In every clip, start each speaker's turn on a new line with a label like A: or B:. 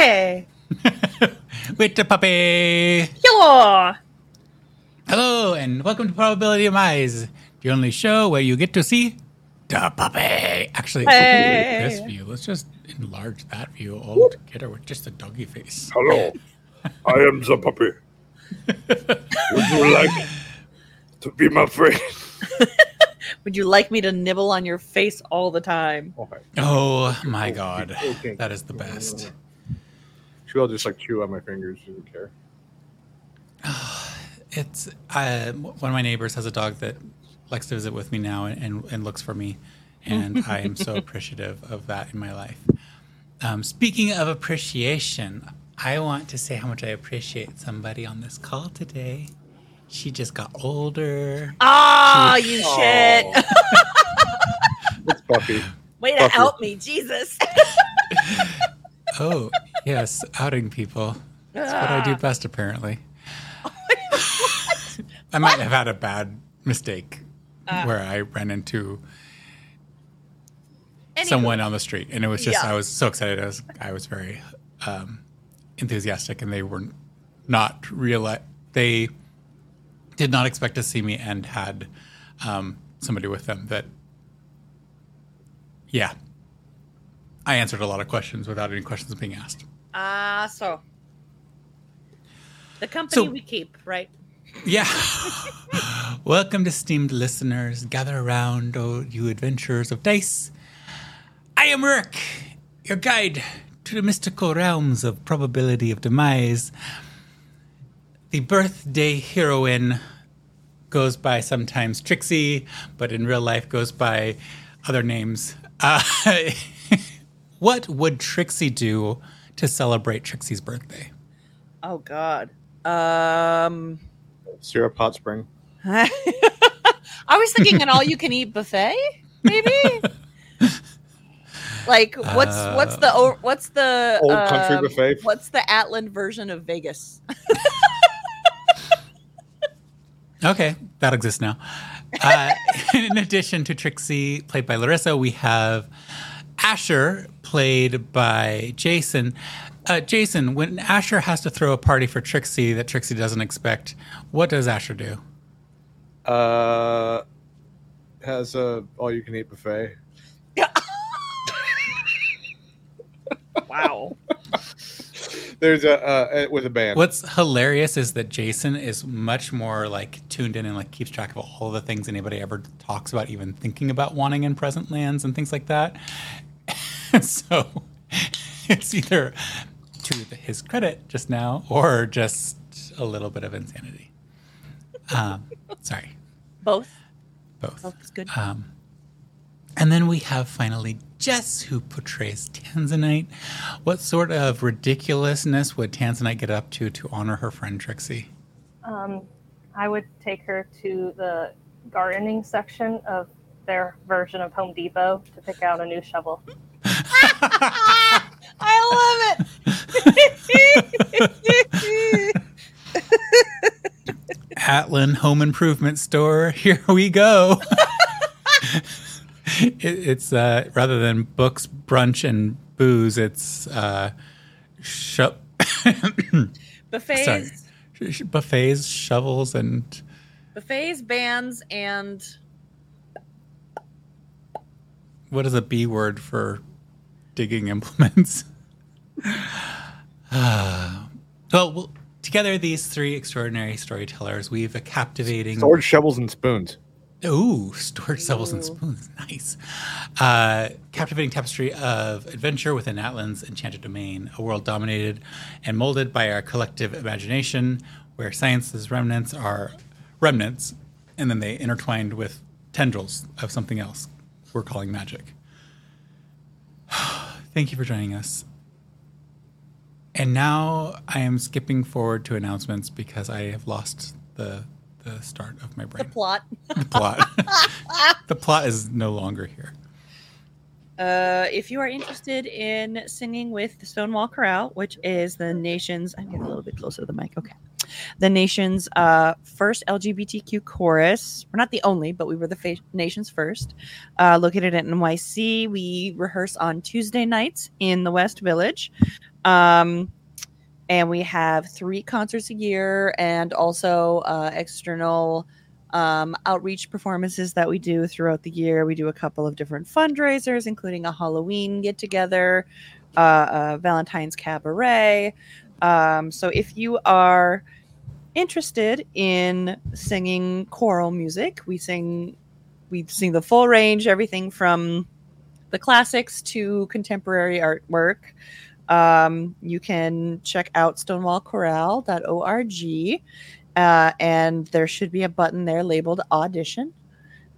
A: party.
B: With the puppy.
A: Hello.
B: Hello, and welcome to Probability of Demise, the only show where you get to see the puppy. Actually,
A: Hey.
B: this view. Let's just enlarge that view altogether with just a doggy face.
C: Hello, I am the puppy. Would you like to be my friend?
A: Would you like me to nibble on your face all the time?
C: Okay.
B: Oh my god,
C: Okay.
B: that is the best.
C: She'll just like chew on my fingers. She doesn't care.
B: It's uh, one of my neighbors has a dog that likes to visit with me now and, and, and looks for me, and I am so appreciative of that in my life. Um, speaking of appreciation, I want to say how much I appreciate somebody on this call today. She just got older.
A: Ah, you shit.
C: It's Buffy.
A: Way to
C: Fuck
A: help me, Jesus.
B: Oh, yes, outing people. That's what I do best, apparently. I might have had a bad mistake where I ran into
A: Anywho,
B: someone on the street, and it was just
A: Yeah.
B: I was so excited. I was I was very um, enthusiastic, and they were not reali They did not expect to see me, and had um, somebody with them that. Yeah, I answered a lot of questions without any questions being asked.
A: Ah, so the company
B: So-
A: we keep, right?
B: Yeah. Welcome to steamed listeners. Gather around, oh, you adventurers of dice. I am Rick, your guide to the mystical realms of probability of demise. The birthday heroine goes by sometimes Trixie, but in real life goes by other names. Uh, what would Trixie do to celebrate Trixie's birthday?
A: Oh God. Um,
C: Syrup hot spring.
A: I was thinking an all-you-can-eat buffet, maybe. like, what's what's the what's the
C: Old country
A: um,
C: buffet.
A: What's the Atlan version of Vegas?
B: Okay, that exists now. Uh, in addition to Trixie, played by Larissa, we have Asher, played by Jason. Uh, Jason, when Asher has to throw a party for Trixie that Trixie doesn't expect, what does Asher do?
C: Uh, has a all you can eat buffet.
A: Wow.
C: There's a uh, with a band.
B: What's hilarious is that Jason is much more like tuned in and like keeps track of all the things anybody ever talks about, even thinking about wanting in present lands and things like that. so it's either to his credit just now or just a little bit of insanity. Um, sorry,
A: Both.
B: both.
A: Both is good.
B: Um, and then we have finally Jess, who portrays Tanzanite. What sort of ridiculousness would Tanzanite get up to to honor her friend Trixie?
D: Um, I would take her to the gardening section of their version of Home Depot to pick out a new shovel.
A: I love it.
B: Atlan Home Improvement Store. Here we go. it, it's uh, rather than books, brunch, and booze. It's uh, sh-
A: buffets,
B: sorry, Sh- buffets, shovels, and
A: buffets, bands, and
B: what is a B word for digging implements? Well, well, together, these three extraordinary storytellers weave a captivating.
C: Sword, shovels, and spoons.
B: Ooh, storage shovels and spoons. Nice. Uh, captivating tapestry of adventure within Atlan's enchanted domain, a world dominated and molded by our collective imagination, where science's remnants are remnants, and then they intertwined with tendrils of something else we're calling magic. Thank you for joining us. And now I am skipping forward to announcements because I have lost the the start of my brain.
A: the plot.
B: the plot. the plot is no longer here.
A: Uh, if you are interested in singing with the Stonewall Chorale, which is the nation's, I'm getting a little bit closer to the mic. Okay. The nation's uh, first LGBTQ chorus. We're not the only, but we were the fa- nation's first. Uh, located at NYC. We rehearse on Tuesday nights in the West Village. Um, and we have three concerts a year and also uh, external um, outreach performances that we do throughout the year. We do a couple of different fundraisers, including a Halloween get together, uh, a Valentine's Cabaret. Um, so if you are interested in singing choral music, we sing we sing the full range, everything from the classics to contemporary artwork. Um, you can check out stonewallchorale.org, uh, and there should be a button there labeled audition.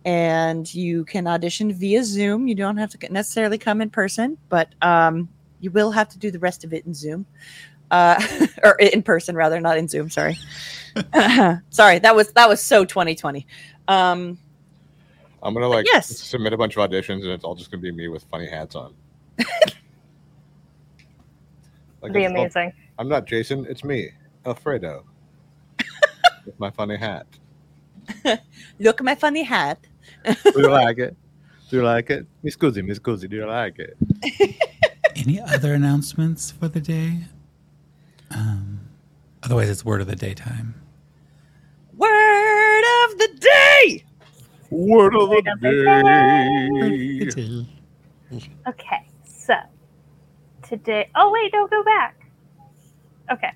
A: And you can audition via Zoom. You don't have to necessarily come in person, but um, you will have to do the rest of it in Zoom. Uh, or in person rather, not in Zoom. Sorry, sorry. That was that was so 2020. Um,
E: I'm gonna like
A: yes.
E: submit a bunch of auditions, and it's all just gonna be me with funny hats on. like
D: Be
E: it's-
D: amazing.
E: I'm not Jason. It's me, Alfredo, with my funny hat.
A: look at my funny hat.
E: Do you like it? Do you like it? Miss Scusi, Miss Scusi, do you like it?
B: Any other announcements for the day? Um, otherwise, it's word of the day time.
A: Word of the day.
E: Word of the
D: of the
E: day.
D: Okay, so today. Oh wait, no, go back. Okay.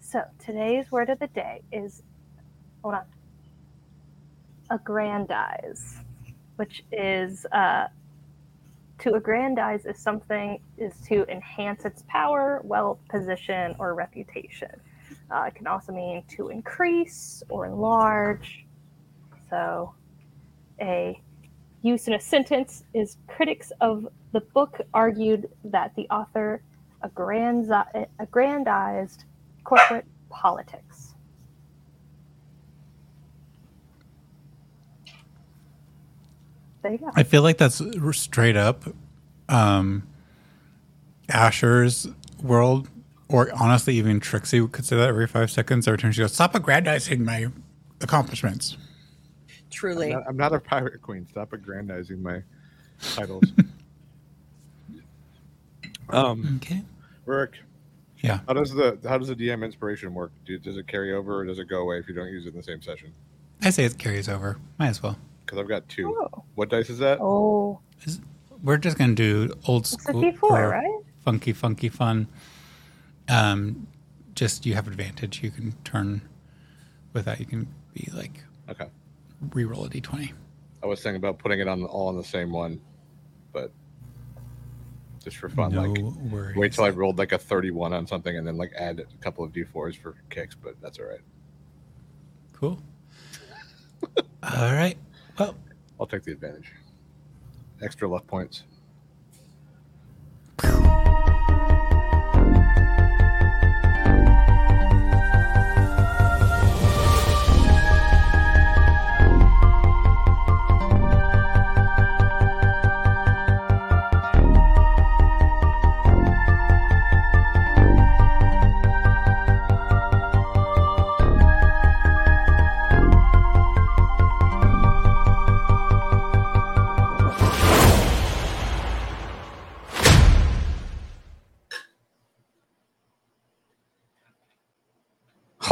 D: So today's word of the day is, hold on, aggrandize, which is uh, to aggrandize is something is to enhance its power, wealth, position, or reputation. Uh, it can also mean to increase or enlarge. So, a use in a sentence is critics of the book argued that the author aggrandi- aggrandized corporate politics. There you go.
B: I feel like that's straight up um, Asher's world, or honestly, even Trixie could say that every five seconds. Every time she goes, "Stop aggrandizing my accomplishments."
A: Truly.
E: I'm not, I'm not a pirate queen. Stop aggrandizing my titles. um,
B: Okay.
E: Rick,
B: Yeah.
E: how does the how does the DM inspiration work? Do, does it carry over, or does it go away if you don't use it in the same session?
B: I say it carries over. Might as well.
E: Because I've got two.
D: Oh,
E: What dice is that?
D: oh
B: We're just gonna do old school
D: it's a
B: school,
D: D4, right?
B: funky, funky fun. Um, just you have advantage. You can turn with that. You can be like
E: Okay.
B: re-roll a d20.
E: I was thinking about putting it on all on the same one, but just for fun,
B: no
E: like
B: worries.
E: wait till I rolled like a 31 on something and then like add a couple of d4s for kicks, but that's all right.
B: Cool. All right. Well,
E: I'll take the advantage. Extra luck points.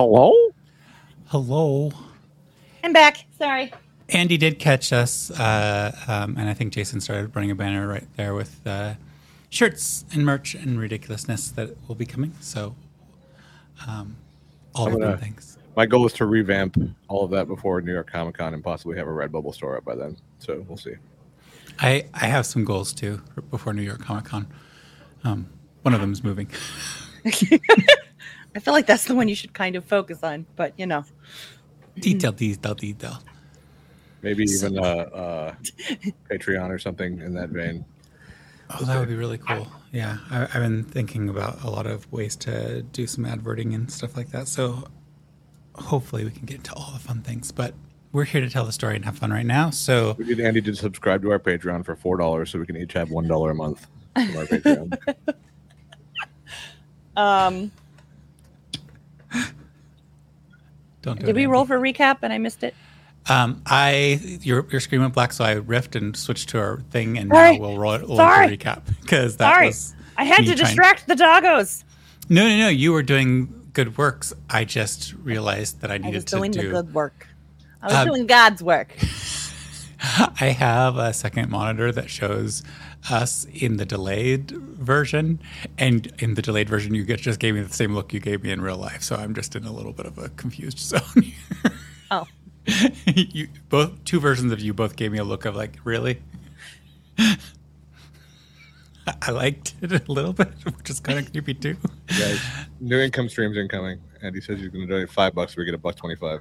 E: Hello?
B: hello.
A: I'm back. Sorry.
B: Andy did catch us, uh, um, and I think Jason started running a banner right there with uh, shirts and merch and ridiculousness that will be coming. So, um, all
E: I'm
B: of
E: gonna-
B: them things.
E: My goal is to revamp all of that before New York Comic Con and possibly have a Redbubble store up by then. So we'll see.
B: I, I have some goals too before New York Comic Con. Um, one of them is moving.
A: I feel like that's the one you should kind of focus on, but you know.
B: Detail, detail, detail.
E: Maybe even uh, uh, Patreon or something in that vein.
B: Oh, that would be really cool. Yeah, I, I've been thinking about a lot of ways to do some adverting and stuff like that. So hopefully we can get into all the fun things. But we're here to tell the story and have fun right now. So
E: We need Andy to subscribe to our Patreon for four dollars, so we can each have one dollar a month from our Patreon.
A: Um,
B: don't do
A: did
B: it,
A: we
B: Andy.
A: roll for recap and I missed it?
B: Um, I your your screen went black, so I riffed and switched to our thing, and
A: Sorry.
B: now we'll roll it. We'll
A: Sorry.
B: recap because that
A: Sorry.
B: was
A: I had to
B: trying-
A: distract the doggos.
B: No, no, no. You were doing good works. I just realized that I
A: I
B: needed
A: was
B: to
A: doing
B: do.
A: the good work. I was
B: Um,
A: doing God's work.
B: I have a second monitor that shows us in the delayed version, and in the delayed version, you get, just gave me the same look you gave me in real life. So I'm just in a little bit of a confused zone. Here.
A: Oh.
B: you both two versions of you both gave me a look of like really. I- I liked it a little bit, which is kind of creepy too.
E: Guys, new income streams incoming. Andy says he's going to donate five bucks. We get a buck twenty-five.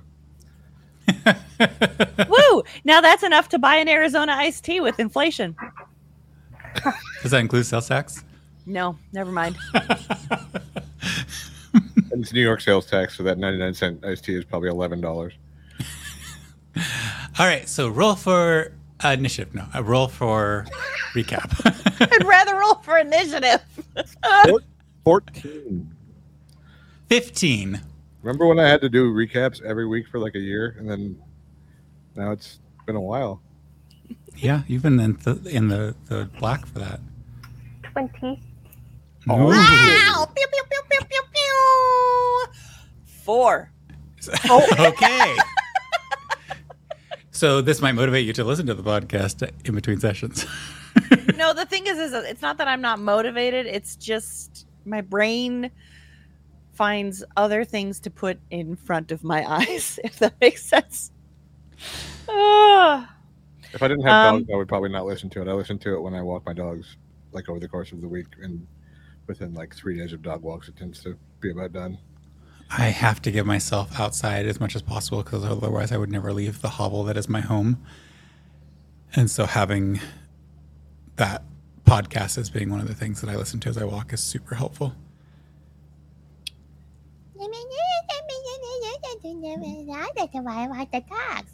A: Woo! Now that's enough to buy an Arizona iced tea with inflation.
B: Does that include sales tax?
A: No, never mind.
E: It's New York sales tax, so that ninety-nine cent iced tea is probably eleven dollars.
B: All right, so roll for uh, initiative. No, a roll for recap.
A: I'd rather roll for initiative.
E: Fourteen.
B: Fifteen.
E: Remember when I had to do recaps every week for like a year, and then now it's been a while.
B: Yeah, you've been in the in the, the black for that.
D: 20.
B: Ooh.
A: Wow! Pew, pew, pew, pew, pew, pew. Four.
B: okay. so this might motivate you to listen to the podcast in between sessions.
A: No, the thing is, is it's not that I'm not motivated. It's just my brain finds other things to put in front of my eyes, if that makes sense. Ah.
E: If I didn't have
A: Um,
E: dogs, I would probably not listen to it. I listen to it when I walk my dogs, like over the course of the week, and within like three days of dog walks, it tends to be about done.
B: I have to give myself outside as much as possible because otherwise I would never leave the hovel that is my home. And so having that podcast as being one of the things that I listen to as I walk is super helpful.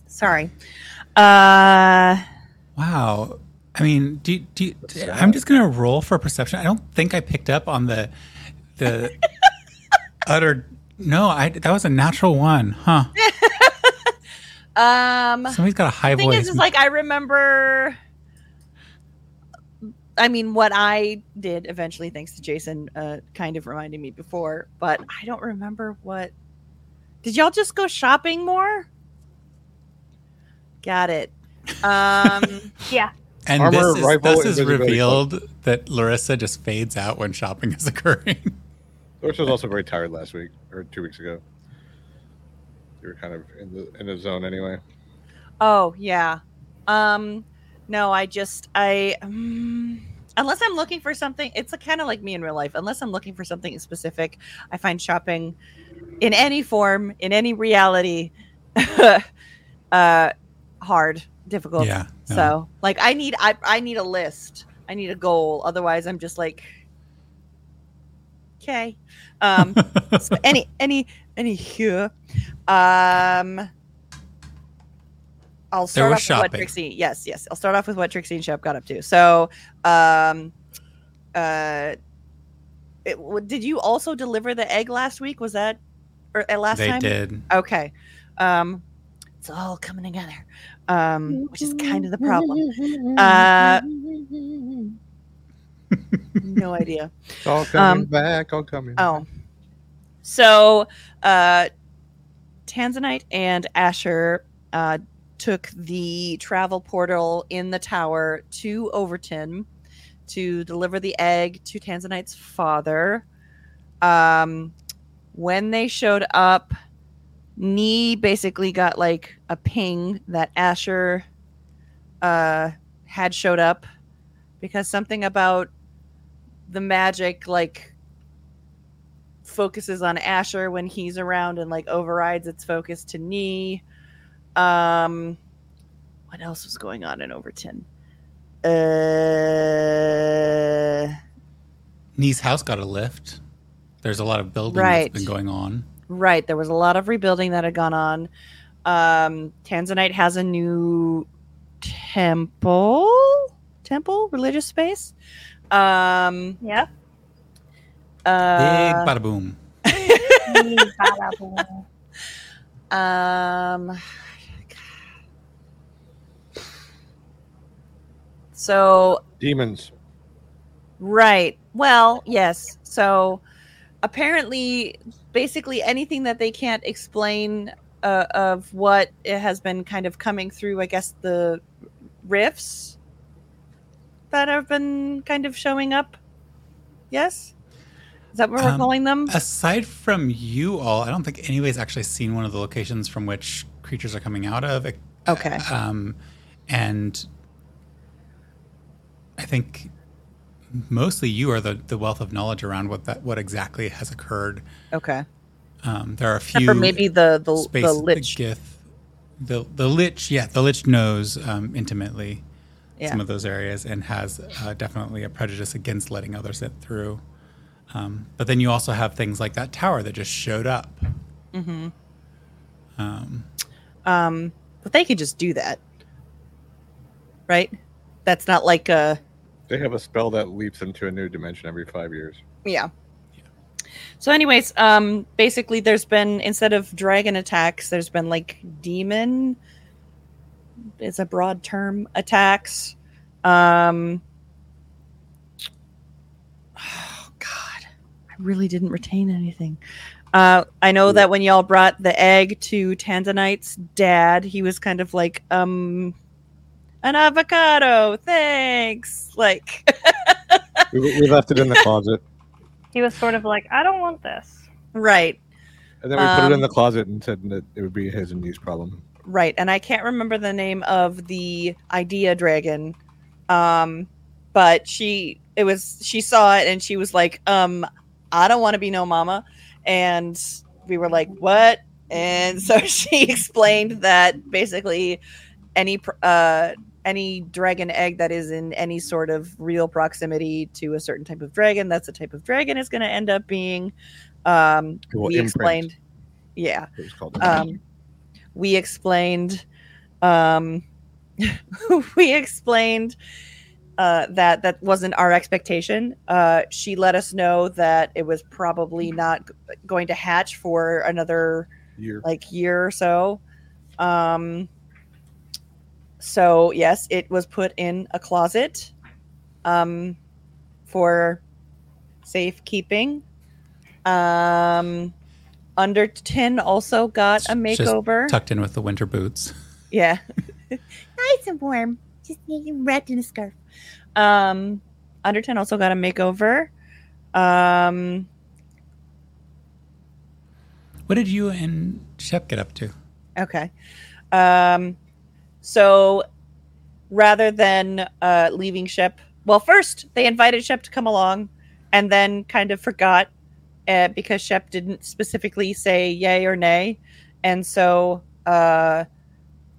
A: Sorry. Uh,
B: Wow. I mean, do, do, I'm just gonna roll for perception. I don't think I picked up on the the utter. No, I that was a natural one, huh?
A: um,
B: Somebody's got a high
A: the thing
B: voice.
A: is, is like I remember. I mean, what I did eventually, thanks to Jason, uh, kind of reminding me before, but I don't remember what. Did y'all just go shopping more? Got it. Um,
D: Yeah.
B: and
E: Armor,
B: this is,
E: rifle,
B: this is
E: invisibility
B: revealed that Larissa just fades out when shopping is occurring.
E: Doris was also very tired last week or two weeks ago. You were kind of in the in the zone anyway.
A: oh yeah. Um, no, I just I um, unless I'm looking for something, it's kind of like me in real life. Unless I'm looking for something specific, I find shopping in any form, in any reality, uh, hard, difficult.
B: yeah. no.
A: So like I need I I need a list. I need a goal. Otherwise I'm just like okay. Um so any any any here. Um I'll start off with what. Trixie. Yes, yes. I'll start off with what Trixie and Shep got up to. So um uh it, w- did you also deliver the egg last week? Was that or uh, last
B: they
A: time?
B: did.
A: Okay. Um it's all coming together. Um which is kind of the problem. Uh no idea.
E: It's all coming
A: Um,
E: back, all coming.
A: Oh. So uh Tanzanite and Asher uh took the travel portal in the tower to Overton to deliver the egg to Tanzanite's father. Um when they showed up, Nee basically got like a ping that Asher uh had showed up because something about the magic like focuses on Asher when he's around and like overrides its focus to Nee. Um what else was going on in Overton? Uh
B: Nee's house got a lift. There's a lot of building
A: Right.
B: that's been going on.
A: Right. There was a lot of rebuilding that had gone on. Um, Tanzanite has a new temple, temple, religious space. Um,
D: Yeah.
B: Big
A: uh,
B: bada boom.
D: Bada boom.
A: um, so
E: Demons.
A: Right. Well, yes. So apparently, basically anything that they can't explain uh, of what it has been kind of coming through, I guess, the rifts that have been kind of showing up. Yes? Is that what we're
B: Um,
A: calling them?
B: Aside from you all, I don't think anybody's actually seen one of the locations from which creatures are coming out of.
A: Okay.
B: Um, and I think mostly you are the, the wealth of knowledge around what that what exactly has occurred.
A: Okay.
B: Um, there are a
A: Except
B: few
A: for maybe the the,
B: space
A: the lich.
B: Gith, the the lich, yeah, the lich knows um, intimately
A: Yeah.
B: some of those areas and has uh, definitely a prejudice against letting others in through. Um, but then you also have things like that tower that just showed up.
A: Mm-hmm.
B: Um,
A: Um, but they could just do that, right? That's not like a
E: They have a spell that leaps into a new dimension every five years.
A: yeah. So, anyways, um, basically, there's been instead of dragon attacks, there's been like demon. It's a broad term attacks. Um, oh God, I really didn't retain anything. Uh, I know that when y'all brought the egg to Tanzanite's dad, he was kind of like, um, an avocado, thanks. Like,
E: We, we left it in the closet,
D: He was sort of like, I don't want this.
A: right.
E: and then we put it in
A: Um,
E: the closet and said that it would be his and Nee's problem.
A: Right, and I can't remember the name of the idea dragon, um, but she it was she saw it and she was like, um, I don't want to be no mama, and we were like, what? And so she explained that basically any uh any dragon egg that is in any sort of real proximity to a certain type of dragon, that's the type of dragon is going to end up being. Um, we
E: imprint.
A: explained, yeah
E: It was called.
A: um, we explained um, we explained uh, that that wasn't our expectation. Uh, she let us know that it was probably not going to hatch for another
E: year.
A: like year or so. Um, so yes, it was put in a closet um, for safekeeping. Um, under ten also got a
B: Just
A: makeover.
B: tucked in with the winter boots.
A: Yeah. nice and warm. Just wrapped in a scarf. Um, ten also got a makeover. Um,
B: What did you and Shep get up to?
A: okay. Um, so rather than uh, leaving Shep, well, first they invited Shep to come along and then kind of forgot uh, because Shep didn't specifically say yay or nay. And so uh,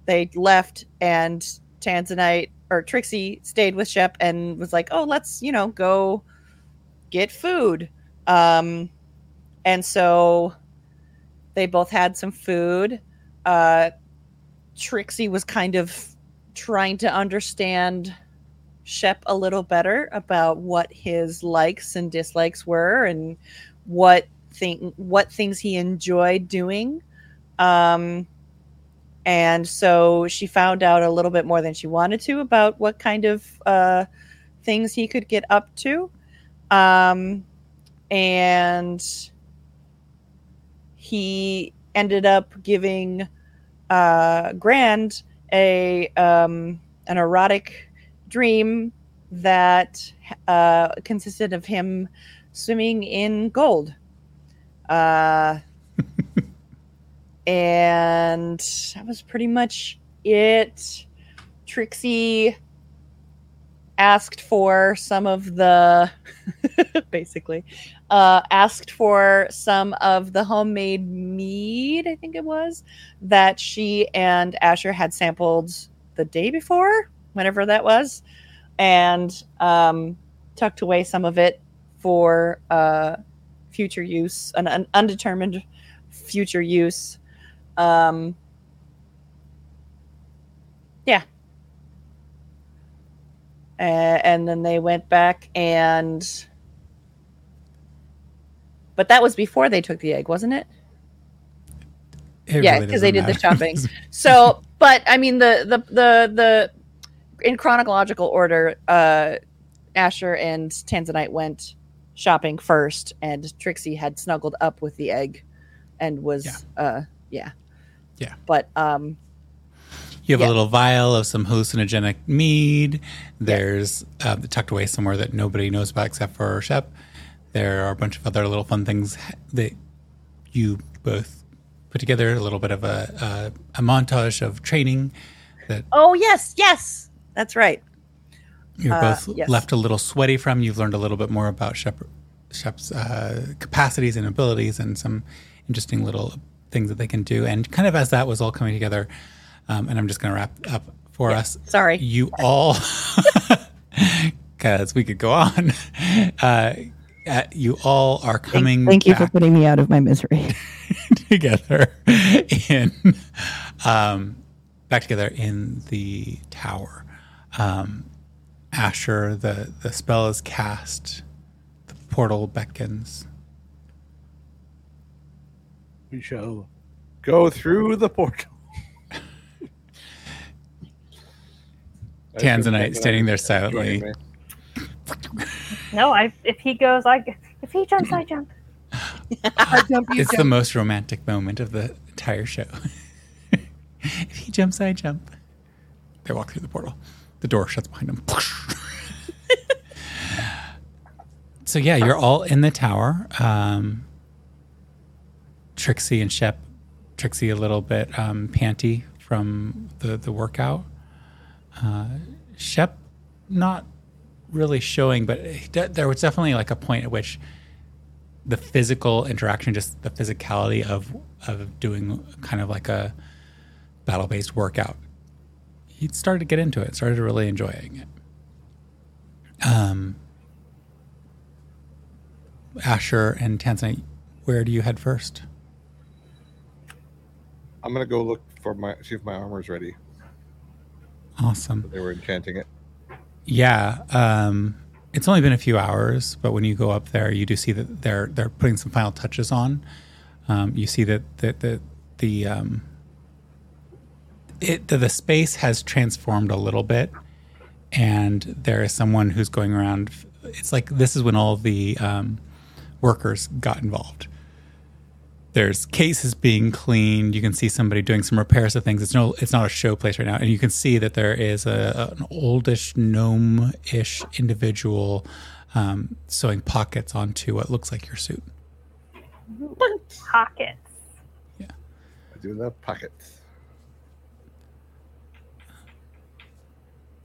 A: they left and Tanzanite or Trixie stayed with Shep and was like, oh, let's, you know, go get food. Um, and so they both had some food. Uh, Trixie was kind of trying to understand Shep a little better about what his likes and dislikes were and what thing what things he enjoyed doing. Um, and so she found out a little bit more than she wanted to about what kind of uh, things he could get up to. Um, and he ended up giving uh, Grand a um, an erotic dream that uh, consisted of him swimming in gold. Uh, and that was pretty much it. Trixie asked for some of the basically uh, asked for some of the homemade mead i think it was that she and asher had sampled the day before whenever that was and um, tucked away some of it for uh, future use an, an undetermined future use. Um, yeah. And then they went back and but that was before they took the egg wasn't it
B: It
A: Yeah,
B: really
A: 'cause they did the shopping. so but i mean the the the the in chronological order uh asher and tanzanite went shopping first, and Trixie had snuggled up with the egg, and was
B: Yeah.
A: uh yeah
B: Yeah.
A: But um
B: You have
A: Yeah.
B: a little vial of some hallucinogenic mead. There's uh, tucked away somewhere that nobody knows about except for Shep. There are a bunch of other little fun things that you both put together. A little bit of a a, a montage of training that
A: oh yes yes that's right.
B: you're
A: Uh,
B: both
A: yes.
B: left a little sweaty from. You've learned a little bit more about Shep, Shep's uh, capacities and abilities, and some interesting little things that they can do. And kind of as that was all coming together, um, and I'm just going to wrap up for us.
A: Sorry.
B: You all, because we could go on. Uh, uh, you all are coming.
A: Thank you for putting me out of my misery.
B: together in um, back together in the tower. Um, Asher, the the spell is cast. The portal beckons.
E: We shall go through the portal.
B: Tanzanite standing there silently.
D: No, I. If he goes, I. g- If he jumps, I jump.
B: It's the most romantic moment of the entire show. if he jumps, I jump. They walk through the portal. The door shuts behind them. so yeah, you're all in the tower. Um, Trixie and Shep. Trixie a little bit um, panty from the the workout. Uh, Shep not really showing, but de- there was definitely like a point at which the physical interaction, just the physicality of of doing kind of like a battle based workout. He started to get into it, started really enjoying it. Um, Asher and Tanzanite, where do you head first?
E: I'm gonna go look for my see if my armor's ready.
B: Awesome.
E: They were enchanting it.
B: Yeah, um, it's only been a few hours, but when you go up there, you do see that they're they're putting some final touches on. Um, you see that that the the um, it the, the space has transformed a little bit, and there is someone who's going around. It's like this is when all the um, workers got involved. There's cases being cleaned. You can see somebody doing some repairs of things. It's no, it's not a show place right now, and you can see that there is a, an oldish gnome-ish individual um, sewing pockets onto what looks like your suit.
D: Pockets. Yeah.
E: I do love pockets.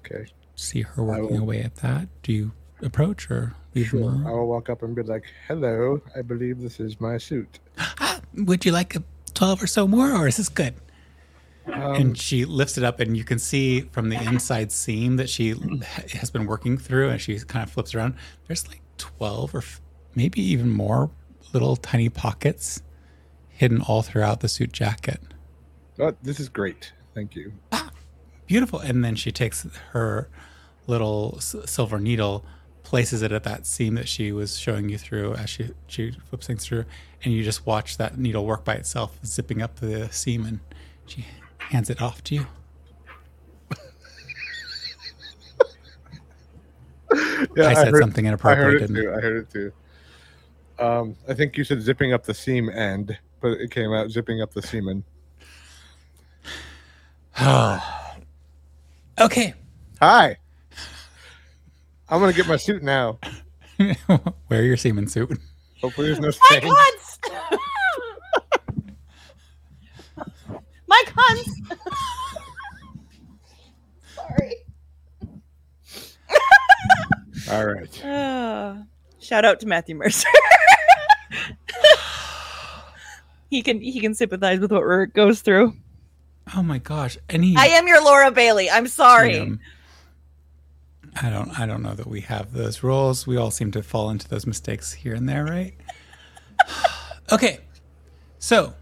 E: Okay.
B: See her working
E: will-
B: away at that. Do you approach or leave
E: Sure.
B: them
E: I'll walk up and be like, "Hello, I believe this is my suit."
B: Ah, would you like a twelve or so more, or is this good?
E: Um,
B: and she lifts it up and you can see from the inside seam that she has been working through and she kind of flips around there's like 12 or f- maybe even more little tiny pockets hidden all throughout the suit jacket
E: oh, this is great. Thank you.
B: Ah, beautiful and then she takes her little s- silver needle places it at that seam that she was showing you through as she she flips things through and you just watch that needle work by itself zipping up the seam and she hands it off to you
E: Yeah,
B: I said
E: heard-
B: something
E: I
B: inappropriate,
E: heard it
B: didn't
E: too. I heard it too. Um, I think you said zipping up the seam end, but it came out zipping up the semen.
B: okay.
E: Hi. I'm gonna get my suit now.
B: Wear your semen suit.
E: Hopefully, there's no
A: My
E: stains.
A: cunts! My cunts! Sorry.
E: All right.
A: Uh, shout out to Matthew Mercer. he can he can sympathize with what Rick goes through.
B: Oh my gosh. Any
A: I am your Laura Bailey. I'm sorry.
B: I don't I don't know that we have those rules. We all seem to fall into those mistakes here and there, right? okay. So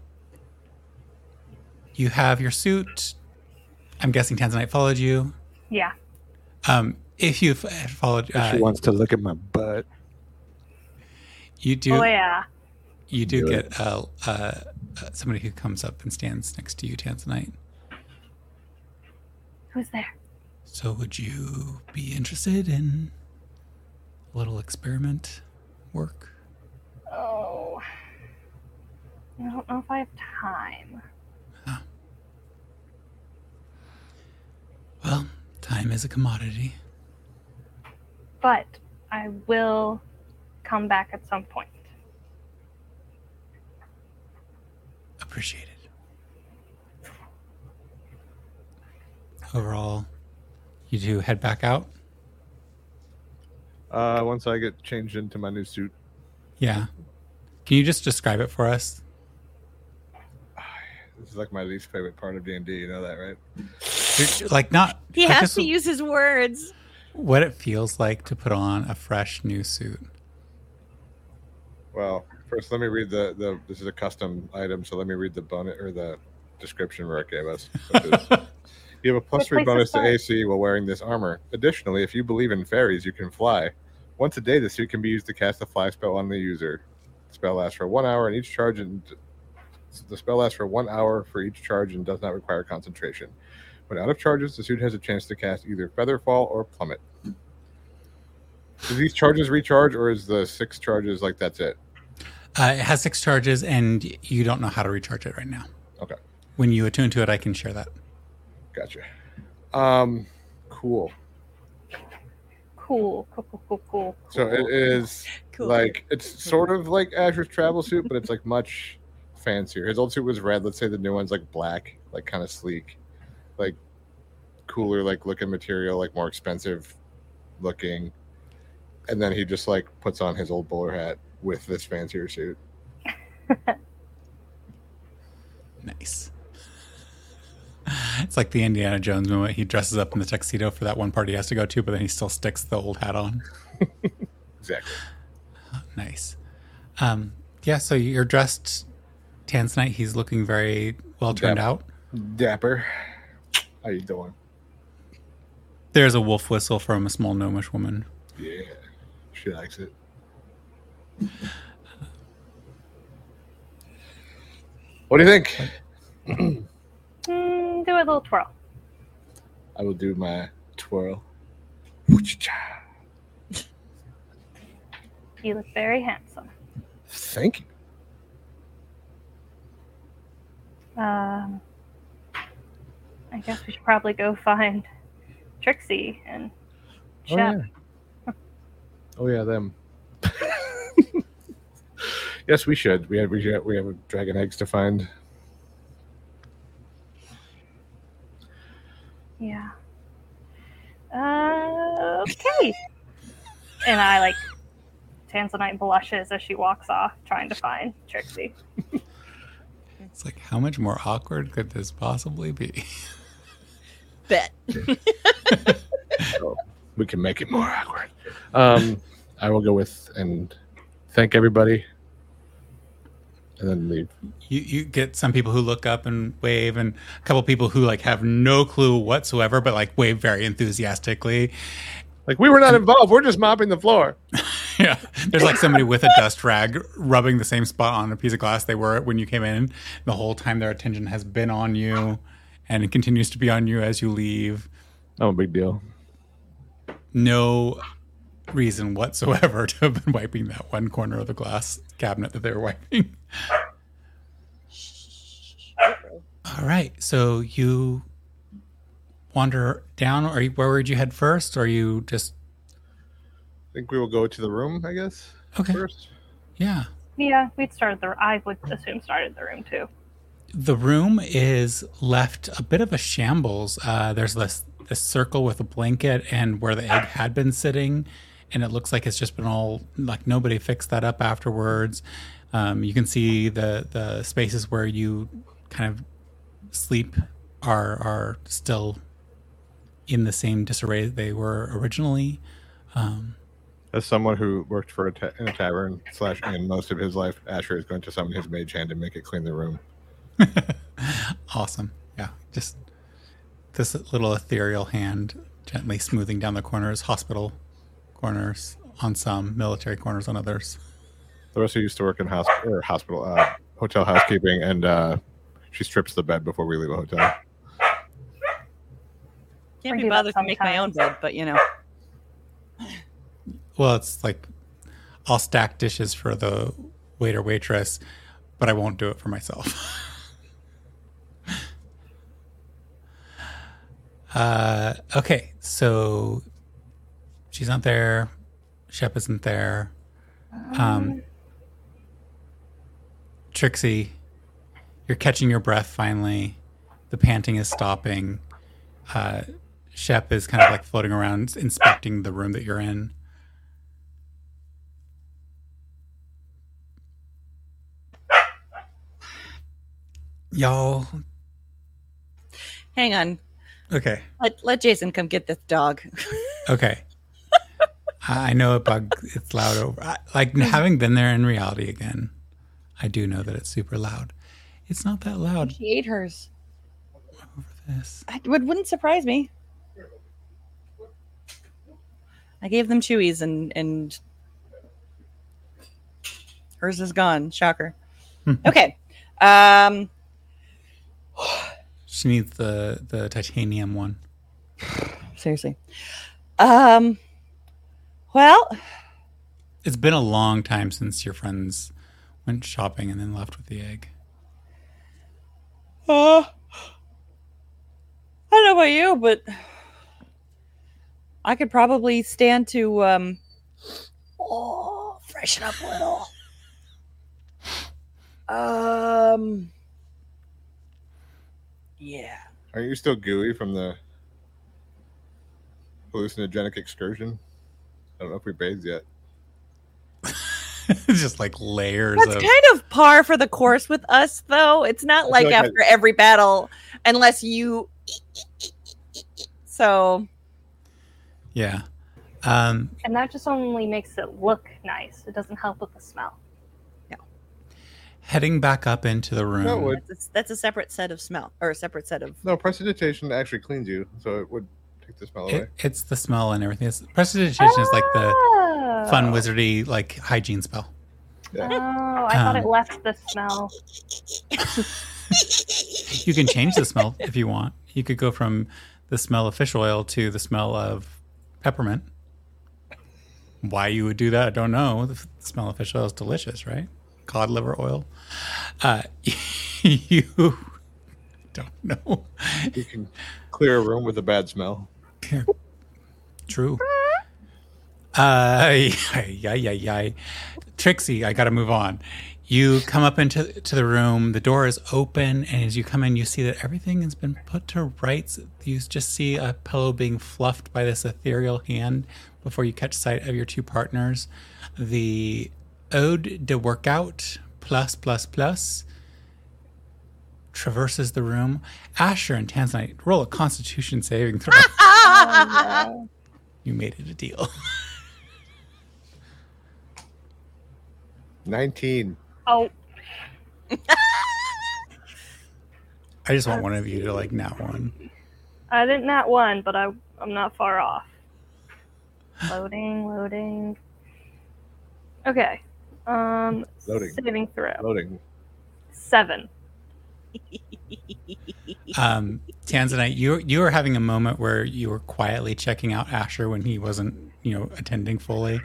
B: you have your suit. I'm guessing Tanzanite followed you.
D: Yeah.
B: Um, if you've followed,
E: she
B: uh,
E: wants to look at my butt.
B: you do
D: Oh yeah.
B: you do
E: Do
B: get uh, uh, uh, somebody who comes up and stands next to you, Tanzanite.
D: Who's there?
B: So, would you be interested in a little experiment work?
D: Oh, I don't know if I have time.
B: Well, time is a commodity.
D: but I will come back at some point.
B: Appreciated. Overall, you two head back out.
E: Uh, once I get changed into my new suit,
B: Yeah. Can you just describe it for us?
E: this is like my least favorite part of D and D. You know that, right?
B: Like not.
A: He
B: like
A: has
B: just
A: to use his words.
B: what it feels like to put on a fresh new suit.
E: Well, first let me read the the. This is a custom item, so let me read the bonus or the description Rick gave us. which is, you have a three bonus to. AC while wearing this armor. Additionally, if you believe in fairies, you can fly. Once a day, the suit can be used to cast a fly spell on the user. The spell lasts for one hour, and each charge and the spell lasts for one hour for each charge and does not require concentration. When out of charges, the suit has a chance to cast either Featherfall or Plummet. Do these charges recharge, or is the six charges like that's it?
B: Uh, it has six charges, and you don't know how to recharge it right now.
E: Okay.
B: When you attune to it, I can share that.
E: Gotcha. Um, cool.
D: Cool, cool, cool, cool, cool.
E: So it is
A: Cool.
E: like it's sort of like Asher's travel suit, but it's like much fancier. His old suit was red. Let's say the new one's like black, like kind of sleek, like cooler, like looking material, like more expensive looking. And then he just like puts on his old bowler hat with this fancier suit.
B: Nice. It's like the Indiana Jones moment. He dresses up in the tuxedo for that one party he has to go to, but then he still sticks the old hat on.
E: Exactly.
B: Nice. Um, yeah, so you're dressed Tanzanite. He's looking very well turned out.
E: Dapper. How you doing?
B: There's a wolf whistle from a small gnomish woman.
E: Yeah, she likes it. What do you think?
D: Do a little twirl.
E: I will do my twirl.
D: You look very handsome.
E: Thank you.
D: Um, I guess we should probably go find Trixie and
E: Oh yeah. oh yeah, them. yes, we should. We have we have, we have dragon eggs to find.
D: Yeah. Uh, okay. and I like Tanzanite blushes as she walks off, trying to find Trixie.
B: It's like, how much more awkward could this possibly be?
A: Bet.
E: We can make it more awkward. Um, I will go with and thank everybody, and then leave.
B: You, you get some people who look up and wave, and a couple people who like have no clue whatsoever, but like wave very enthusiastically.
E: Like we were not involved. We're just mopping the floor.
B: Yeah, there's like somebody with a dust rag rubbing the same spot on a piece of glass they were when you came in. The whole time their attention has been on you, and it continues to be on you as you leave.
E: No big deal.
B: No reason whatsoever to have been wiping that one corner of the glass cabinet that they were wiping. All right, so you wander down, or you- where would you head first? Or are you just
E: I think we will go to the room. I guess
B: okay?
E: first.
B: Yeah.
D: Yeah, we'd started the. I would assume started the room too.
B: The room is left a bit of a shambles. Uh, there's this this circle with a blanket and where the egg had been sitting, and it looks like it's just been all like nobody fixed that up afterwards. Um, you can see the the spaces where you kind of sleep are are still in the same disarray that they were originally. Um,
E: As someone who worked for a ta- in a tavern slash in most of his life, Asher is going to summon his mage hand and make it clean the room.
B: awesome. Yeah. Just this little ethereal hand gently smoothing down the corners, hospital corners on some, military corners on others.
E: Larissa used to work in hosp- or hospital, uh, hotel housekeeping, and uh, she strips the bed before we leave a hotel.
A: Can't
D: I
A: be
D: do that
A: bothered to make my own bed, but you know.
B: Well, it's like I'll stack dishes for the waiter waitress, but I won't do it for myself. uh, okay, so she's not there. Shep isn't there. Um, Trixie, you're catching your breath finally. The panting is stopping. Uh, Shep is kind of like floating around, inspecting the room that you're in. Y'all,
A: Hang on.
B: okay,
A: Let, let Jason come get this dog.
B: okay. I know it bug. It's loud over. I, like having been there in reality again, I do know that it's super loud. It's not that loud.
A: she ate hers.
B: Over This.
A: I, it wouldn't surprise me. I gave them chewies and and hers is gone. Shocker. okay. Um
B: She needs the the titanium one.
A: seriously. Um well,
B: It's been a long time since your friends went shopping and then left with the egg.
A: uh I don't know about you, but I could probably stand to um oh, freshen up a little. Um yeah.
E: Are you still gooey from the hallucinogenic excursion? I don't know if we bathed yet.
B: It's just like layers
A: That's
B: of
A: kind of par for the course with us, though. It's not like,
E: like I-
A: after every battle, unless you. So
B: yeah. Um,
D: And that just only makes it look nice. It doesn't help with the smell. No.
B: Heading back up into the room.
E: No, would.
A: that's a, that's a separate set of smell or a separate set of.
E: No, prestidigitation actually cleans you, so it would take the smell away.
B: It, it's the smell and everything. It's, prestidigitation is like the
D: Oh.
B: fun wizardy like hygiene spell.
D: Oh, I thought
B: Um,
D: it left the smell.
B: You can change the smell if you want. You could go from the smell of fish oil to the smell of peppermint. Why you would do that, I don't know. The smell of fish oil is delicious, right? Cod liver oil. Uh, you don't know.
E: You can clear a room with a bad smell.
B: True. Uh, yeah, yeah, yeah. Trixie, I got to move on. You come up into to the room. The door is open, and as you come in, you see that everything has been put to rights. You just see a pillow being fluffed by this ethereal hand before you catch sight of your two partners. The ode de workout plus plus plus traverses the room. Asher and Tanzanite roll a Constitution saving throw.
D: Oh,
B: you made it a deal.
E: 19.
D: Oh,
B: I just want one of you to like not one.
D: I didn't nat one, but I, I'm not far off. Loading, loading. Okay. Um,
E: Loading.
D: saving throw.
E: Loading.
D: Seven.
B: Um, Tanzanite, you you were having a moment where you were quietly checking out Asher when he wasn't, you know, attending fully,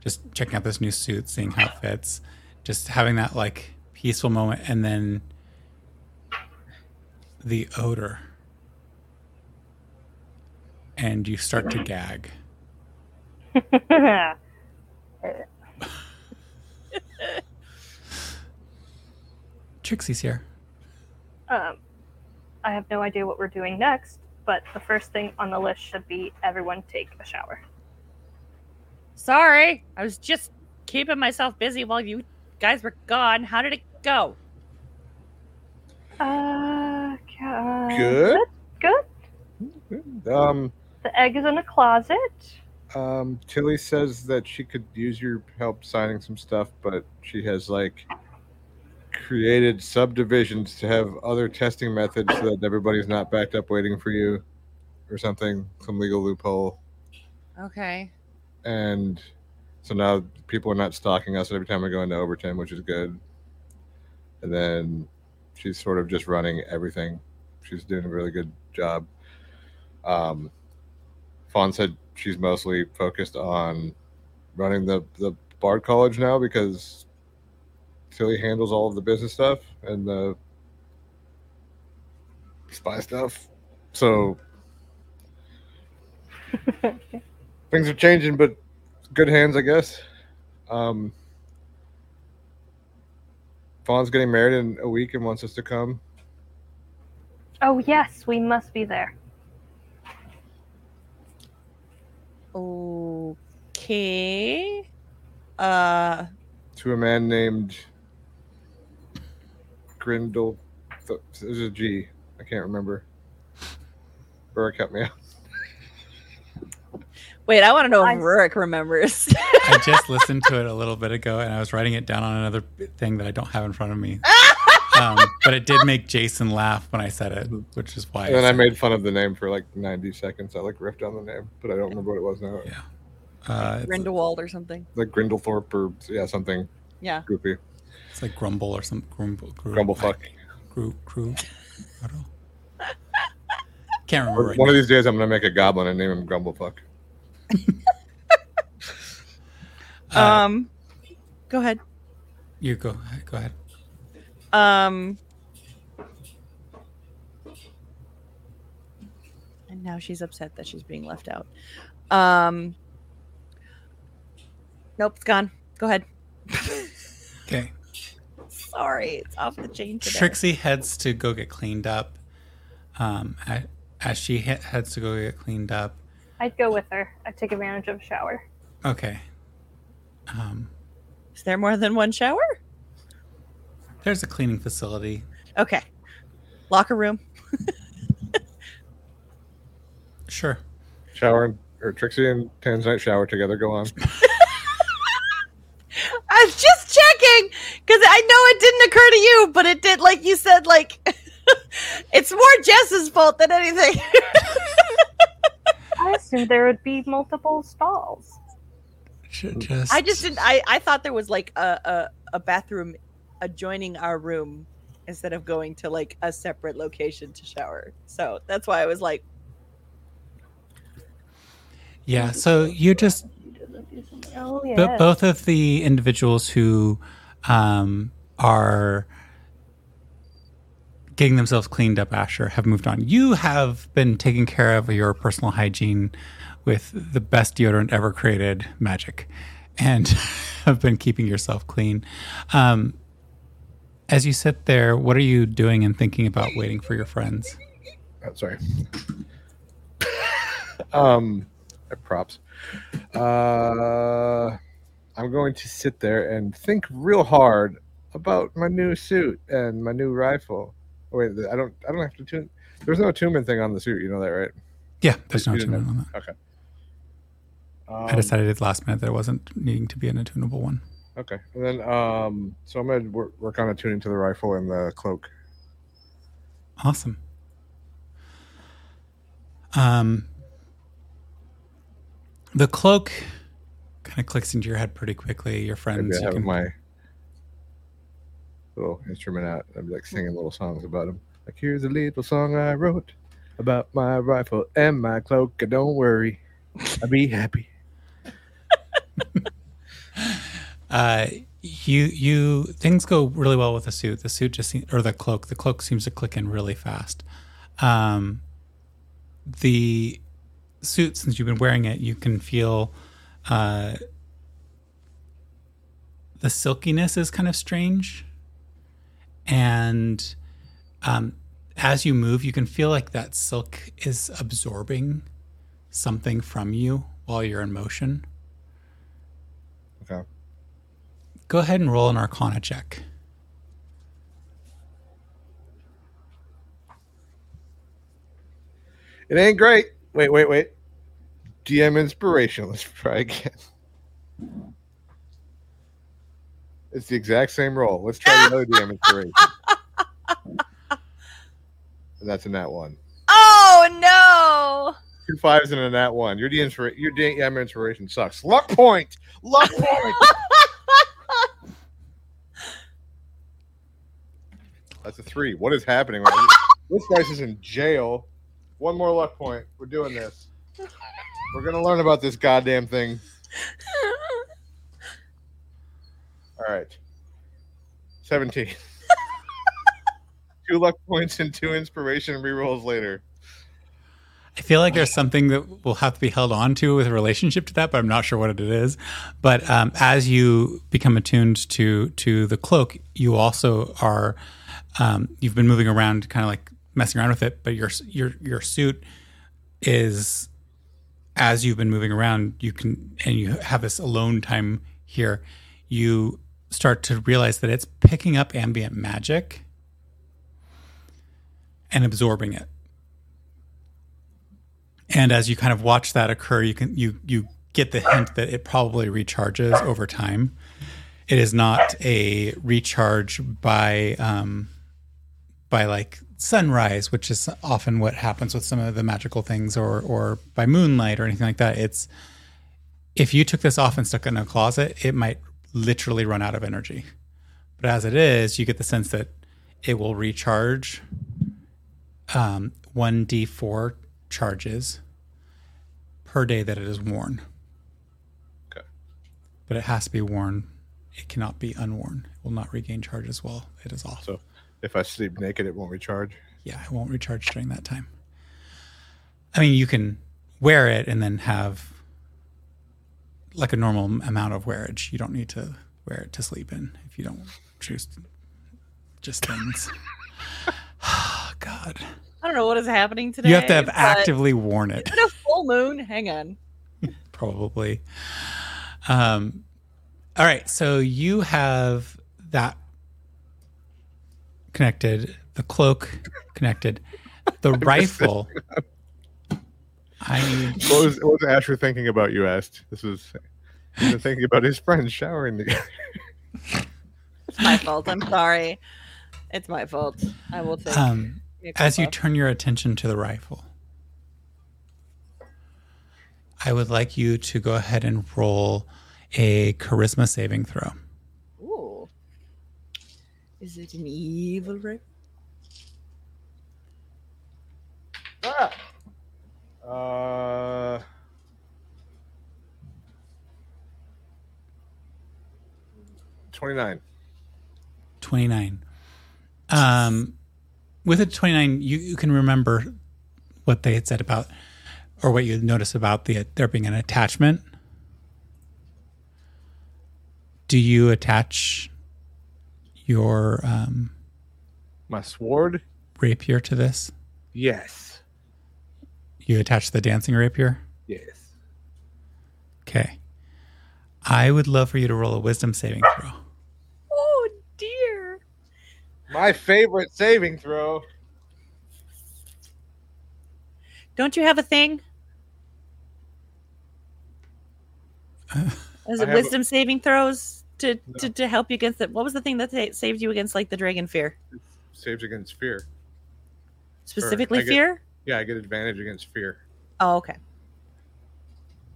B: just checking out this new suit, seeing how it fits, just having that like peaceful moment, and then the odor, and you start to gag. Trixie's here.
D: Um, I have no idea what we're doing next, but the first thing on the list should be everyone take a shower.
A: Sorry, I was just keeping myself busy while you guys were gone. How did it go?
D: Uh, ca-
E: Good.
D: Good.
E: Um,
D: The egg is in the closet.
E: um, Tilly says that she could use your help signing some stuff, but she has like created subdivisions to have other testing methods so that everybody's not backed up waiting for you or something, some legal loophole.
A: Okay.
E: And so now people are not stalking us every time we go into Overton, which is good. And then she's sort of just running everything. She's doing a really good job. Um, Fawn said she's mostly focused on running the, the Bard College now because Tilly handles all of the business stuff and the spy stuff. So things are changing, but good hands, I guess. Um, Fawn's getting married in a week and wants us to come.
D: Oh yes, we must be there.
A: Okay. Uh,
E: to a man named Grindel. There's a G. I can't remember. Burrick help me out.
A: wait, I want to know if Rurik remembers.
B: I just listened to it a little bit ago, and I was writing it down on another thing that I don't have in front of me. Um, but it did make Jason laugh when I said it, which is why.
E: And then I
B: said
E: made fun of the name for like 90 seconds. I like riffed on the name, but I don't remember what it was now.
B: Yeah. Uh, it's,
A: Grindelwald or something.
E: Like Grindelthorpe or yeah, something
A: Yeah.
E: goofy.
B: It's like grumble or some grumble. Gru,
E: Grumblefuck.
B: Gru, gru, I don't. Can't remember. Right
E: One
B: now.
E: of these days, I'm gonna make a goblin and name him Grumblefuck.
B: Uh,
A: um, go ahead.
B: you go. Go ahead.
A: Um, and now she's upset that she's being left out. Um, nope, it's gone. Go ahead.
B: Okay.
A: Sorry, it's off the chain today.
B: Trixie heads to go get cleaned up. Um, a- as she he- heads to go get cleaned up.
D: I'd go with her. I'd take advantage of a shower.
B: Okay. Um,
A: Is there more than one shower?
B: there's a cleaning facility.
A: Okay. Locker room.
B: Sure.
E: Shower and, or Trixie and Tanzanite shower together. Go on.
A: I was just checking because I know it didn't occur to you, but it did. Like you said, like it's more Jess's fault than anything.
D: I assumed there would be multiple stalls.
B: Just, mm.
A: I just didn't. I I thought there was like a a, a bathroom adjoining our room instead of going to like a separate location to shower. So that's why I was like,
B: Yeah. So you just
D: Oh yeah.
B: But both of the individuals who um, are getting themselves cleaned up, Asher, have moved on. You have been taking care of your personal hygiene with the best deodorant ever created, Magic, and have been keeping yourself clean. Um, as you sit there, what are you doing and thinking about waiting for your friends?
E: Oh, sorry. um, props. Uh, I'm going to sit there and think real hard about my new suit and my new rifle. Oh, wait, I don't. I don't have to tune. There's no attunement thing on the suit. You know that, right?
B: Yeah, there's no
E: didn't
B: on that.
E: Okay. Um,
B: I decided at last minute that it wasn't needing to be an attunable one.
E: Okay, and then um, so I'm gonna work, work on attuning to the rifle and the cloak.
B: Awesome. Um, the cloak kind of clicks into your head pretty quickly. Your friends,
E: I have
B: can,
E: my little instrument out. I'm like singing little songs about him. Like here's a little song I wrote about my rifle and my cloak. And don't worry, I'll be happy.
B: uh, you you things go really well with the suit. The suit just or the cloak. The cloak seems to click in really fast. Um, the suit, since you've been wearing it, you can feel uh, the silkiness is kind of strange, and um, as you move, you can feel like that silk is absorbing something from you while you're in motion.
E: Okay.
B: Go ahead and roll an Arcana check.
E: It ain't great. Wait, wait, wait. DM inspiration. Let's try again. It's the exact same roll. Let's try the other DM inspiration. And that's a nat one.
A: oh
E: Two fives and a nat one. Your DM your DM inspiration sucks. Luck point. Luck point. That's a three. What is happening? right this guy's is in jail. One more luck point. We're doing this. We're gonna learn about this goddamn thing. All right. 17. two luck points and two inspiration rerolls later.
B: I feel like there's something that will have to be held on to with a relationship to that, but I'm not sure what it is. But um, as you become attuned to to the cloak, you also are um, you've been moving around, kind of like messing around with it. But your your your suit is as you've been moving around, you can and you have this alone time here. You start to realize that it's picking up ambient magic and absorbing it. And as you kind of watch that occur, you can you you get the hint that it probably recharges over time. It is not a recharge by um, by like sunrise, which is often what happens with some of the magical things, or or by moonlight or anything like that. It's if you took this off and stuck it in a closet, it might literally run out of energy. But as it is, you get the sense that it will recharge um, 1d4 charges per day that it is worn.
E: Okay.
B: But it has to be worn. It cannot be unworn. It will not regain charges while it is off.
E: So if I sleep naked, it won't recharge.
B: yeah, it won't recharge during that time. I mean, you can wear it and then have like a normal amount of wearage. You don't need to wear it to sleep in if you don't choose just things. God.
A: I don't know what is happening today.
B: You have to have actively worn it.
A: Is it a full moon? Hang on.
B: probably. Um, all right, so you have that connected, the cloak connected, the rifle. I
E: What was, what was Asher thinking about? You asked. This was thinking about his friends showering together.
A: It's my fault. I'm sorry. It's my fault. I will take.
B: um, as you
A: off.
B: turn your attention to the rifle, I would like you to go ahead and roll a charisma saving throw.
A: Ooh. Is it an evil rifle?
E: Uh, twenty-nine.
B: 29. Um, with a 29, you, you can remember what they had said about, or what you noticed about the there being an attachment. Do you attach your um,
E: My sword.
B: rapier to this?
E: Yes.
B: You attach the dancing rapier?
E: Yes.
B: Okay. I would love for you to roll a wisdom saving throw.
A: Oh dear.
E: My favorite saving throw.
A: Don't you have a thing? Is it
E: have a-
A: wisdom saving throws to, to to help you against it? What was the thing that saved you against like the dragon fear?
E: Saves against fear.
A: Specifically
E: get-
A: fear?
E: Yeah, I get advantage against fear.
A: Oh, okay.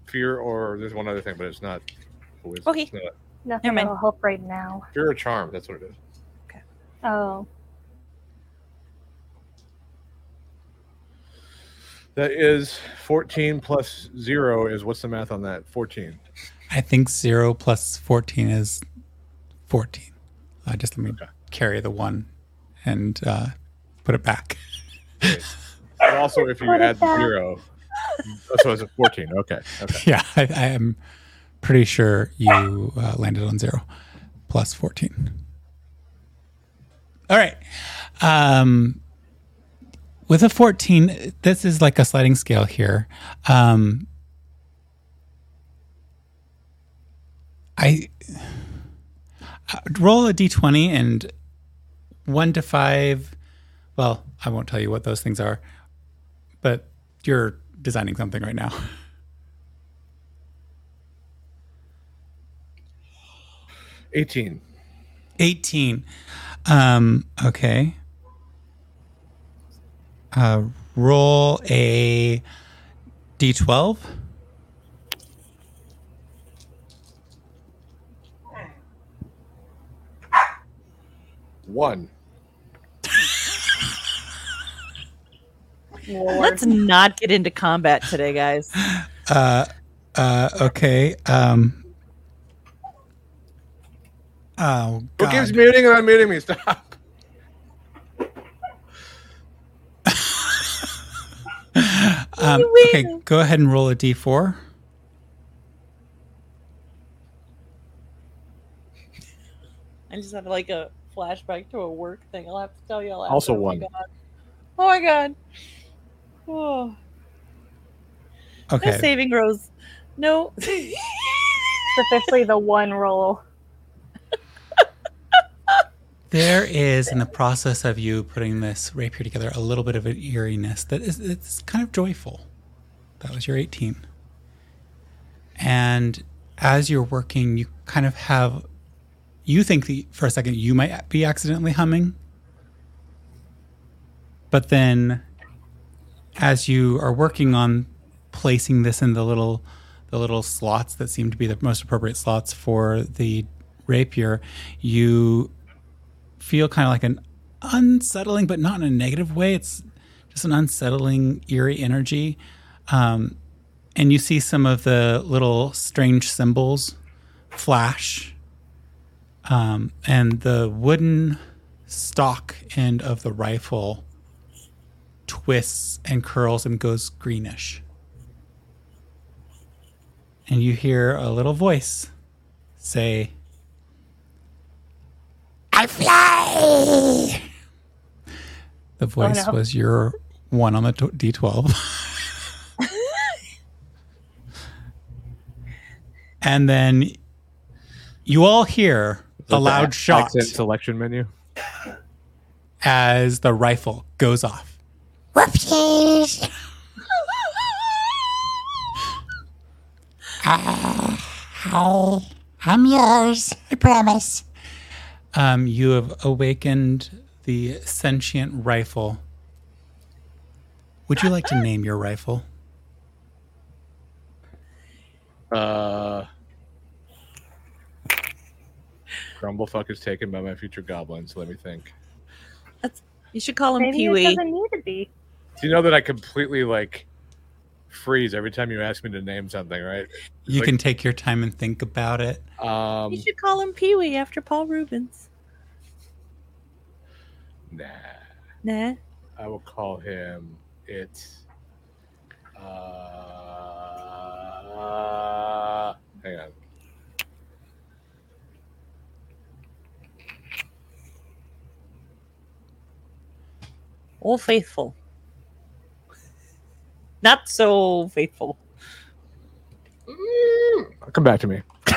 E: Fear, or there's one other thing, but it's not. wisdom.
A: Okay.
E: It's not-
D: Nothing
A: Never mind.
D: that'll help right now.
E: Fear or charm. That's what it is. Okay.
D: Oh,
E: That is 14 plus zero. Is what's the math on that? 14.
B: I think 0 plus 14 is 14. Uh, just let me
E: Okay.
B: carry the one and uh, put it back.
E: But also, if you add the zero, so it's a 14. Okay. Okay.
B: Yeah, I, I am pretty sure you uh, landed on zero plus 14. All right. Um, with a 14, this is like a sliding scale here. Um, I uh, roll a d20 and one to five. Well, I won't tell you what those things are, but you're designing something right now.
E: 18.
B: 18. Um, okay. Uh, roll a d12.
E: One.
A: Let's not get into combat today, guys.
B: Uh, uh, okay. Um, Oh
E: Who keeps muting and unmuting me? Stop.
B: um, okay, go ahead and roll a d4.
A: I just have like a flashback to a work thing. I'll have to tell you all.
E: Also
A: after.
E: one.
A: Oh my god. Oh my god. Oh, no
B: Okay,
A: saving throws. No.
D: It's officially the one roll.
B: there is in the process of you putting this rapier together a little bit of an eeriness that is it's kind of joyful. That was your 18. And as you're working, you kind of have you think that for a second you might be accidentally humming. But then as you are working on placing this in the little the little slots that seem to be the most appropriate slots for the rapier, you feel kind of like an unsettling, but not in a negative way. It's just an unsettling, eerie energy. Um, and you see some of the little strange symbols flash. Um, and the wooden stock end of the rifle twists and curls and goes greenish. And you hear a little voice say, I fly. The voice
D: no.
B: was your one on the t- D12. and then you all hear a loud shot
E: Accent selection menu.
B: as the rifle goes off.
F: Whoopsies. Ah, hi. I'm yours. I promise.
B: Um, you have awakened the sentient rifle. Would you like to name your rifle?
E: Uh, Grumblefuck is taken by my future goblins. Let me think.
A: you should call him
D: Maybe
A: Pee
D: it
A: Wee.
D: doesn't need to be.
E: Do you know that I completely like freeze every time you ask me to name something, right?
B: You
E: Like-
B: can take your time and think about it.
E: Um,
A: You should call him Pee Wee after Paul Reubens.
E: nah.
A: Nah.
E: I will call him it. Uh, hang on.
A: All faithful. Not so faithful.
E: Come back to me.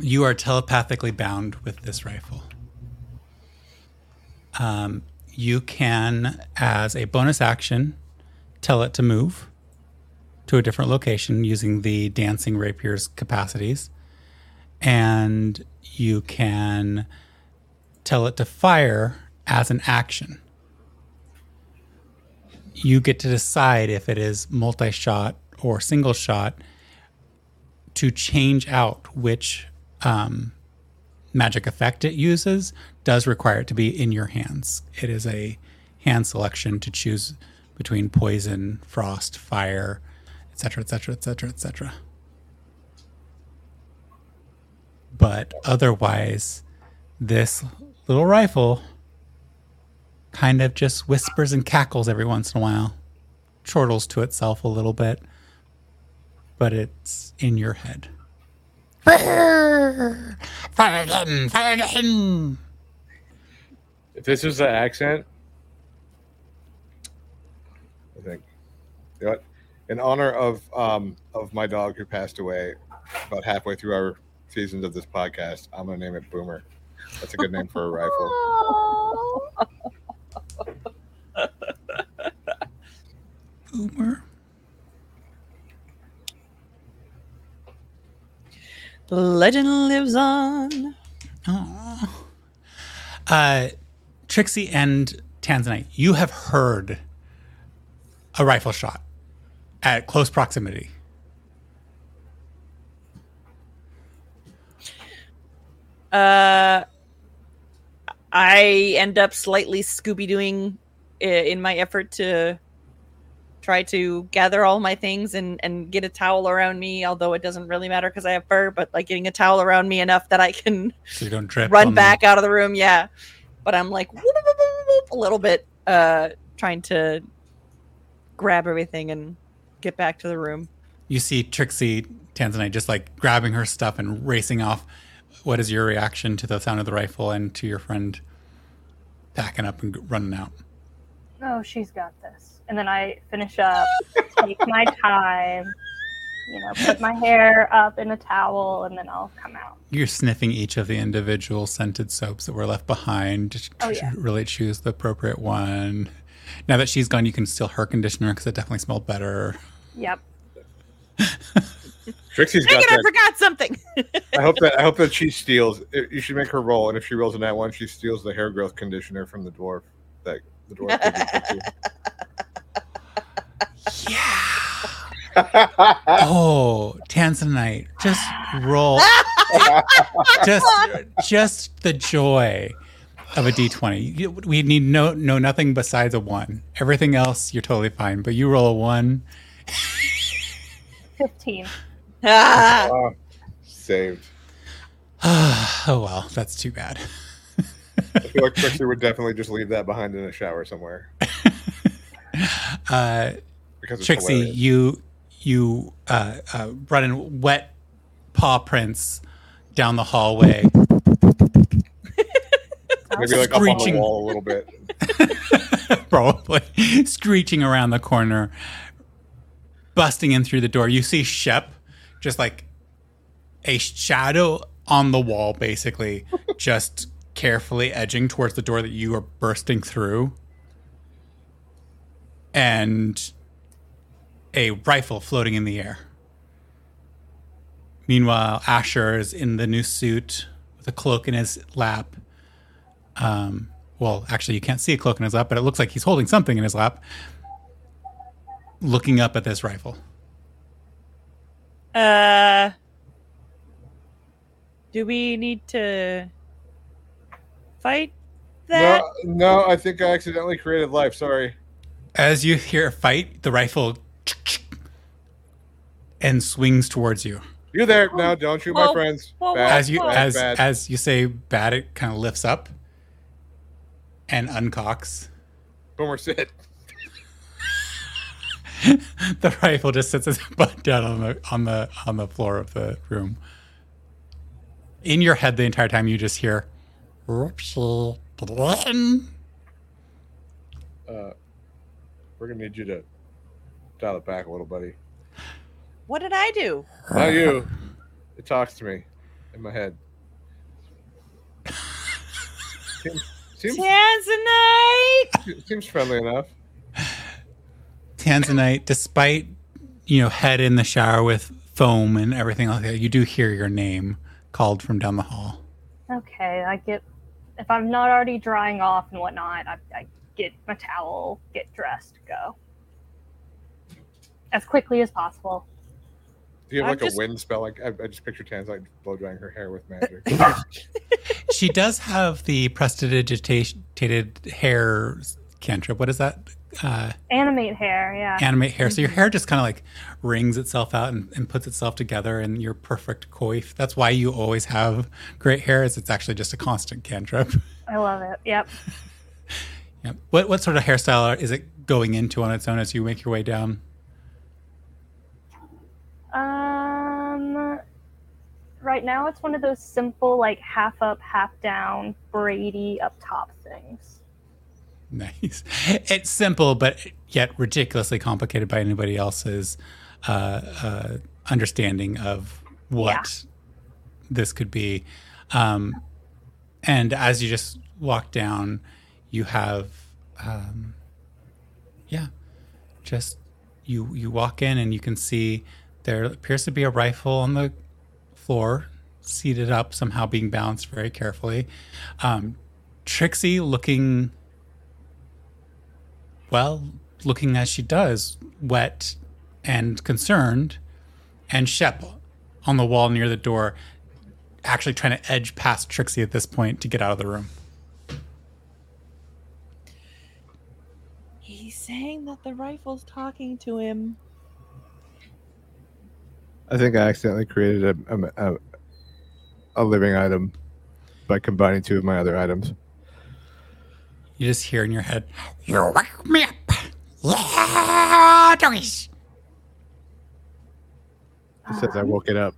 B: You are telepathically bound with this rifle. Um, you can, as a bonus action, tell it to move to a different location using the dancing rapier's capacities. And you can tell it to fire as an action. You get to decide if it is multi shot or single shot to change out which um, magic effect it uses does require it to be in your hands. It is a hand selection to choose between poison, frost, fire, etc., etc., etc., etc. But otherwise, this little rifle kind of just whispers and cackles every once in a while, chortles to itself a little bit, but it's in your head.
F: Fire again, fire again.
E: If this was the accent, I think. You know what? In honor of um of my dog who passed away about halfway through our seasons of this podcast, I'm gonna name it Boomer. That's a good name for a rifle.
B: Boomer.
A: The legend lives on.
B: Oh. Uh, Trixie and Tanzanite, you have heard a rifle shot at close proximity.
A: Uh, I end up slightly Scooby Dooing in my effort to try to gather all my things and and get a towel around me. Although it doesn't really matter because I have fur, but like getting a towel around me enough that I can
B: So you don't
A: run back out of the room. Yeah, but I'm like whoop, whoop, whoop, a little bit, uh, trying to grab everything and get back to the room.
B: You see Trixie Tanzanite just like grabbing her stuff and racing off. What is your reaction to the sound of the rifle and to your friend packing up and running out?
D: Oh, she's got this. And then I finish up, take my time, you know, put my hair up in a towel, and then I'll come out.
B: You're sniffing each of the individual scented soaps that were left behind to
D: Oh, yeah.
B: really choose the appropriate one. Now that she's gone, you can steal her conditioner because it definitely smelled better.
D: Yep.
E: Trixie's
A: Dang
E: got
A: it! I forgot something.
E: I hope that I hope that she steals. Eh, you should make her roll, and if she rolls in that one, she steals the hair growth conditioner from the dwarf. That the dwarf. gives
B: Oh, Tanzanite, just roll. just, just the joy of a d20. We need no, no nothing besides a one. Everything else, you're totally fine. But you roll a one.
D: 15.
A: Ah,
E: Ah, saved.
B: oh well, that's too bad.
E: I feel like Trixie would definitely just leave that behind in a shower somewhere
B: Uh,
E: because
B: Trixie,
E: hilarious.
B: you you uh, uh, run in wet paw prints down the hallway.
E: maybe like up on the wall a little bit.
B: probably screeching around the corner, busting in through the door. You see Shep just like a shadow on the wall, basically, just carefully edging towards the door that you are bursting through. And a rifle floating in the air. Meanwhile, Asher is in the new suit with a cloak in his lap. Um, well, actually, you can't see a cloak in his lap, but it looks like he's holding something in his lap, looking up at this rifle.
A: Uh, do we need to fight that?
E: No, no, I think I accidentally created life. Sorry.
B: As you hear a fight, the rifle and swings towards you.
E: You there? now? don't shoot my
A: Whoa.
E: friends.
A: Whoa,
E: Bad,
B: As you
E: bad,
B: as
E: bad.
B: as you say bad, it kind of lifts up and uncocks.
E: Boomer sit.
B: the rifle just sits its butt down on the on the on the floor of the room. In your head, the entire time, you just hear
F: Whoopsie.
E: Uh, we're gonna need you to dial it back a little, buddy.
A: What did I do?
E: Not you. It talks to me in my head. Seems, seems,
A: Tanzanite.
E: seems friendly enough.
B: Tanzanite, despite you know head in the shower with foam and everything like that, you do hear your name called from down the hall.
D: Okay, I get. If I'm not already drying off and whatnot, I, I get my towel, get dressed, go. As quickly as possible.
E: Do you have
A: I'm
E: like
A: just-
E: a wind spell? Like I, I just picture Tans like blow drying her hair with magic.
B: She does have the prestidigitated hair cantrip. What is that? Uh,
D: Animate hair, yeah.
B: animate hair. So your hair just kind of like rings itself out and, and puts itself together in your perfect coif. That's why you always have great hair. Is it's actually just a constant cantrip.
D: I love it. Yep.
B: Yep. What what sort of hairstyle is it going into on its own as you make your way down?
D: Um, right now it's one of those simple, like half up, half down, Brady up top things.
B: Nice. It's simple, but yet ridiculously complicated by anybody else's uh, uh, understanding of what this could be. Um, and as you just walk down, you have, um, yeah, just you you walk in and you can see there appears to be a rifle on the floor, seated up, somehow being balanced very carefully. Um, Trixie looking well, looking as she does, wet and concerned, and Shep on the wall near the door, actually trying to edge past Trixie at this point to get out of the room.
A: He's saying that the rifle's talking to him.
E: I think I accidentally created a, a, a, a living item by combining two of my other items.
B: You just hear in your head,
F: You wake me up. Yeah, doggies.
E: It says I woke it up.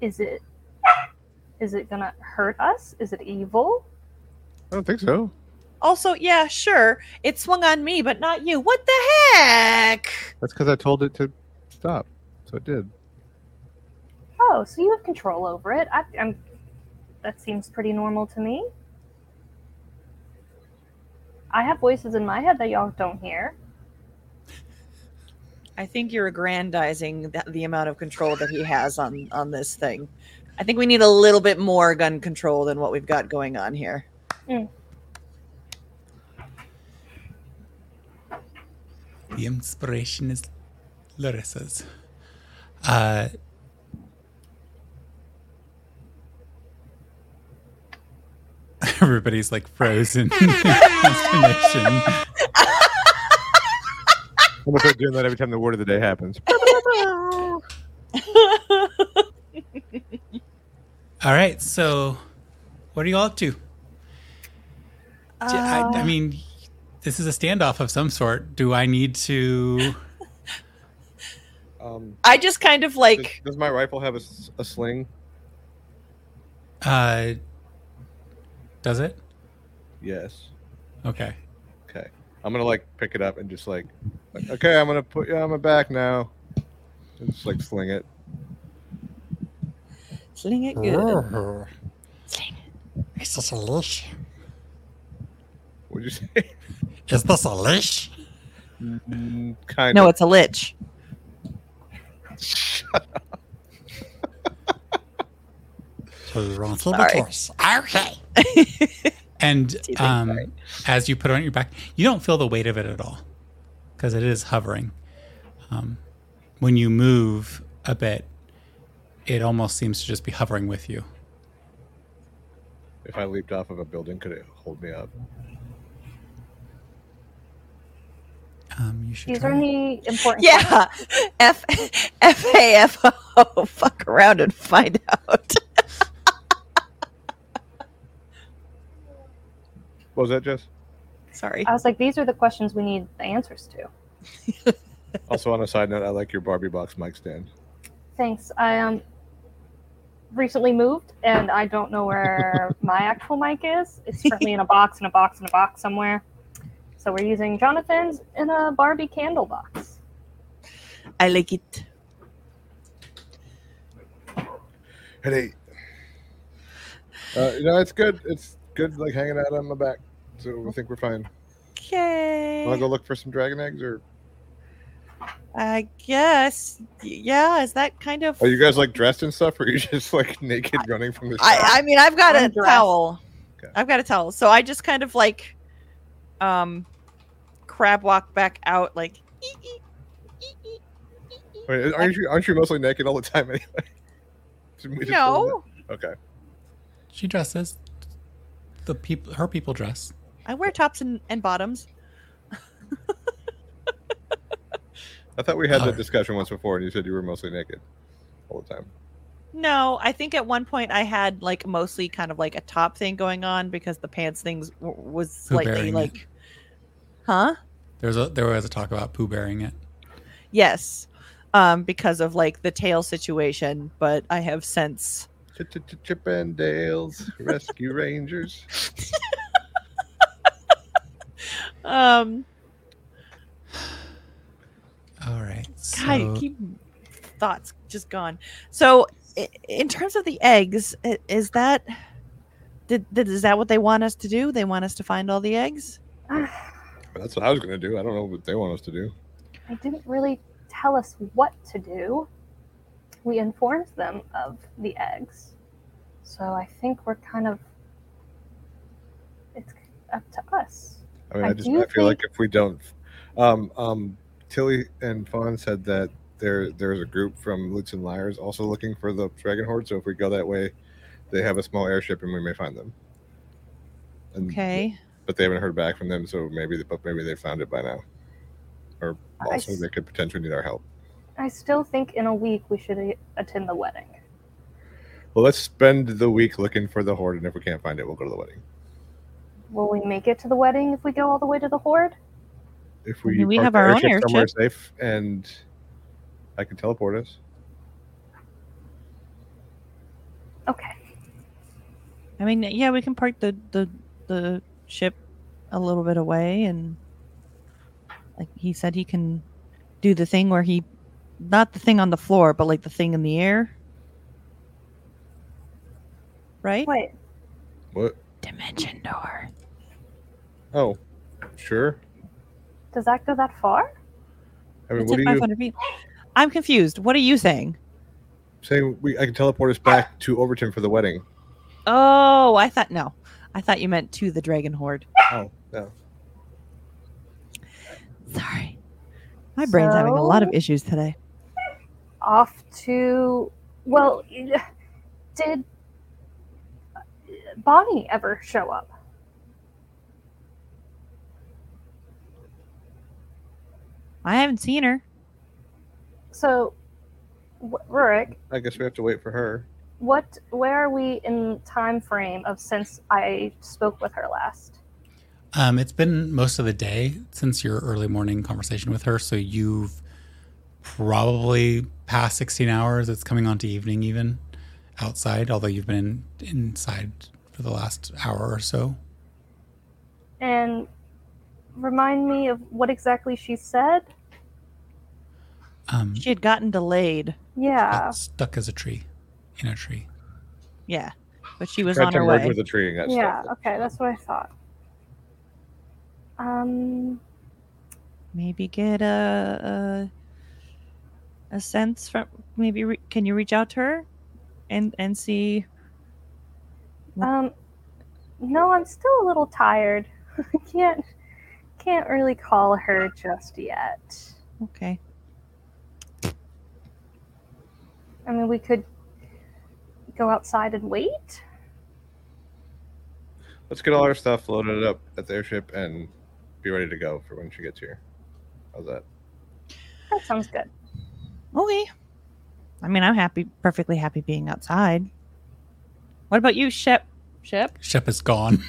D: Is it is it gonna hurt us? Is it evil?
E: I don't think so.
A: Also, yeah, sure, it swung on me, but not you. What the heck?
E: That's because I told it to stop. So it did.
D: Oh, so you have control over it. I, I'm. That seems pretty normal to me. I have voices in my head that y'all don't hear.
A: I think you're aggrandizing the, the amount of control that he has on on this thing. I think we need a little bit more gun control than what we've got going on here.
B: the inspiration is Larissa's. Uh, everybody's like frozen in consternation.
E: I'm gonna start doing that every time the word of the day happens.
B: All right, so what are you all up to? I, I
A: Uh,
B: mean, this is a standoff of some sort. Do I need to?
E: Um,
A: I just kind of like
E: does my rifle have a sling?
B: Uh, does it?
E: Yes.
B: Okay.
E: Okay. I'm gonna like pick it up and just like, like, okay, I'm gonna put you on my back now. And just like sling it.
A: sling it good.
F: Oh. Is this a leash?
E: What'd you say?
F: Is this a leash?
E: Mm, kind
A: No,
E: of.
A: it's a lich.
F: So you run through the
A: Sorry.
F: course. Okay.
B: And um, as you put it on your back, you don't feel the weight of it at all because it is hovering. Um, when you move a bit, it almost seems to just be hovering with you.
E: If I leaped off of a building, could it hold me up?
B: Um, you should
D: These are
B: try.
D: the important.
A: Yeah, F F A F O. Fuck around and find out.
E: What was that, Jess?
A: Sorry.
D: I was like, these are the questions we need the answers to.
E: Also, on a side note, I like your Barbie box mic stand.
D: Thanks. I um recently moved and I don't know where my actual mic is. It's currently in a box in a box in a box somewhere. So we're using Jonathan's in a Barbie candle box.
A: I like it.
E: Hey. Uh, you know, it's good. It's good, like hanging out on my back. So I think we're fine.
A: Okay.
E: Want to go look for some dragon eggs, or
A: I guess. Yeah. Is that kind of?
E: are you guys like dressed and stuff, or are you just like naked running from the? shop?
A: I, I mean, I've got
D: I'm
A: a
D: dressed.
A: towel.
E: Okay.
A: I've got a towel. So I just kind of like, um, crab walk back out like. "Ee, ee, ee, ee, ee, ee."
E: Wait, aren't you aren't you mostly naked all the time anyway? Shouldn't we just go with
A: No.
E: Okay.
B: She dresses. The people, her people dress.
A: I wear tops and, and bottoms.
E: I thought we had that discussion once before, and you said you were mostly naked all the time.
A: No, I think at one point I had like mostly kind of like a top thing going on because the pants things w- was
B: Pooh
A: slightly
B: bearing it.
A: like, huh?
B: There was a there was a talk about poo bearing it.
A: Yes, um, because of like the tail situation. But I have since.
E: Chip and Dale's Rescue Rangers.
A: Um,
B: All right. So,
A: God, I keep thoughts just gone. So, in terms of the eggs, is that did, did is that what they want us to do? They want us to find all the eggs.
E: That's what I was going to do. I don't know what they want us to do.
D: They didn't really tell us what to do. We informed them of the eggs. So I think we're kind of it's up to us.
E: I mean, I,
D: I
E: just I feel like if we don't, um, um, Tilly and Fawn said that there there's a group from Lutz and Liars also looking for the Dragon Hoard. So if we go that way, they have a small airship and we may find them. And
A: Okay.
E: but they haven't heard back from them. So maybe, they, but maybe they found it by now, or
D: I
E: also
D: s-
E: they could potentially need our help.
D: I still think in a week we should attend the wedding.
E: Well, let's spend the week looking for the hoard, and if we can't find it, we'll go to the wedding.
D: Will we make it to the wedding if we go all the way to the hoard?
E: If we,
A: we have our own
E: airship somewhere
A: airship.
E: safe, and I can teleport us.
D: Okay.
A: I mean, yeah, we can park the the the ship a little bit away, and like he said, he can do the thing where he, not the thing on the floor, but like the thing in the air, right?
D: Wait.
E: What?
A: Dimension door.
E: Oh, sure.
D: Does that go that far?
E: I mean,
A: It's
E: what
A: like
E: are you
A: 500 feet. I'm confused. What are you saying?
E: saying? We I can teleport us back to Overton for the wedding.
A: Oh, I thought no. I thought you meant to the dragon hoard.
E: Oh no.
A: Sorry. My brain's having a lot of issues today.
D: Off to. Well, did Bonnie ever show up?
A: I haven't seen her.
D: So, w- Rurik,
E: I guess we have to wait for her.
D: what? Where are we in time frame of since I spoke with her last?
B: Um, it's been most of the day since your early morning conversation with her, so you've probably past 16 hours. It's coming on to evening even outside, although you've been in, inside for the last hour or so.
D: And remind me of what exactly she said.
B: Um,
A: She had gotten delayed.
D: Yeah.
B: got stuck as a tree in a tree.
A: Yeah. But she was
E: Tried
A: on
E: to
A: her
E: merge
A: way.
E: with the tree and got
D: Yeah.
E: stuck.
D: Okay, that's what I thought. Um.
A: maybe get a a, a sense from maybe re- can you reach out to her and and see
D: Um. No, I'm still a little tired. I can't can't really call her just yet.
A: okay
D: I mean, we could go outside and wait.
E: Let's get all our stuff loaded up at the airship and be ready to go for when she gets here. How's that?
D: That sounds good.
A: okay i mean i'm happy perfectly happy being outside what about you shep shep
B: Shep is gone.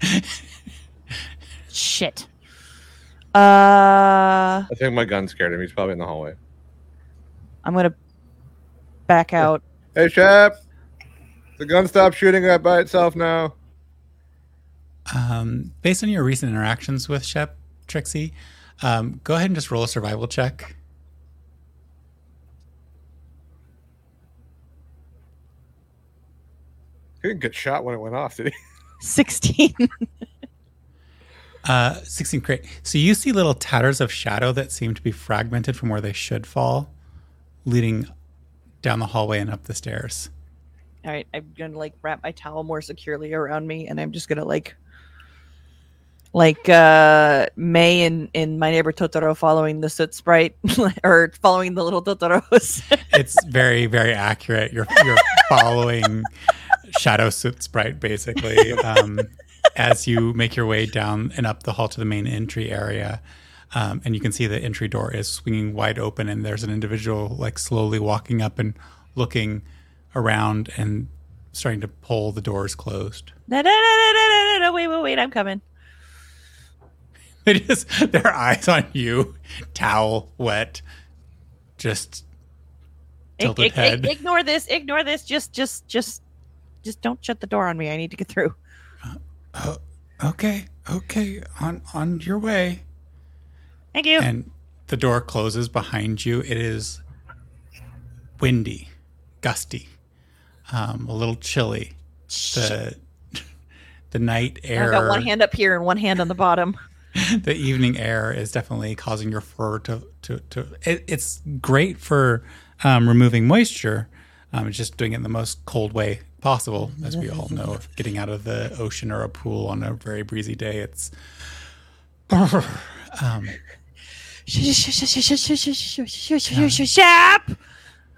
A: shit uh
E: I think my gun scared him. He's probably in the hallway.
A: i'm gonna back out
E: Hey, Shep! The gun stopped shooting at by itself now.
B: um, based on your recent interactions with Shep, Trixie, um, go ahead and just roll a survival check.
E: He didn't get shot when it went off, did he?
A: 16
B: Uh, 16 great. So you see little tatters of shadow that seem to be fragmented from where they should fall, leading down the hallway and up the stairs.
A: all right i'm gonna like wrap my towel more securely around me and i'm just gonna like like uh may in in my neighbor totoro following the soot sprite or following the little totoros
B: It's very, very accurate. You're you're following Shadow Soot Sprite basically um, as you make your way down and up the hall to the main entry area. Um, and you can see the entry door is swinging wide open, and there's an individual like slowly walking up and looking around and starting to pull the doors closed.
A: no, no, no, no, no, no, no, wait, wait, wait, I'm coming.
B: They just their eyes on you, towel wet, just tilted
A: ig- ig-
B: head.
A: ignore this, ignore this. Just, just, just, just don't shut the door on me. I need to get through.
B: Oh, okay, okay, on on your way.
A: Thank you.
B: and the door closes behind you. It is windy, gusty, um, a little chilly. The the night air.
A: I've got one hand up here and one hand on the bottom.
B: the evening air is definitely causing your fur to to to. It, it's great for um, removing moisture. Um, it's just doing it in the most cold way possible, as we all know. If getting out of the ocean or a pool on a very breezy day, it's. um,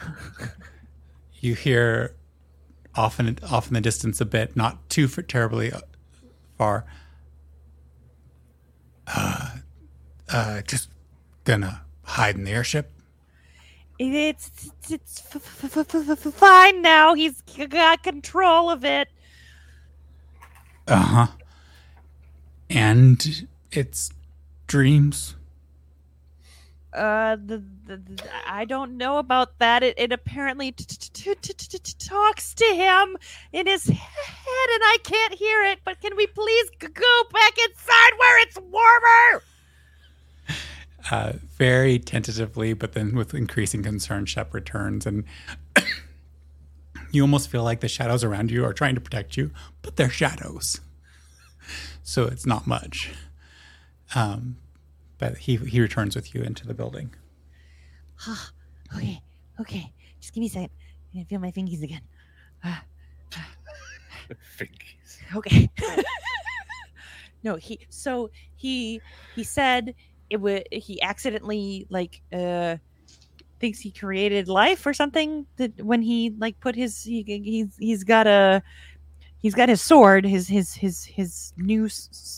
B: you hear often off in the distance a bit, not too terribly uh, far. Uh, uh, just gonna hide in the airship.
A: It's it's f- f- f- f- fine now. He's got control of it.
B: Uh huh. And it's dreams.
A: Uh, the, the, the I don't know about that. It, it apparently t- t- t- talks to him in his head, and I can't hear it. But can we please g- go back inside where it's warmer?
B: Uh, very tentatively, but then with increasing concern, Shep returns, and you almost feel like the shadows around you are trying to protect you, but they're shadows, so it's not much. Um, but he he returns with you into the building.
A: Okay, okay. Just give me a second. I feel my fingies again.
E: Fingies.
A: Okay. no, he so he he said it would he accidentally like uh thinks he created life or something that when he like put his he, he's he's got a he's got his sword his his his his new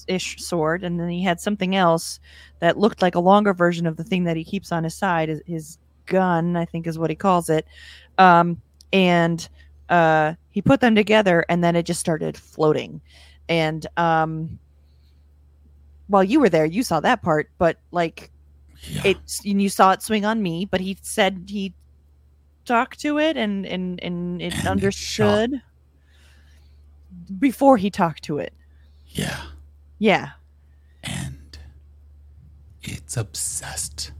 A: ish sword and then he had something else that looked like a longer version of the thing that he keeps on his side his, his gun i think is what he calls it. Um and uh he put them together and then it just started floating. And um while you were there you saw that part but like
B: Yeah.
A: it and you saw it swing on me but he said he talked to it and and and it
B: And it
A: understood before he talked to it
B: yeah.
A: yeah
B: And it's obsessed.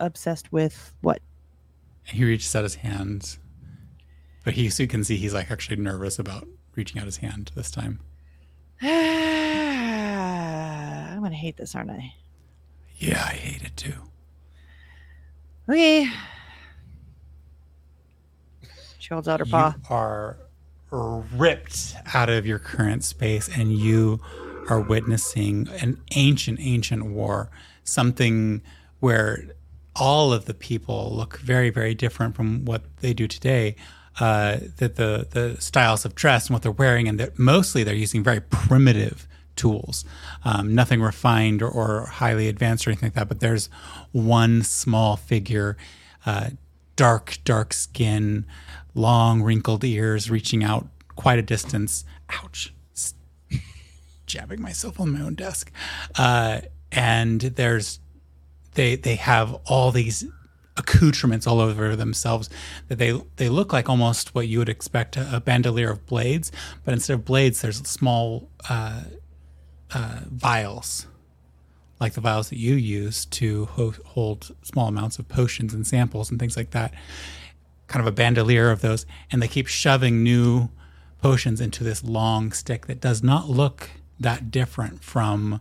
A: obsessed with what
B: He reaches out his hands, but he so you can see he's like actually nervous about reaching out his hand this time.
A: i'm gonna hate this aren't i
B: Yeah, I hate it too.
A: okay she holds out her paw
B: You are ripped out of your current space and you are witnessing an ancient, ancient war. Something where all of the people look very, very different from what they do today. Uh, that the the styles of dress and what they're wearing, and that mostly they're using very primitive tools, um, nothing refined or, or highly advanced or anything like that. But there's one small figure, uh, dark, dark skin, long wrinkled ears, reaching out quite a distance. Ouch! Jabbing myself on my own desk, uh, and there's they they have all these accoutrements all over themselves that they they look like almost what you would expect a, a bandolier of blades, but instead of blades, there's small uh, uh, vials, like the vials that you use to ho- hold small amounts of potions and samples and things like that. Kind of a bandolier of those, and they keep shoving new potions into this long stick that does not look that different from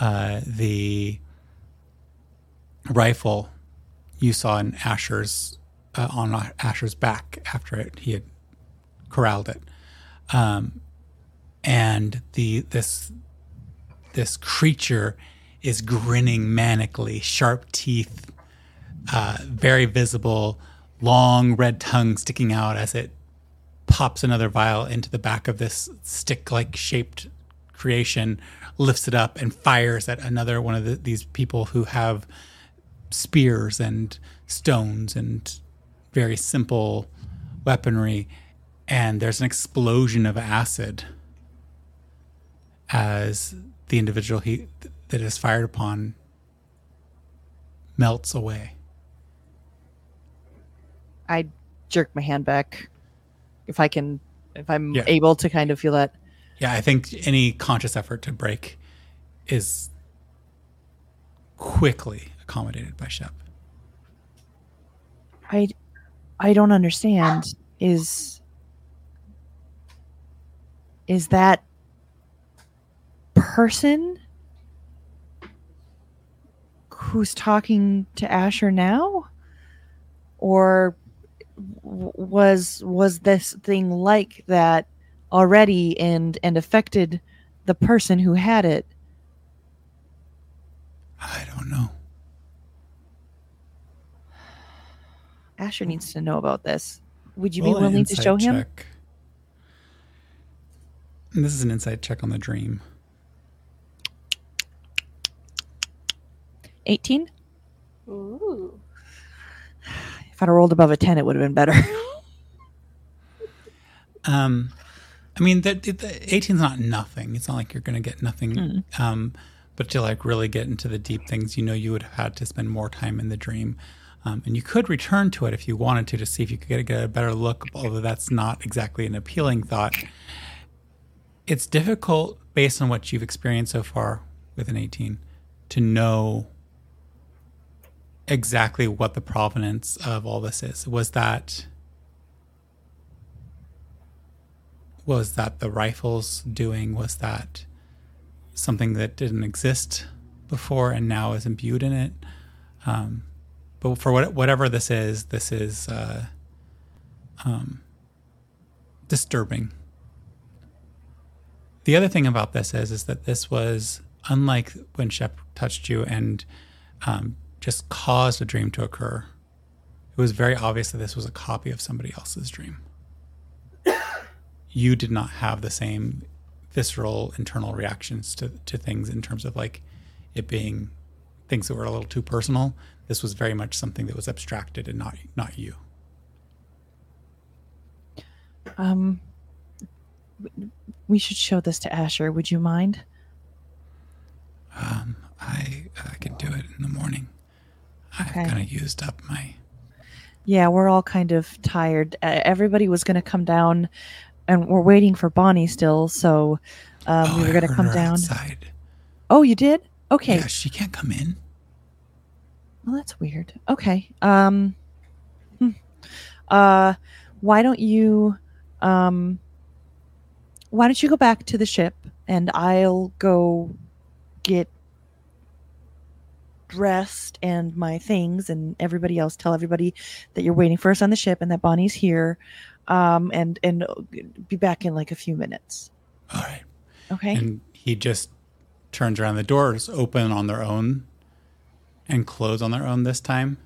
B: uh, the rifle you saw in Asher's uh, on Asher's back after it he had corralled it, um, and the this this creature is grinning manically, sharp teeth, uh, very visible, long red tongue sticking out as it pops another vial into the back of this stick-like shaped creation, lifts it up and fires at another one of the, these people who have spears and stones and very simple weaponry and there's an explosion of acid as the individual he that is fired upon melts away
A: I jerk my hand back if I can, if I'm
B: Yeah.
A: able to kind of feel that.
B: yeah i think any conscious effort to break is quickly accommodated by shep
A: I, I don't understand. Is is that person who's talking to Asher now, or was was this thing like that already and and affected the person who had it?
B: i don't know
A: Asher needs to know about this. Would you be
B: Roll an
A: willing to
B: insight
A: show him?
B: And this is an insight check on the dream
A: 18.
D: Ooh.
A: If I'd have rolled above a 10, it would have been better.
B: Um, I mean, the, the, the 18 is not nothing. It's not like you're going to get nothing. Um, but to like really get into the deep things, you know, you would have had to spend more time in the dream. Um, and you could return to it if you wanted to to see if you could get a, get a better look, although that's not exactly an appealing thought. It's difficult based on what you've experienced so far with an 18 to know exactly what the provenance of all this is. Was that was that the rifles doing? Was that something that didn't exist before and now is imbued in it? Um, but for what, whatever this is, this is uh, um, disturbing. The other thing about this is, is that this was unlike when Shep touched you and um, just caused a dream to occur. It was very obvious that this was a copy of somebody else's dream. you did not have the same visceral internal reactions to, to things in terms of like it being things that were a little too personal. This was very much something that was abstracted and not not you.
A: Um, we should show this to Asher. Would you mind?
B: Um, I I can do it in the morning. I've
A: Okay.
B: kind of used up my.
A: Yeah, we're all kind of tired. Uh, everybody was going to come down, and we're waiting for Bonnie still. So um,
B: oh,
A: we were going to come down.
B: outside.
A: Oh, you did? Okay.
B: Yeah, she can't come in.
A: Well, that's weird. Okay. Um. hmm. Uh, why don't you, um, why don't you go back to the ship and I'll go get dressed and my things and everybody else tell everybody that you're waiting for us on the ship and that Bonnie's here, um, and and be back in like a few minutes.
B: All right.
A: Okay.
B: And he just turns around. The doors open on their own and close on their own this time.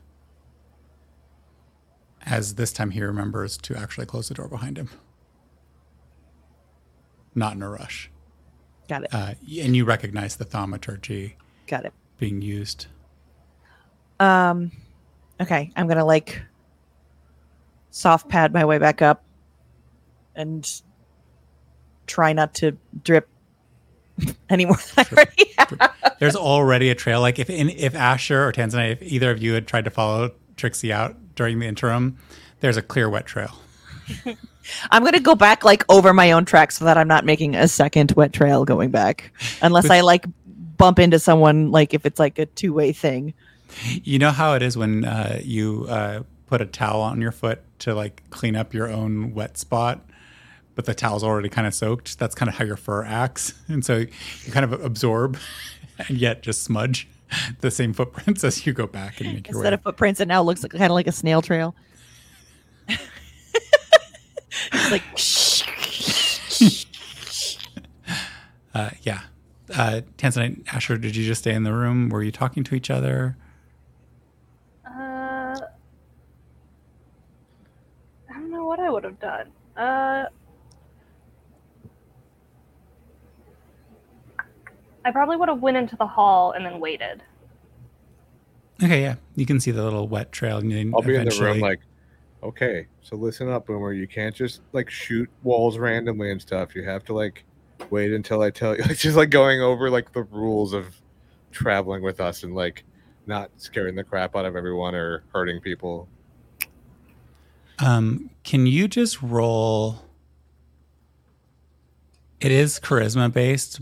B: As this time he remembers to actually close the door behind him. Not in a rush.
A: Got it.
B: Uh, and you recognize the thaumaturgy
A: Got it.
B: being used.
A: Um, okay, I'm gonna like soft pad my way back up and try not to drip any more than I already have.
B: There's already a trail. Like if in, if Asher or Tanzanite, if either of you had tried to follow Trixie out during the interim, there's a clear wet trail.
A: I'm gonna go back like over my own track so that I'm not making a second wet trail going back, unless I like bump into someone like if it's like a two way thing.
B: You know how it is when uh, you uh, put a towel on your foot to like clean up your own wet spot, but the towel's already kind of soaked. That's kind of how your fur acts, and so you kind of absorb and yet just smudge the same footprints as you go back and make your way.
A: Instead of footprints, it now looks like, kind of like a snail trail. it's like
B: Uh, yeah, uh, Tanzanite, Asher, did you just stay in the room? Were you talking to each other?
D: Uh, I don't know what I would have done. Uh, I probably would have went into the hall and then waited.
B: Okay, yeah, you can see the little wet trail. And then
E: I'll be in the room like, okay, so listen up, Boomer. You can't just like shoot walls randomly and stuff. You have to like wait until I tell you. It's just like going over like the rules of traveling with us and like not scaring the crap out of everyone or hurting people.
B: Um, can you just roll? It is charisma based,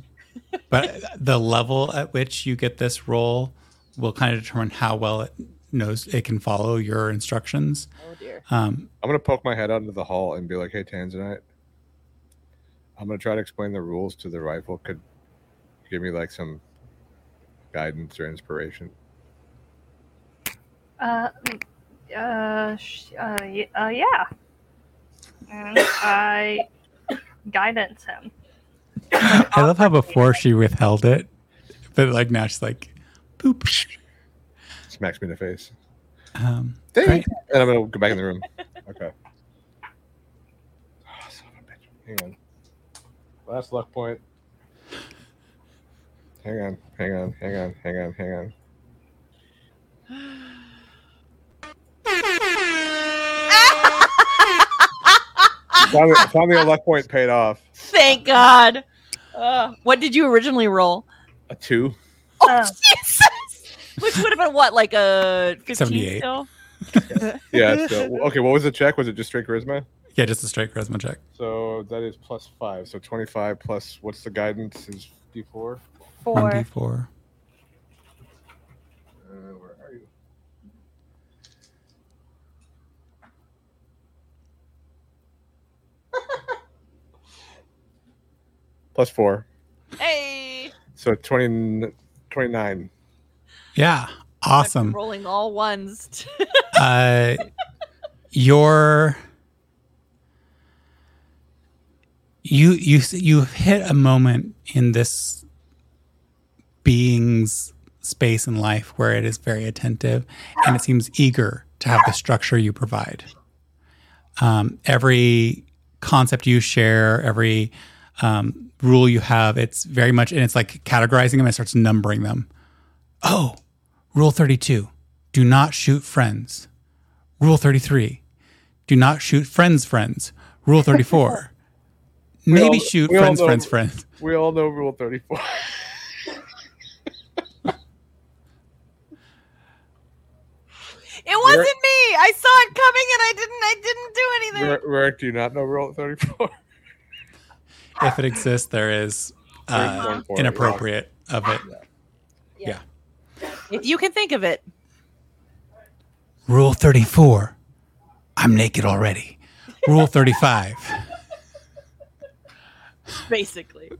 B: but the level at which you get this roll will kind of determine how well it knows it can follow your instructions.
A: oh dear.
B: Um,
E: I'm gonna poke my head out into the hall and be like, "Hey, Tanzanite, I'm gonna try to explain the rules to the rifle. Could give me like some guidance or inspiration?"
D: Uh, uh, sh- uh, y- uh yeah. And I guidance him.
B: I love how before she withheld it, but like now she's like, boop.
E: Smacks me in the face.
B: Um,
E: Dang.
B: Right.
E: And I'm gonna go back in the room. Okay. Oh, son of a bitch. Hang on. Last luck point. Hang on. Hang on. Hang on. Hang on. Hang on. finally, finally, a luck point paid off.
A: Thank God. Uh, what did you originally roll?
E: A two.
A: Oh,
D: Oh.
A: Jesus! Which would have been what, like a 15
B: 78.
A: still?
E: Yeah. So okay, what was the check? Was it just straight charisma?
B: Yeah, just a straight charisma check.
E: So that is plus five. So twenty-five plus what's the guidance is D four.
D: Four.
B: 1d4.
E: Uh, Plus four.
A: Hey!
E: So 20, 29.
B: Yeah, awesome.
A: Rolling all ones.
B: uh, your you you you hit a moment in this being's space in life where it is very attentive and it seems eager to have the structure you provide. Um, every concept you share, every um, rule you have, it's very much, and it's like categorizing them and it starts numbering them. Oh, rule 32 do not shoot friends. Rule 33 do not shoot friends' friends. Rule 34 maybe
E: all-
B: shoot friends'
E: know-
B: friends' friends.
E: We all know Rule 34.
A: It wasn't me. I saw it coming and I didn't I didn't do anything.
E: Rick, Rick, do you not know Rule 34?
B: If it exists, there is uh,
E: 34,
B: inappropriate of it. Yeah.
A: If you can think of it.
B: Rule 34 I'm naked already. Rule 35.
A: Basically.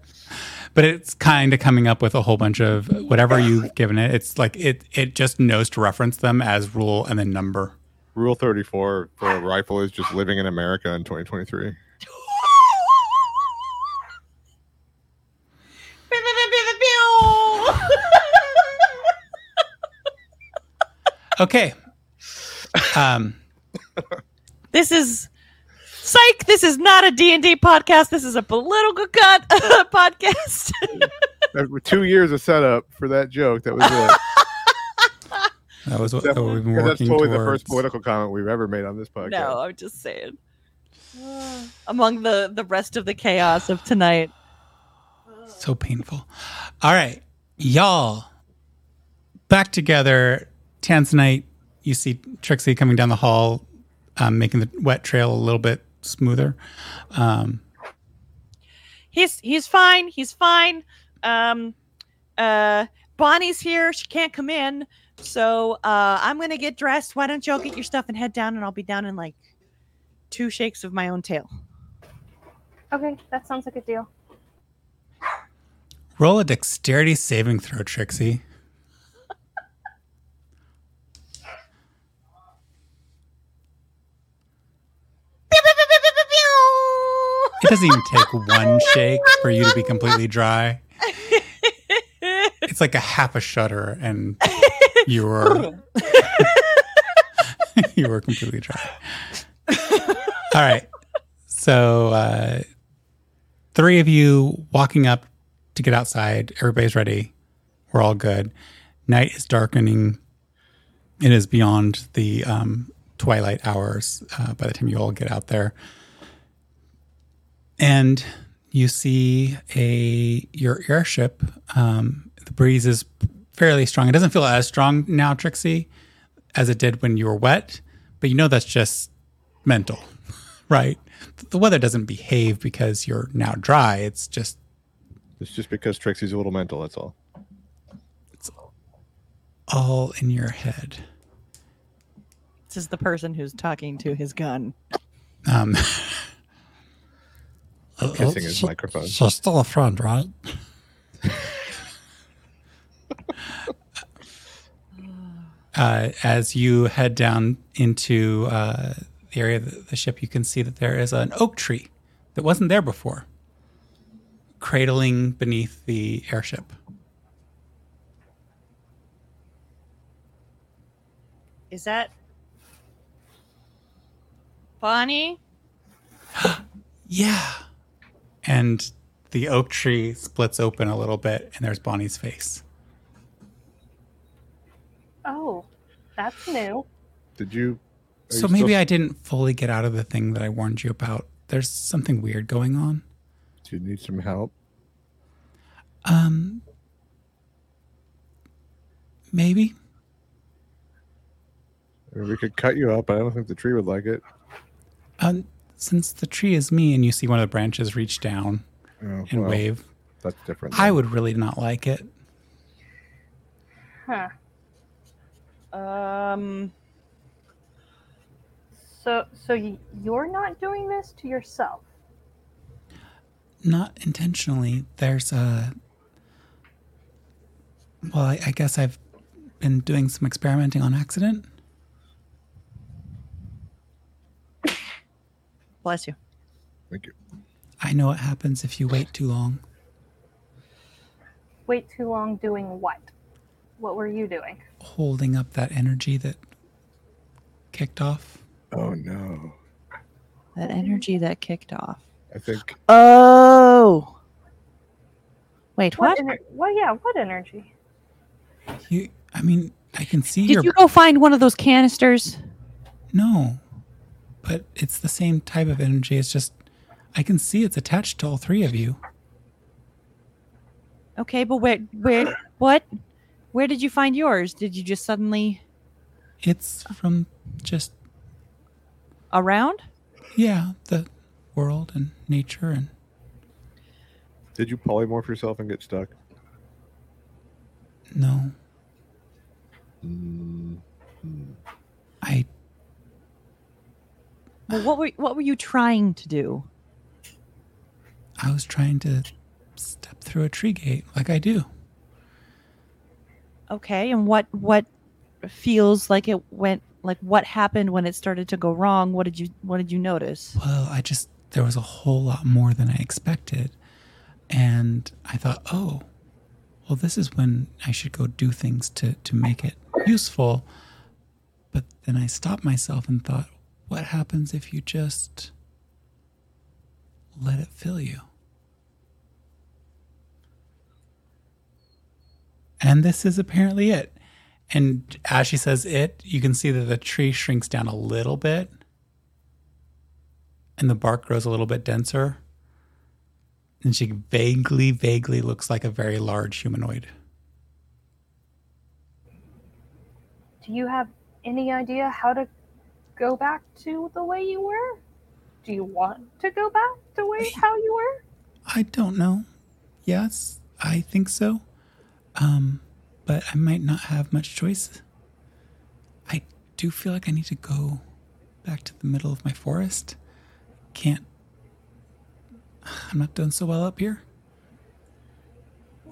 B: but it's kind of coming up with a whole bunch of whatever you've given it. It's like it it just knows to reference them as rule and then number.
E: Rule 34 for a rifle is just living in America in 2023.
B: Okay. Um
A: this is psych. This is not a D&D podcast. This is a political cut podcast.
E: Two years of setup for that joke. That was it.
B: that was what, what we've been
E: Because that's
B: working
E: totally the first political comment we've ever made on this podcast.
A: no, I'm just saying. Among the the rest of the chaos of tonight.
B: So painful. All right, y'all, back together. Tanzanite, you see Trixie coming down the hall, um, making the wet trail a little bit smoother. Um,
A: He's he's fine. He's fine. Um uh Bonnie's here. She can't come in. So uh I'm gonna get dressed. Why don't y'all get your stuff and head down and I'll be down in like two shakes of my own tail.
D: Okay, that sounds like a deal.
B: roll a dexterity saving throw, Trixie. It doesn't even take one shake for you to be completely dry. It's like a half a shudder, and you were you were completely dry. All right, so uh, three of you walking up to get outside. Everybody's ready. We're all good. Night is darkening. It is beyond the um, twilight hours uh, by the time you all get out there and you see a your airship. Um, the breeze is fairly strong. It doesn't feel as strong now, Trixie, as it did when you were wet, but you know that's just mental, right? The weather doesn't behave because you're now dry. It's just
E: It's just because Trixie's a little mental, that's all.
B: It's all in your head.
A: This is the person who's talking to his gun.
B: Um,
E: Kissing his microphone.
F: She's still a friend, right?
B: uh, as you head down into uh, the area of the, the ship, you can see that there is an oak tree that wasn't there before, cradling beneath the airship.
A: Is that Bonnie?
B: Yeah. And the oak tree splits open a little bit, and there's Bonnie's face.
D: Oh, that's new.
E: Did you?
B: So
E: you
B: maybe
E: still-
B: I didn't fully get out of the thing that I warned you about there's something weird going on.
E: Do you need some help?
B: Um, maybe.
E: I mean, we could cut you up, but I don't think the tree would like it.
B: Um, since the tree is me, and you see one of the branches reach down
E: Oh,
B: and
E: well,
B: wave,
E: That's different.
B: I would really not like it.
D: Huh.
A: Um,
D: So, so you're not doing this to yourself.
B: Not intentionally. There's a. Well, I, I guess I've been doing some experimenting on accident.
A: Bless you.
E: Thank you.
B: I know what happens if you wait too long.
D: Wait too long doing what? What were you doing?
B: Holding up that energy that kicked off.
E: Oh no.
A: That energy that kicked off.
E: I think
A: Oh. Wait, what?
D: What? Ener- what? Yeah. What energy?
B: You, I mean, I can see
A: Did
B: your
A: you go find one of those canisters?
B: No, but it's the same type of energy. It's just I can see it's attached to all three of you.
A: Okay, but where, where, what? Where did you find yours? Did you just suddenly
B: It's from just
A: around?
B: yeah, the world and nature and
E: did you polymorph yourself and get stuck?
B: no,
E: Mm,
B: I
A: Well, what were what were you trying to do?
B: I was trying to step through a tree gate like I do.
A: Okay, and what what feels like it went like what happened when it started to go wrong? What did you what did you notice?
B: Well, I just there was a whole lot more than I expected. And I thought, "Oh, well this is when I should go do things to to make it useful." But then I stopped myself and thought, "What happens if you just let it fill you?" And this is apparently it. And as she says it, you can see that the tree shrinks down a little bit and the bark grows a little bit denser. And she vaguely, vaguely looks like a very large humanoid.
D: Do you have any idea how to go back to the way you were? Do you want to go back to way how you were?
B: I don't know. Yes, I think so. Um, but I might not have much choice. I do feel like I need to go back to the middle of my forest. Can't. I'm not doing so well up here.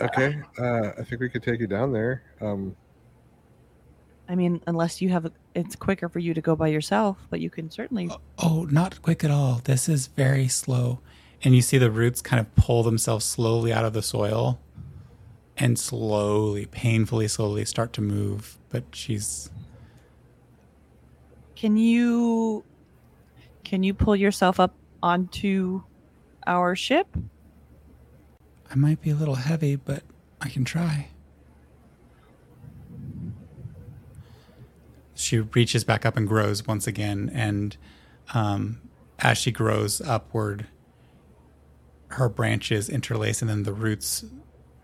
E: okay. Uh, I think we could take you down there. Um,
A: I mean, unless you have a, it's quicker for you to go by yourself, but you can certainly
B: oh, oh, not quick at all. This is very slow. And you see the roots kind of pull themselves slowly out of the soil and slowly, painfully, slowly start to move. But she's.
A: Can you can you pull yourself up onto our ship?
B: I might be a little heavy, but I can try. She reaches back up and grows once again. And um, as she grows upward, her branches interlace and then the roots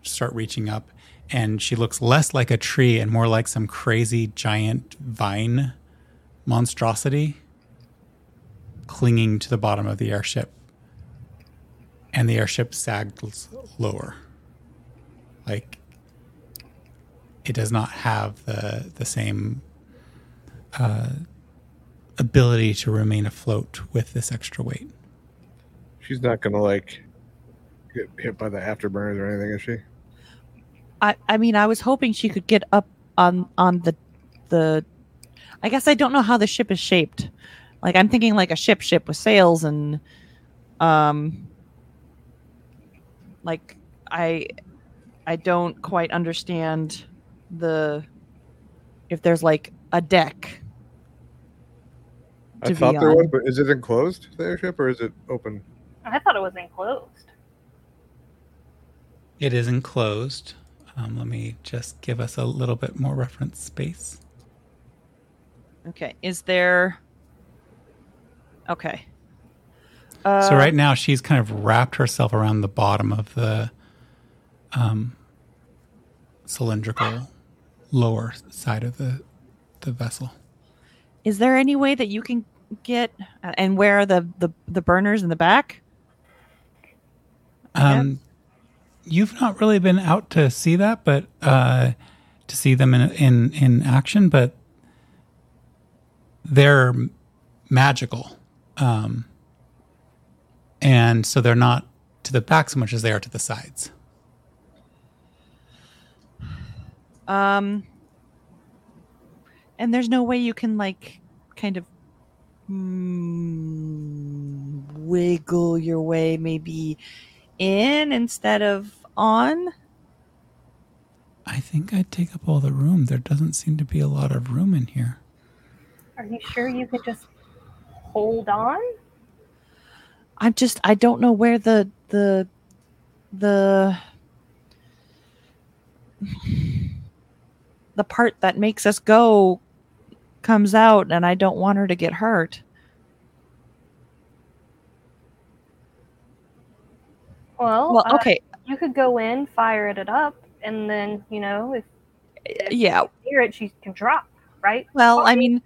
B: start reaching up. And she looks less like a tree and more like some crazy giant vine monstrosity clinging to the bottom of the airship and the airship sags lower. Like it does not have the the same uh, ability to remain afloat with this extra weight.
E: she's not gonna like get hit by the afterburners or anything, is she?
A: I I mean, I was hoping she could get up on on the the. I guess I don't know how the ship is shaped. Like I'm thinking like a ship ship with sails and, um. Like I, I don't quite understand the. If there's like a deck.
E: I
A: To be
E: thought there
A: on.
E: was, but is it enclosed the airship or is it open?
D: I thought it was enclosed.
B: It is enclosed. Um, let me just give us a little bit more reference space.
A: Okay, is there? Okay. Uh,
B: so right now she's kind of wrapped herself around the bottom of the um, cylindrical lower side of the the vessel.
A: Is there any way that you can get uh, and where are the the, the burners in the back?
B: Um, you've not really been out to see that, but uh, to see them in in in action, but they're magical, um, and so they're not to the back so much as they are to the sides.
A: Um, and there's no way you can like kind of Hmm, wiggle your way maybe in instead of on.
B: I think I'd take up all the room. There doesn't seem to be a lot of room in here.
D: Are you sure you could just hold on?
A: I'm just I don't know where the the the the part that makes us go comes out and I don't want her to get hurt.
D: Well,
A: Well,
D: uh,
A: okay.
D: you could go in, fire it up, and then you know if
A: Yeah.
D: you hear it, she can drop, right?
A: Well, I mean,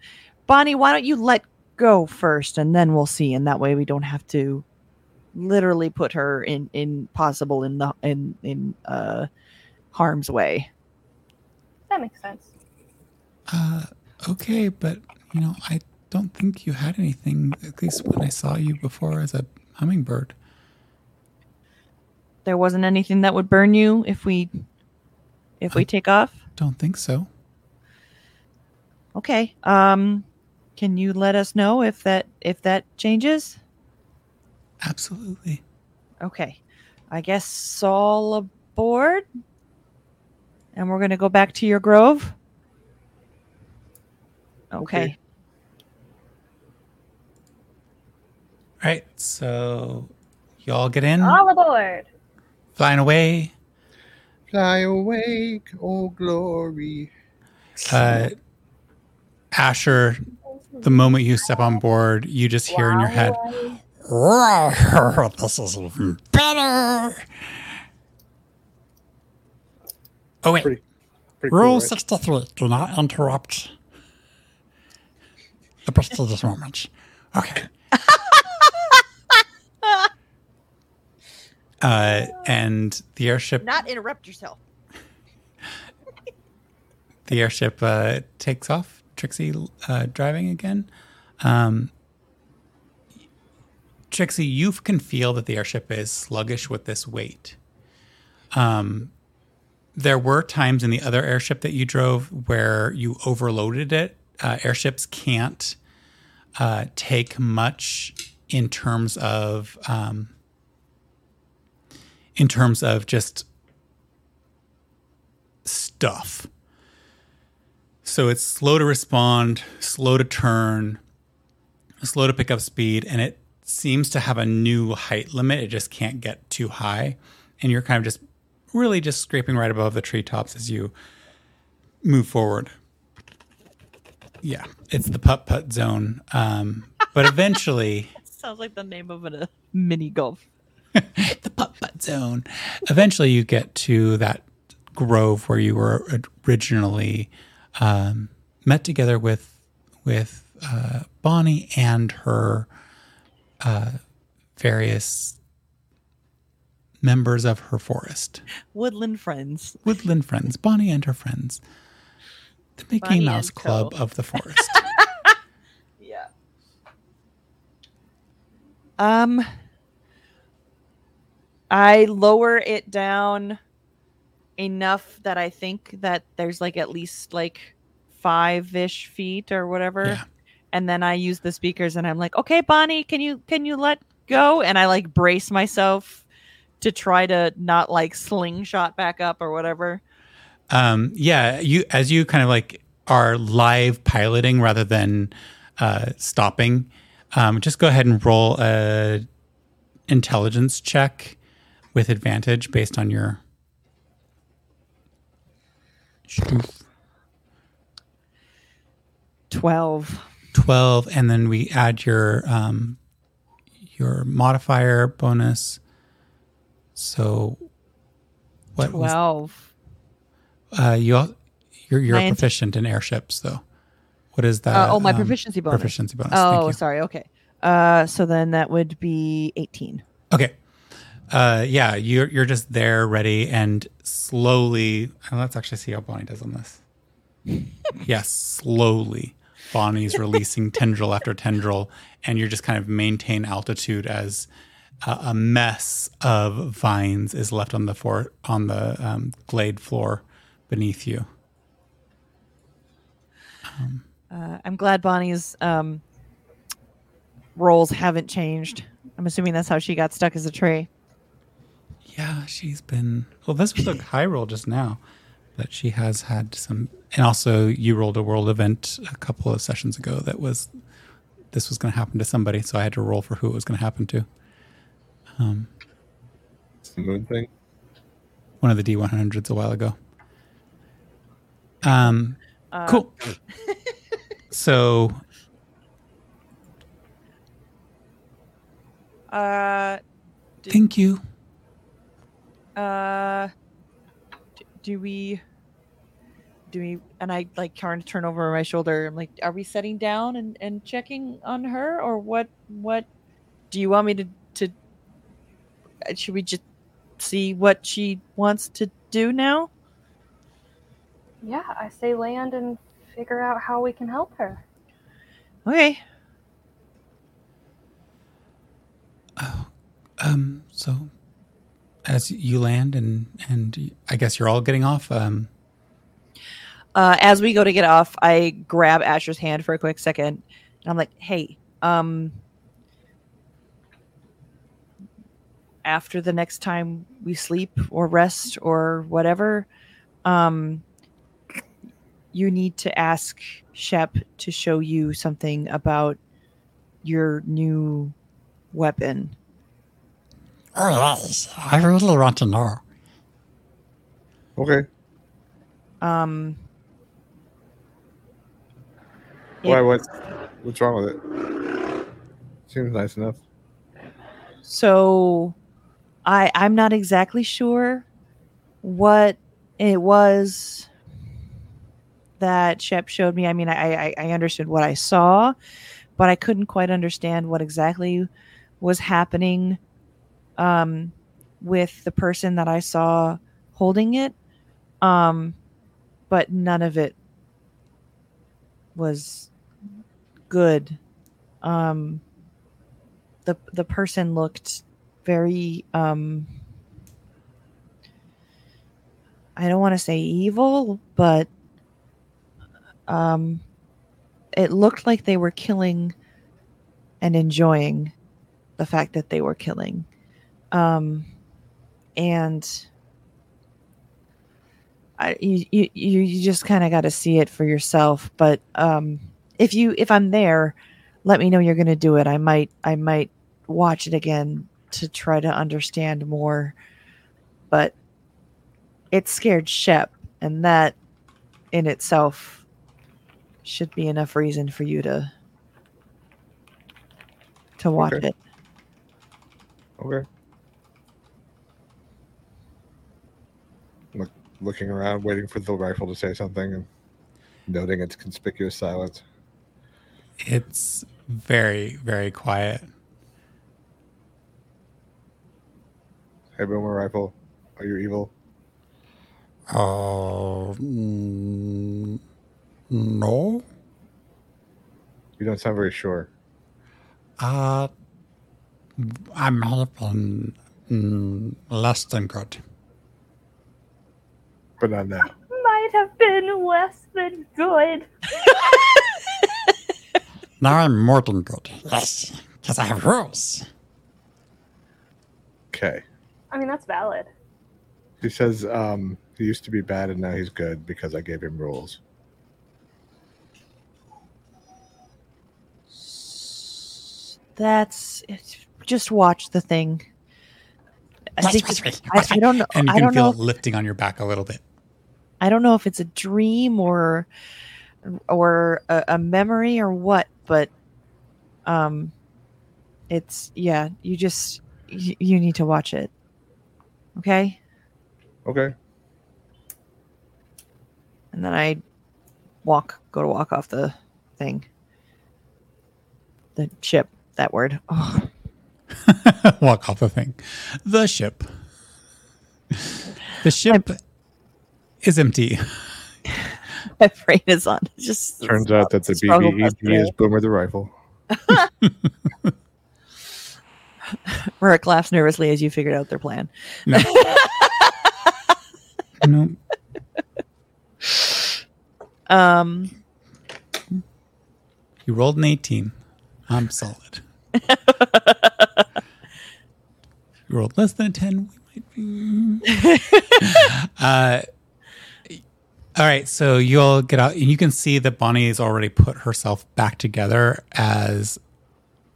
A: Bonnie, why don't you let go first and then we'll see and that way we don't have to literally put her in in possible in the in in uh harm's way.
D: that makes sense.
B: Uh, okay, but you know, I don't think you had anything. At least when I saw you before as a hummingbird.
A: There wasn't anything that would burn you if we if we take off.
B: Don't think so.
A: Okay. Um can you let us know if that if that changes?
B: Absolutely.
A: Okay. I guess all aboard. And we're going to go back to your grove. Okay.
E: Okay.
B: All right, so y'all get in,
D: All aboard.
B: flying away.
E: Fly away, oh glory.
B: Uh, Asher, the moment you step on board, you just hear in your head,
F: this is better.
B: "Oh wait,
C: Pretty, pretty cool,
F: Rule
C: right?
F: 63 do not interrupt the prestigious moments.
B: Okay. uh, and the airship,
A: Not interrupt yourself.
B: the airship uh, takes off. Trixie uh, driving again. Um, Trixie, you can feel that the airship is sluggish with this weight. Um, there were times in the other airship that you drove where you overloaded it. Uh, airships can't uh, take much in terms of um, in terms of just stuff. So it's slow to respond, slow to turn, slow to pick up speed, and it seems to have a new height limit. It just can't get too high, and you're kind of just really just scraping right above the treetops as you move forward. Yeah, it's the putt putt zone. Um, but eventually,
A: Sounds like the name of a mini golf.
B: the putt putt zone. Eventually, you get to that grove where you were originally um, met together with with uh, Bonnie and her uh, various members of her forest,
A: Woodland friends.
B: woodland friends. Bonnie and her friends, the Mickey
A: Bonnie
B: Mouse Club of the forest.
A: Yeah. Um I lower it down enough that I think that there's like at least like five ish feet or whatever.
B: Yeah.
A: And then I use the speakers and I'm like, okay, Bonnie, can you can you let go? And I like brace myself to try to not like slingshot back up or whatever.
B: Um, yeah, you as you kind of like are live piloting rather than uh, stopping. Um, just go ahead and roll a intelligence check with advantage based on your.
A: 12.
B: 12 and then we add your um your modifier bonus. So, what was
A: Twelve.
B: Uh, you you're, you're proficient in airships, though. What is that?
A: Uh, oh, my
B: um,
A: proficiency bonus.
B: Proficiency bonus.
A: Oh, sorry. Okay. Uh, so then that would be eighteen.
B: Okay. Uh, yeah, you're you're just there, ready, and slowly. uh, Let's actually see how Bonnie does on this. yes, slowly. Bonnie's releasing tendril after tendril, and you're just kind of maintain altitude as a, a mess of vines is left on the floor on the um, glade floor beneath you.
A: Uh, I'm glad Bonnie's um, roles haven't changed. I'm assuming that's how she got stuck as a tree.
B: Yeah, she's been. Well, this was a high roll just now, but she has had some. And also, you rolled a world event a couple of sessions ago that was. This was going to happen to somebody, so I had to roll for who it was going to happen to. Um,
E: It's the moon thing.
B: one of the D100s a while ago. Um, cool. so,
A: Uh,
B: thank you.
A: uh, d- do we? Do we? And I like kind of turn over my shoulder. I'm like, are we setting down and, and checking on her, or what? What? Do you want me to to? uh, Should we just see what she wants to do now?
D: Yeah, I say land and figure out how we can help her.
A: Okay.
B: Um, so, as you land and and I guess you're all getting off. Um,
A: uh, as we go to get off, I grab Asher's hand for a quick second, and I'm like, "Hey, um, after the next time we sleep or rest or whatever, um, you need to ask Shep to show you something about your new weapon.
F: Oh, yes. I really want to know.
E: Okay.
A: Um,
E: Why?
A: It-
E: What's what's wrong with it? Seems nice enough.
A: So I I'm not exactly sure what it was that Shep showed me. I mean, I, I I understood what I saw, but I couldn't quite understand what exactly was happening um, with the person that I saw holding it. Um, but none of it was good. Um, the the person looked very um I don't want to say evil, but um it looked like they were killing and enjoying the fact that they were killing. Um and I, you, you you just kind of got to see it for yourself but um if you if i'm there let me know you're going to do it i might i might watch it again to try to understand more but it scared shep and that in itself should be enough reason for you to to watch
E: Okay.
A: it
E: Okay. Look, looking around, waiting for the rifle to say something, and noting its conspicuous silence.
B: it's very very quiet.
E: Hey, boomer rifle, are you evil?
F: Oh, mm, no.
E: You don't sound very sure.
F: Uh, I'm helping mm, less than good.
E: But not now.
D: Might have been less than good.
F: Now I'm more than good. Yes, because I have rules.
E: Okay.
D: I mean, that's valid.
E: He says um, he used to be bad and now he's good because I gave him rules.
A: That's it's, just watch the thing I,
F: Watch,
A: think
F: watch, watch,
A: I, I don't know
B: And you
A: i
B: can
A: don't
B: feel
A: know
B: it lifting on your back a little bit.
A: I don't know if it's a dream or or a, a memory or what, but um It's yeah. You just you, you need to watch it. Okay.
E: Okay.
A: And then I walk, go to walk off the thing. The ship. That word. Oh,
B: Walk off the thing. The ship. The ship is empty.
A: my brain is on. It's just
E: Turns out that the
A: struggle
E: BBEG
A: bus today.
E: is Boomer the Rifle.
A: Rick laughs nervously as you figured out their plan.
B: No. no.
A: Um,
B: You rolled an 18. I'm solid. Rolled less than a 10. We might be. uh, all right. So you all get out, and you can see that Bonnie has already put herself back together as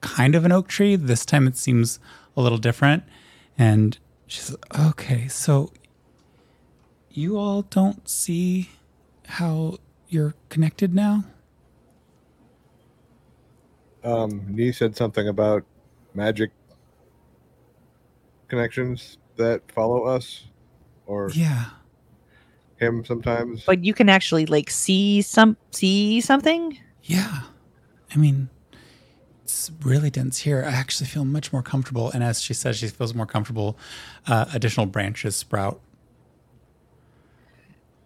B: kind of an oak tree. This time it seems a little different. And she's okay. So you all don't see how you're connected now?
E: Um, Nee said something about magic connections that follow us, or
B: Yeah.
E: him sometimes.
A: but you can actually like see some see something.
B: Yeah. I mean, it's really dense here. I actually feel much more comfortable. And as she says, she feels more comfortable. Uh, additional branches sprout.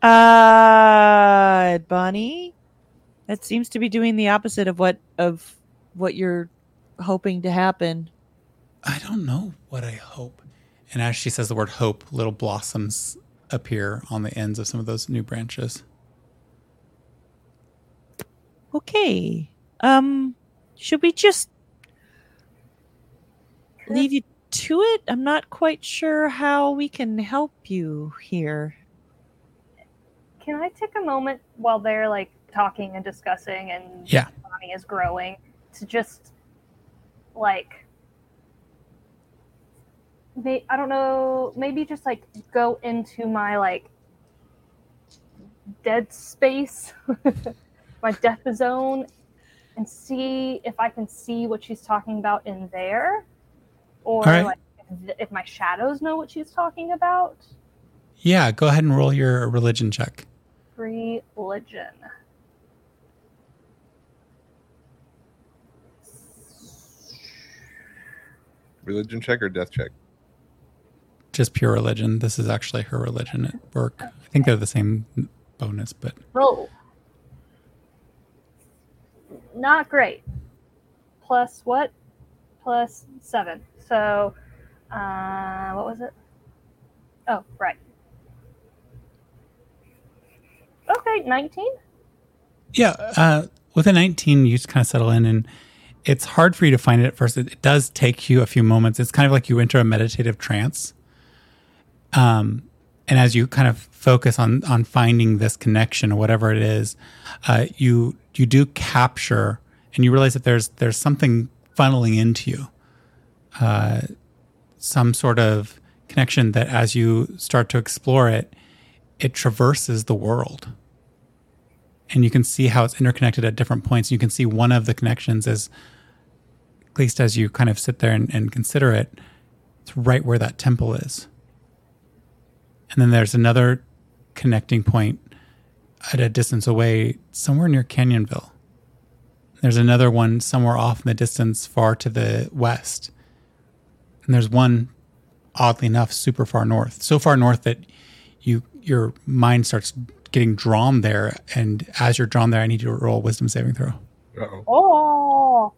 A: Uh, Bonnie, that seems to be doing the opposite of what of what you're hoping to happen.
B: I don't know what I hope. And as she says the word hope, little blossoms appear on the ends of some of those new branches.
A: Okay. Um, should we just leave you to it? I'm not quite sure how we can help you here.
D: Can I take a moment while they're like talking and discussing and
B: Yeah.
D: Bonnie is growing to just like may I don't know, maybe just like go into my like dead space, my death zone, and see if I can see what she's talking about in there, or
B: right.
D: like if, if my shadows know what she's talking about.
B: Yeah, go ahead and roll your religion check.
D: Religion.
E: Religion check or death check?
B: Just pure religion. This is actually her religion at work. I think they're the same bonus, but
D: Roll. Not great. Plus what? Plus seven. So, uh, what was it? Oh, right. Okay, 19?
B: Yeah, uh, with a 19, you just kind of settle in, and it's hard for you to find it at first. It, it does take you a few moments. It's kind of like you enter a meditative trance. Um, and as you kind of focus on on finding this connection or whatever it is, uh, you you do capture, and you realize that there's there's something funneling into you, uh, some sort of connection that as you start to explore it, it traverses the world and you can see how it's interconnected at different points. You can see one of the connections is, at least as you kind of sit there and, and consider it, it's right where that temple is. And then there's another connecting point at a distance away, somewhere near Canyonville. There's another one somewhere off in the distance, far to the west. And there's one, oddly enough, super far north. So far north that you your mind starts getting drawn there. And as you're drawn there, I need you to roll a wisdom saving throw.
E: Uh-oh.
D: Oh,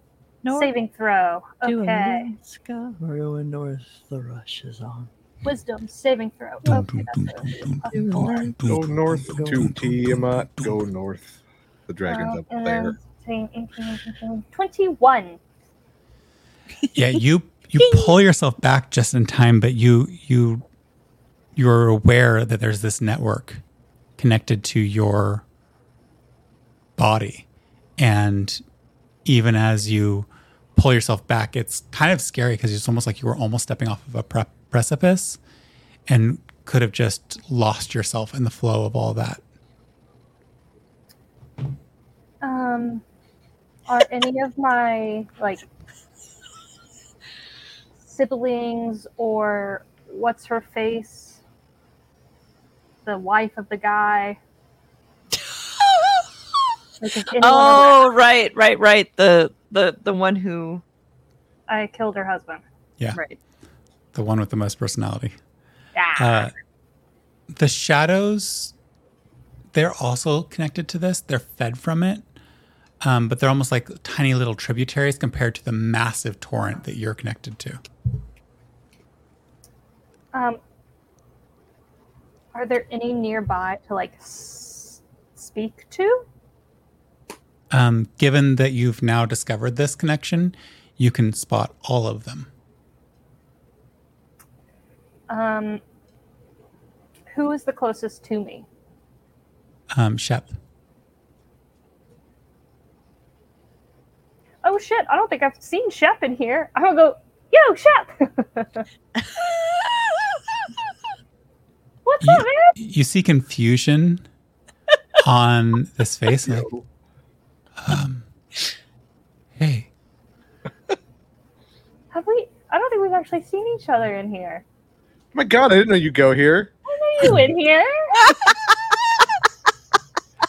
A: No,
D: saving throw. Okay.
A: Alaska, going north, the rush is on.
D: Wisdom saving throw. Okay, that's it.
B: dum,
A: To
B: dum,
A: north.
B: dum,
E: Go north to
B: dum, dum,
E: Tiamat. Go north. The dragon's
D: Uh,
E: up there.
D: then 18, 18, 19, 21.
B: yeah you you pull yourself back just in time but you you you're aware that there's this network connected to your body and even as you pull yourself back it's kind of scary because it's almost like you were almost stepping off of a pre- precipice and could have just lost yourself in the flow of all that
D: Um, are any of my like siblings or what's her face? The wife of the guy. Like,
A: oh, right, right, right. The the the one who
D: I killed her husband.
B: Yeah.
A: right.
B: The one with the most personality.
D: Ah,
B: Uh, the shadows, they're also connected to this. They're fed from it, um, but they're almost like tiny little tributaries compared to the massive torrent that you're connected to.
D: um, are there any nearby to like s- speak to?
B: Um, given that you've now discovered this connection, you can spot all of them.
D: Um, who is the closest to me?
B: Um, Shep,
D: Oh shit! I don't think I've seen Shep in here. I'm gonna go. Yo, Shep. What's
B: you,
D: up, man?
B: you see confusion on this face. Like, um, hey,
D: Have we? I don't think we've actually seen each other in here.
E: my God, I didn't know you go here.
D: I know you in here.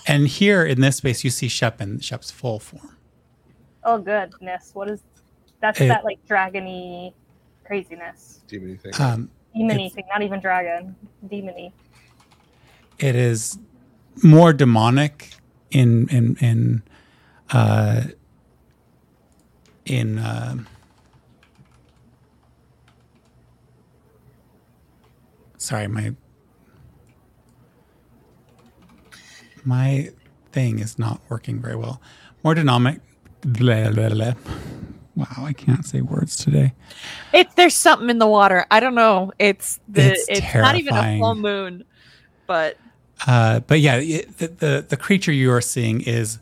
B: and here in this space, you see Shep in Shep's full form.
D: Oh goodness, what is? That's
B: It-
D: that like dragony craziness,
E: Demony thing.
B: Um,
D: demony thing. Not even dragon, demony.
B: it is more demonic in in in uh in um sorry my my thing is not working very well more dynamic blah, blah, blah. wow i can't say words today
A: It's there's something in the water. I don't know. It's the
B: It's
A: it's, not even a full moon, but
B: Uh, but yeah, it, the, the the creature you are seeing is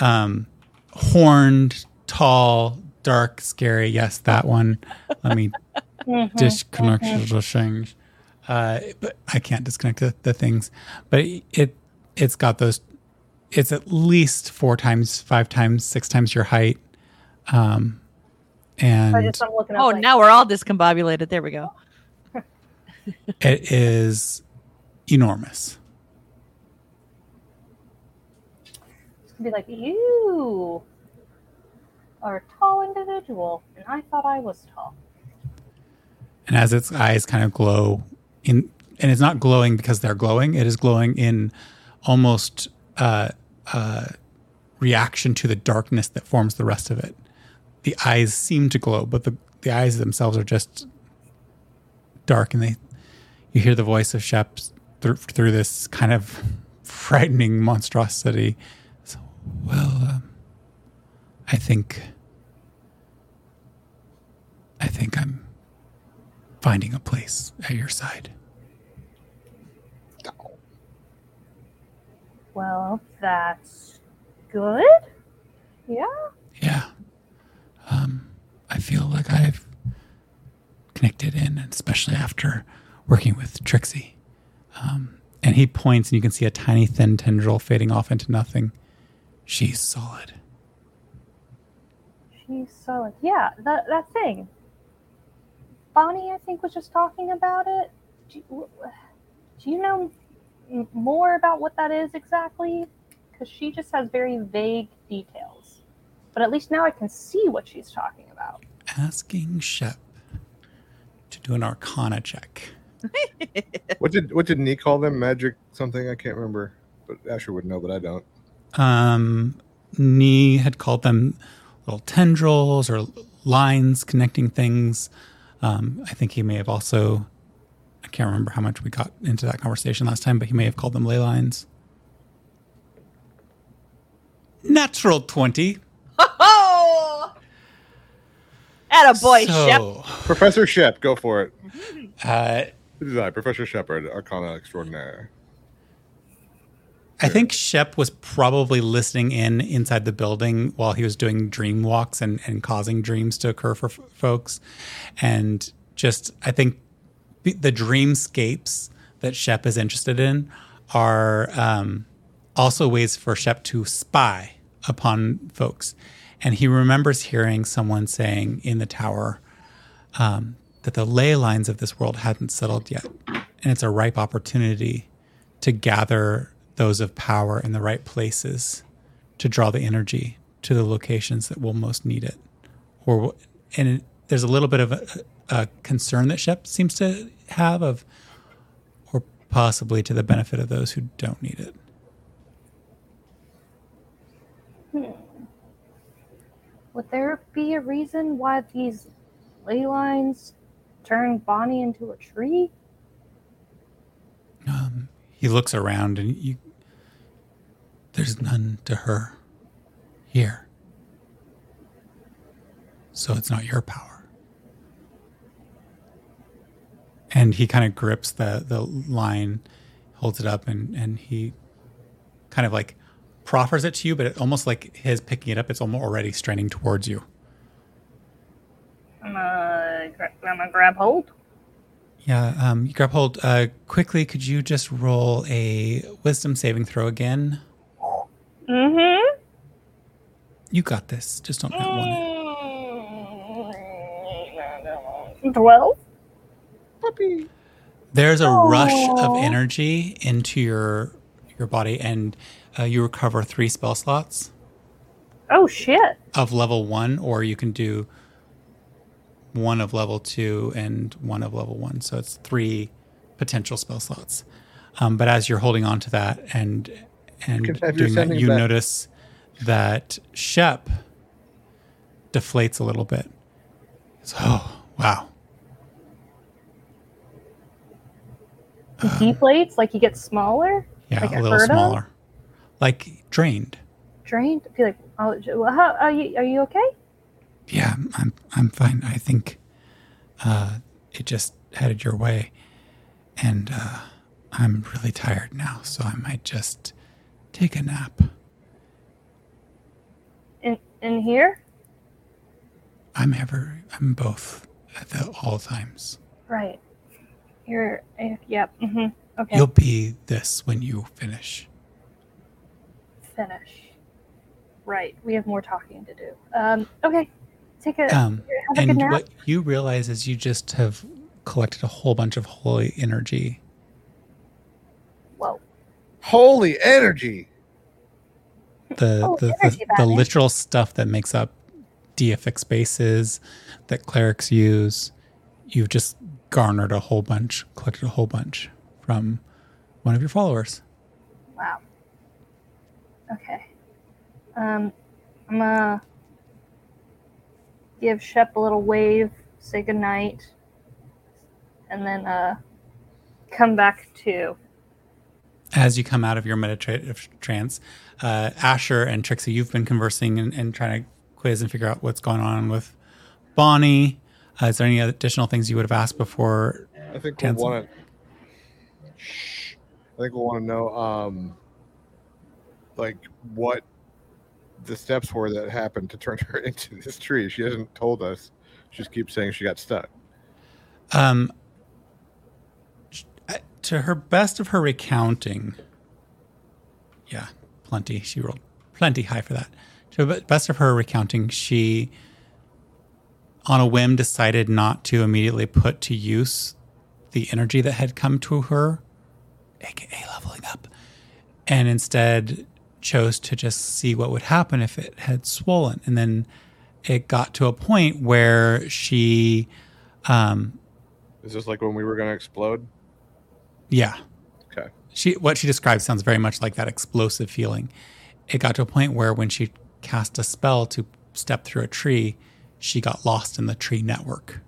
B: um, horned, tall, dark, scary. Yes, that one. Let me
D: Mhm,
B: disconnect
D: mhm.
B: the things. Uh, but I can't disconnect the, the things. But it, it it's got those. It's at least four times, five times, six times your height. Um, and
D: I just I'm looking
A: oh,
D: like,
A: now we're all discombobulated. There we go.
B: it is enormous.
D: It's gonna be like you are a tall individual, and I thought I was tall.
B: and as its eyes kind of glow in and it's not glowing because they're glowing it is glowing in almost uh, uh, reaction to the darkness that forms the rest of it the eyes seem to glow but the, the eyes themselves are just dark and they you hear the voice of shep through, this kind of frightening monstrosity well um, i think i think i'm finding a place at your side.
D: Well, that's good. Yeah.
B: Yeah. Um, I feel like I've connected in, especially after working with Trixie. Um, and he points, and you can see a tiny, thin tendril fading off into nothing. She's solid.
D: She's solid. Yeah, that that thing. Bonnie, I think, was just talking about it. Do you, do you know more about what that is exactly? Because she just has very vague details. But at least now I can see what she's talking about.
B: Asking Shep to do an Arcana check.
E: What did what did Nee call them? Magic something? I can't remember. But Asher would know, but I don't.
B: Um, Nee had called them little tendrils or lines connecting things. Um, I think he may have also, I can't remember how much we got into that conversation last time, but he may have called them ley lines. Natural 20.
A: Oh, at a boy, Shep.
E: Professor Shep, go for it.
B: uh,
E: is I, Professor Shepard, Arcana Extraordinaire.
B: I think Shep was probably listening in inside the building while he was doing dream walks and, and causing dreams to occur for f- folks. And just, I think the, the dreamscapes that Shep is interested in are um, also ways for Shep to spy upon folks. And he remembers hearing someone saying in the tower, um, that the ley lines of this world hadn't settled yet. And it's a ripe opportunity to gather those of power in the right places to draw the energy to the locations that will most need it. Or and it, there's a little bit of a, a concern that Shep seems to have of or possibly to the benefit of those who don't need it.
D: Would there be a reason why these ley lines turn Bonnie into a tree?
B: Um, he looks around and you there's none to her here. So it's not your power. And he kind of grips the the line, holds it up and and he kind of like proffers it to you, but it almost like his picking it up, it's almost already straining towards you.
D: I'm gonna, grab hold.
B: Yeah, um, you grab hold. Uh, quickly, could you just roll a wisdom saving throw again?
D: Mm-hmm.
B: You got this. Just don't let one.
D: Mm. Twelve.
B: There's a rush of energy into your your body, and uh, you recover three spell slots
D: Oh shit.
B: of level one, or you can do one of level two and one of level one. So it's three potential spell slots. Um, but as you're holding on to that and and
E: can have your
B: doing that, you
E: back.
B: notice that Shep deflates a little bit. So, oh wow,
D: Deflates like he gets smaller,
B: yeah,
D: Like
B: a
D: a
B: little
D: Herda?
B: smaller, like drained.
D: drained. I feel like, oh, how, are you? Are you okay?
B: Yeah, I'm I'm fine. I think uh, it just headed your way, and uh, I'm really tired now, so I might just take a nap.
D: In in here?
B: I'm ever I'm both at the all times.
D: Right. You're. eh, Yep. hmm Okay.
B: You'll be this when you finish.
D: Finish. Right. We have more talking to do. Um. Okay. Take a.
B: Um,
D: have a good
B: and
D: nap.
B: what you realize is you just have collected a whole bunch of holy energy.
D: Whoa.
E: Holy energy!
B: the
D: Oh,
B: the, the,
D: energy
B: the
D: Batman.
B: literal stuff that makes up deific bases that clerics use. You've just garnered a whole bunch, collected a whole bunch from one of your followers.
D: Wow. Okay. Um. I'm gonna give Shep a little wave, say goodnight, and then uh, come back to.
B: As you come out of your meditative trance, uh, Asher and Trixie, you've been conversing and, and trying to quiz and figure out what's going on with Bonnie. Uh, is there any additional things you would have asked before?
E: I think we'll want to. I think we'll want to know, um, like what the steps were that happened to turn her into this tree. She hasn't told us. She just keeps saying she got stuck.
B: Um, to her best of her recounting, yeah, plenty. She rolled plenty high for that. To the best of her recounting, she, on a whim, decided not to immediately put to use the energy that had come to her, aka leveling up, and instead chose to just see what would happen if it had swollen. And then it got to a point where she, um,
E: Is this like when we were going to explode?
B: yeah,
E: Okay.
B: she what she described sounds very much like that explosive feeling. It got to a point where when she cast a spell to step through a tree, she got lost in the tree network.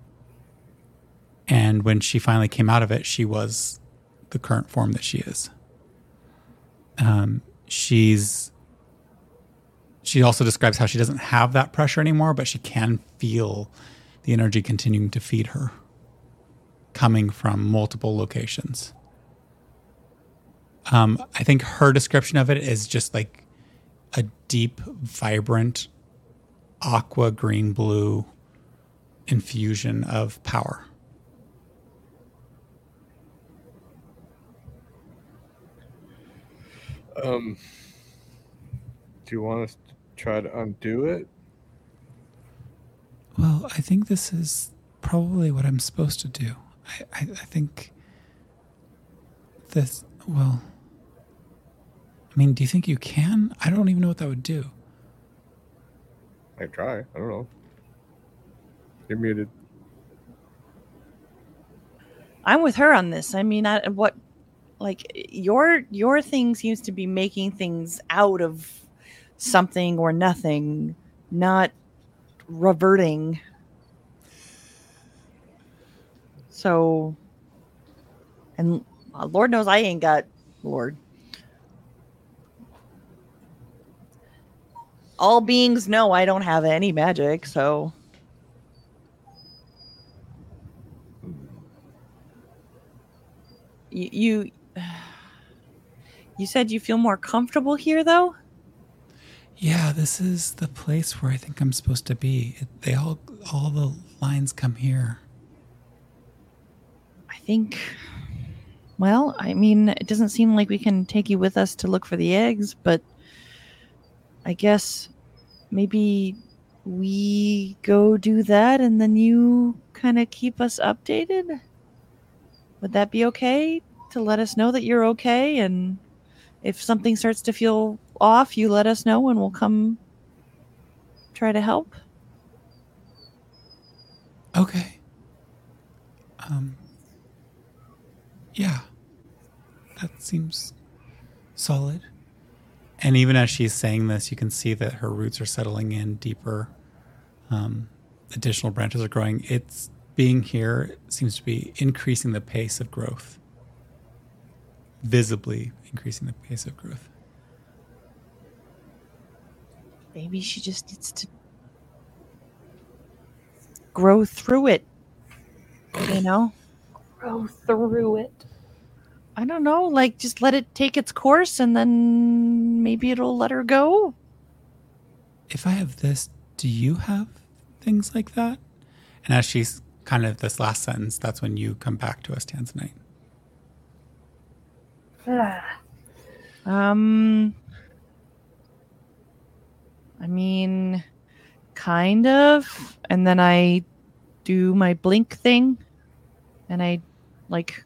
B: And when she finally came out of it, she was the current form that she is. Um, she's she also describes how she doesn't have that pressure anymore, but she can feel the energy continuing to feed her, coming from multiple locations. Um, I think her description of it is just like a deep, vibrant, aqua green blue infusion of power.
E: Um, do you want us to try to undo it?
B: Well, I think this is probably what I'm supposed to do. I, I, I think this, well, I mean, do you think you can? I don't even know what that would do.
E: I try. I don't know. You're muted.
A: I'm with her on this. I mean, I, what, like your your thing seems to be making things out of something or nothing, not reverting. So, and uh, Lord knows I ain't got Lord. All beings know I don't have any magic, so. You, you said you feel more comfortable here though
B: Yeah, this is the place where I think I'm supposed to be. It, they all, all the lines come here.
A: i think well i mean it doesn't seem like we can take you with us to look for the eggs but i guess maybe we go do that and then you kind of keep us updated would that be okay to let us know that you're okay and if something starts to feel off you let us know and we'll come try to help
B: Okay. Um. Yeah. That seems solid. And even as she's saying this, you can see that her roots are settling in deeper. Um, additional branches are growing. It's being here seems to be increasing the pace of growth. Visibly increasing the pace of growth.
A: maybe she just needs to grow through it you know
D: Grow through it.
A: i don't know like just let it take its course and then maybe it'll let her go
B: if I have this, do you have things like that? And as she's kind of this last sentence, that's when you come back to us, Tanzanite.
A: um i mean kind of and then i do my blink thing and i like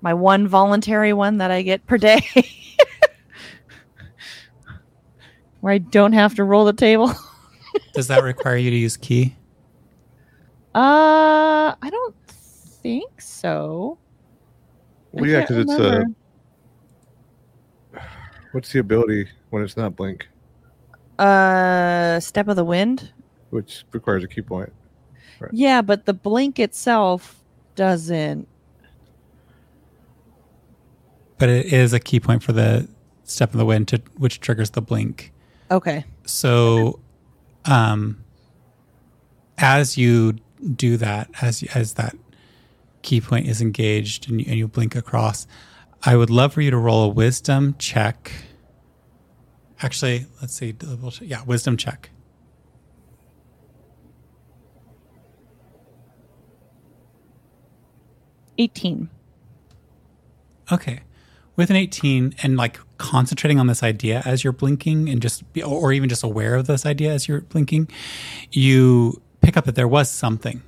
A: my one voluntary one that i get per day where i don't have to roll the table
B: Does that require you to use ki?
A: Uh, I don't think so. I
E: Well, yeah, because it's uh,
A: remember.
E: what's the ability when it's not blink,
A: uh step of the wind.
E: which requires a ki point.
A: Yeah, but the blink itself doesn't.
B: But it is a ki point for the step of the wind, to, which triggers the blink.
A: Okay.
B: So, um, as you do that, as as that ki point is engaged and you, and you blink across, I would love for you to roll a wisdom check. Actually, let's see, yeah, wisdom check.
A: Eighteen.
B: Okay. With an 18 and like concentrating on this idea as you're blinking and just be, or even just aware of this idea as you're blinking, you pick up that there was something.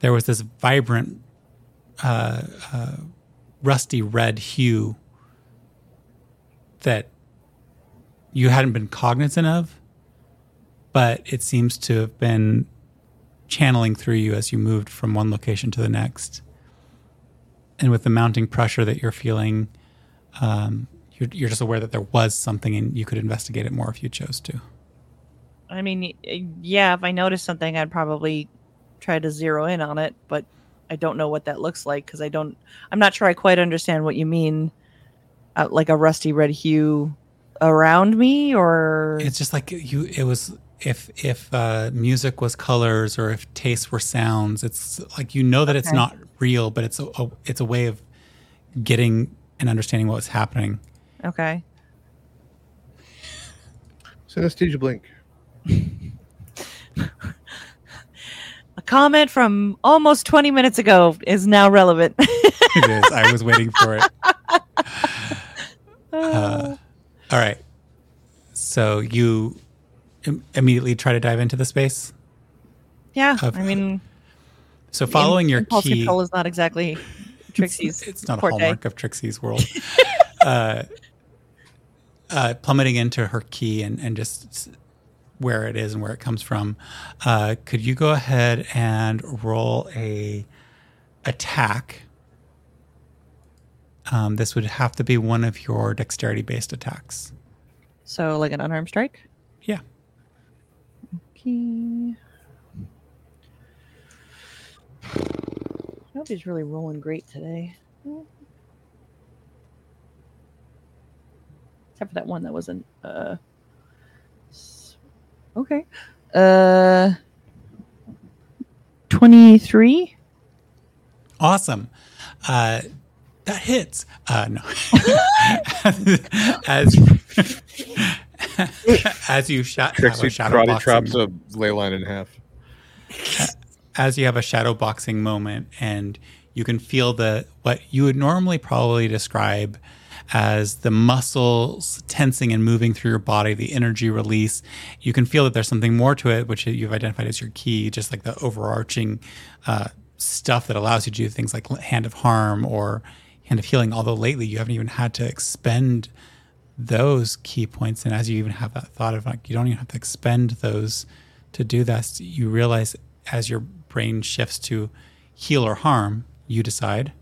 B: There was this vibrant, uh, uh, rusty red hue that you hadn't been cognizant of, but it seems to have been channeling through you as you moved from one location to the next and with the mounting pressure that you're feeling, um, you're, you're just aware that there was something and you could investigate it more if you chose to.
A: I mean, yeah, if I noticed something, I'd probably try to zero in on it, but I don't know what that looks like because I don't. I'm not sure I quite understand what you mean, uh, like a rusty red hue around me, or
B: It's just like you, it was, if, if uh, music was colors or if tastes were sounds, it's like you know that it's not real, but it's a, a, it's a way of getting and understanding what was happening.
A: okay.
E: Synesthesia blink.
A: Comment from almost 20 minutes ago is now relevant.
B: It is. I was waiting for it. Uh, all right. So you Im- immediately try to dive into the space.
A: Yeah,
B: Of-
A: I mean,
B: So following your
A: impulse
B: key,
A: control is not exactly Trixie's.
B: it's not a hallmark of Trixie's world. uh, uh, plummeting into her ki and, and just where it is and where it comes from. Uh, could you go ahead and roll a attack? Um, this would have to be one of your dexterity based attacks.
A: So, like an unarmed strike.
B: Yeah.
A: Okay. Nobody's really rolling great today. Except for that one that wasn't. Uh, okay. Uh, twenty-three.
B: Awesome. Uh, that hits. Uh, no. as as you sha- have
E: Trixie
B: a shadow
E: karate
B: boxing,
E: chops a ley line in half.
B: as you have a shadow boxing moment, and you can feel the what you would normally probably describe as the muscles tensing and moving through your body, the energy release. You can feel that there's something more to it, which you've identified as your ki, just like the overarching uh, stuff that allows you to do things like Hand of Harm or Hand of Healing. Although lately you haven't even had to expend those ki points, and as you even have that thought of like you don't even have to expend those to do that, you realize as your brain shifts to heal or harm, you decide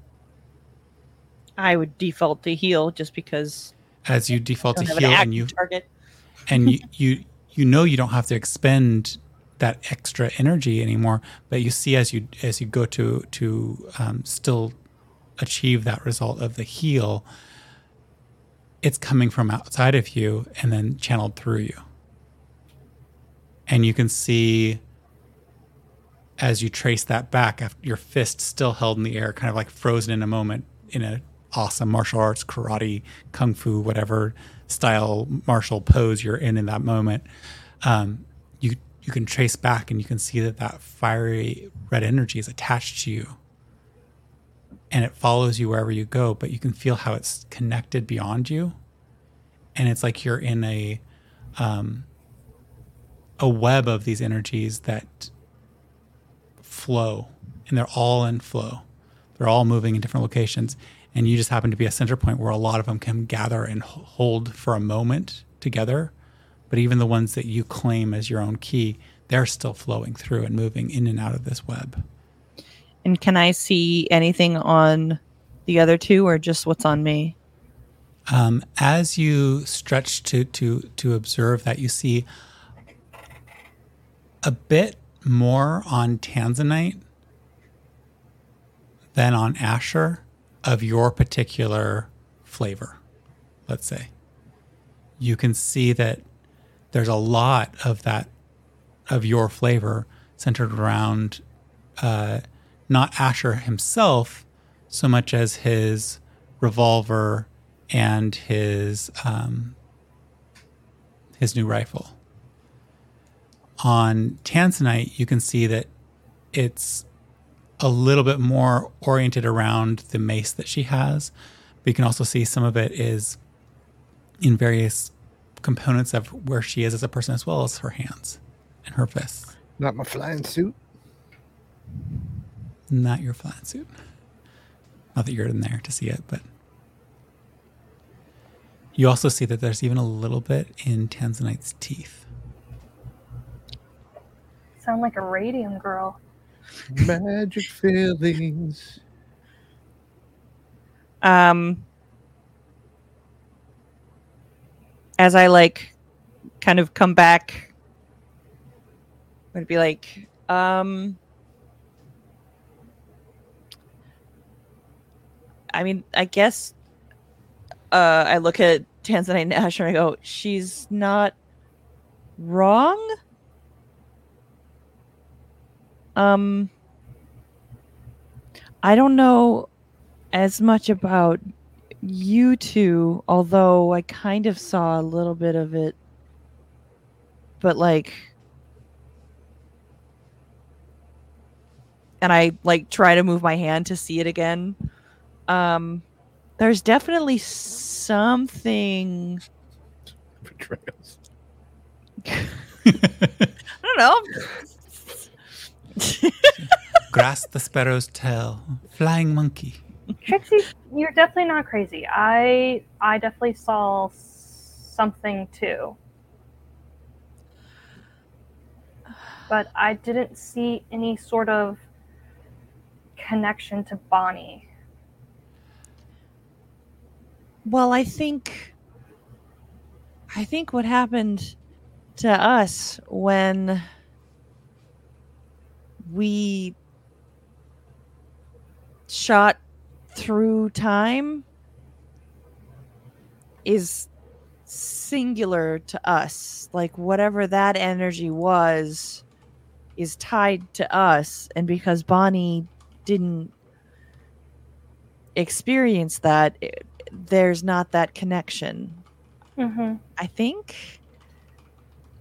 A: I would default to heal just because
B: as you default to heal
A: an
B: and you
A: target.
B: and you, you you know you don't have to expend that extra energy anymore but you see as you as you go to to um, still achieve that result of the heal it's coming from outside of you and then channeled through you and you can see as you trace that back your fist still held in the air kind of like frozen in a moment in a awesome martial arts karate kung fu whatever style martial pose you're in in that moment um, you you can trace back and you can see that that fiery red energy is attached to you. And it follows you wherever you go but you can feel how it's connected beyond you. And it's like you're in a um, a web of these energies that flow and they're all in flow. They're all moving in different locations and you just happen to be a center point where a lot of them can gather and hold for a moment together. But even the ones that you claim as your own ki they're still flowing through and moving in and out of this web.
A: And can I see anything on the other two or just what's on me?
B: um, as you stretch to to to observe that you see a bit more on tanzanite than on asher of your particular flavor let's say you can see that there's a lot of that of your flavor centered around uh, not asher himself so much as his revolver and his um, his new rifle. On Tanzanite, you can see that it's a little bit more oriented around the mace that she has, but you can also see some of it is in various components of where she is as a person, as well as her hands and her fists.
E: Not my flying suit.
B: Not your flying suit. Not that you're in there to see it, but you also see that there's even a little bit in Tanzanite's teeth.
D: Sound like a radium girl.
E: Magic feelings.
A: Um, as I like kind of come back, would be like, um, I mean, I guess uh, I look at Tanzanite Nash and I go, she's not wrong. Um, I don't know as much about you two, although I kind of saw a little bit of it. But like and I like try to move my hand to see it again. Um there's definitely something
E: Betrayals.
A: I don't know.
B: Grasp the sparrow's tail. Flying monkey.
D: Trixie, you're definitely not crazy. I I definitely saw something too. But I didn't see any sort of connection to Bonnie.
A: Well, I think I think what happened to us when we shot through time is singular to us. Like whatever that energy was is tied to us and because Bonnie didn't experience that it, there's not that connection.
D: Mm-hmm.
A: I think.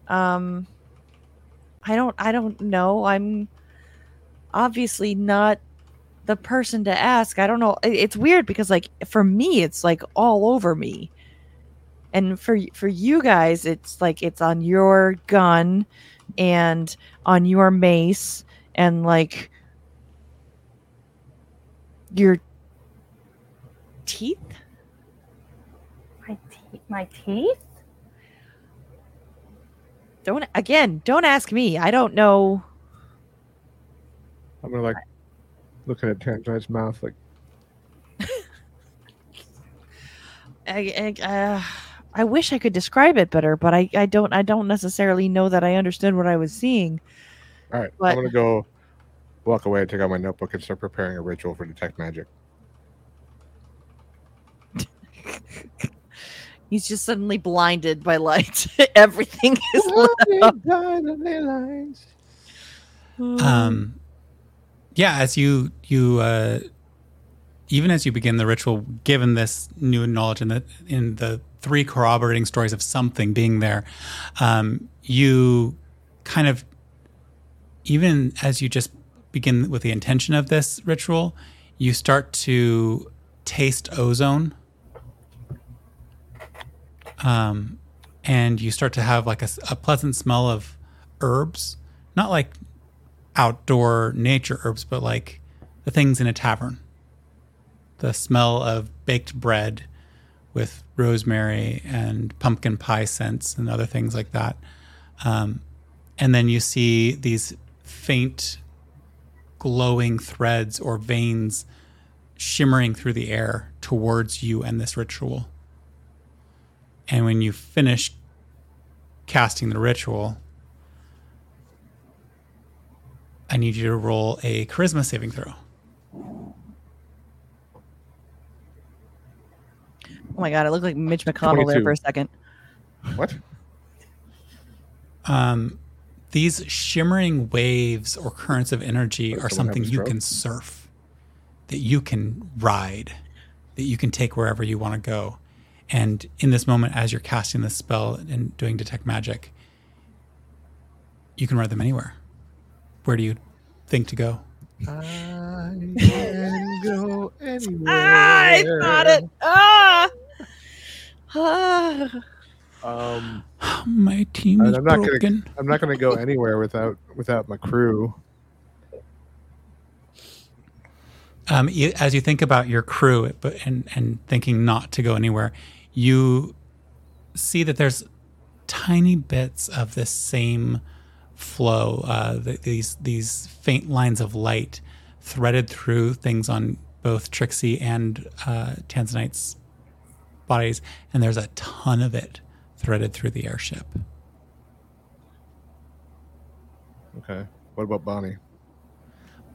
A: Um, I don't. I don't know. I'm obviously not the person to ask. I don't know. It's weird because, like, for me, it's like all over me, and for for you guys, it's like it's on your gun and on your mace and like your teeth.
D: My te- my teeth?
A: Don't again. Don't ask me. I don't know.
E: I'm gonna like looking at Tanzani's mouth, like
A: I, I, uh, I wish I could describe it better, but I, I don't. I don't necessarily know that I understood what I was seeing.
E: all right,
A: What?
E: I'm gonna go walk away, take out my notebook, and start preparing a ritual for detect magic.
A: He's just suddenly blinded by light. Everything is lit up.
B: Um, yeah, as you you uh, even as you begin the ritual, given this new knowledge in the in the three corroborating stories of something being there, um, you kind of even as you just begin with the intention of this ritual, you start to taste ozone. Um, and you start to have like a pleasant smell of herbs, not like outdoor nature herbs, but like the things in a tavern. The smell of baked bread with rosemary and pumpkin pie scents and other things like that. Um, and then you see these faint glowing threads or veins shimmering through the air towards you and this ritual. And when you finish casting the ritual, I need you to roll a charisma saving throw.
A: Oh my god! I look like Mitch McConnell there for a second.
E: What?
B: Um, these shimmering waves or currents of energy
E: Does
B: are something you can surf, that you can ride, that you can take wherever you want to go. And in this moment, as you're casting this spell and doing detect magic, you can ride them anywhere. Where do you think to go?
E: I can go anywhere.
A: I thought it. Ah. Ah.
E: Um,
B: My team is
E: I'm not gonna-
B: broken.
E: I'm not going to go anywhere without without my crew.
B: um, you, as you think about your crew but and and thinking not to go anywhere, you see that there's tiny bits of this same flow. Uh, th- these these faint lines of light threaded through things on both Trixie and uh, Tanzanite's bodies, and there's a ton of it threaded through the airship.
E: Okay. What about Bonnie?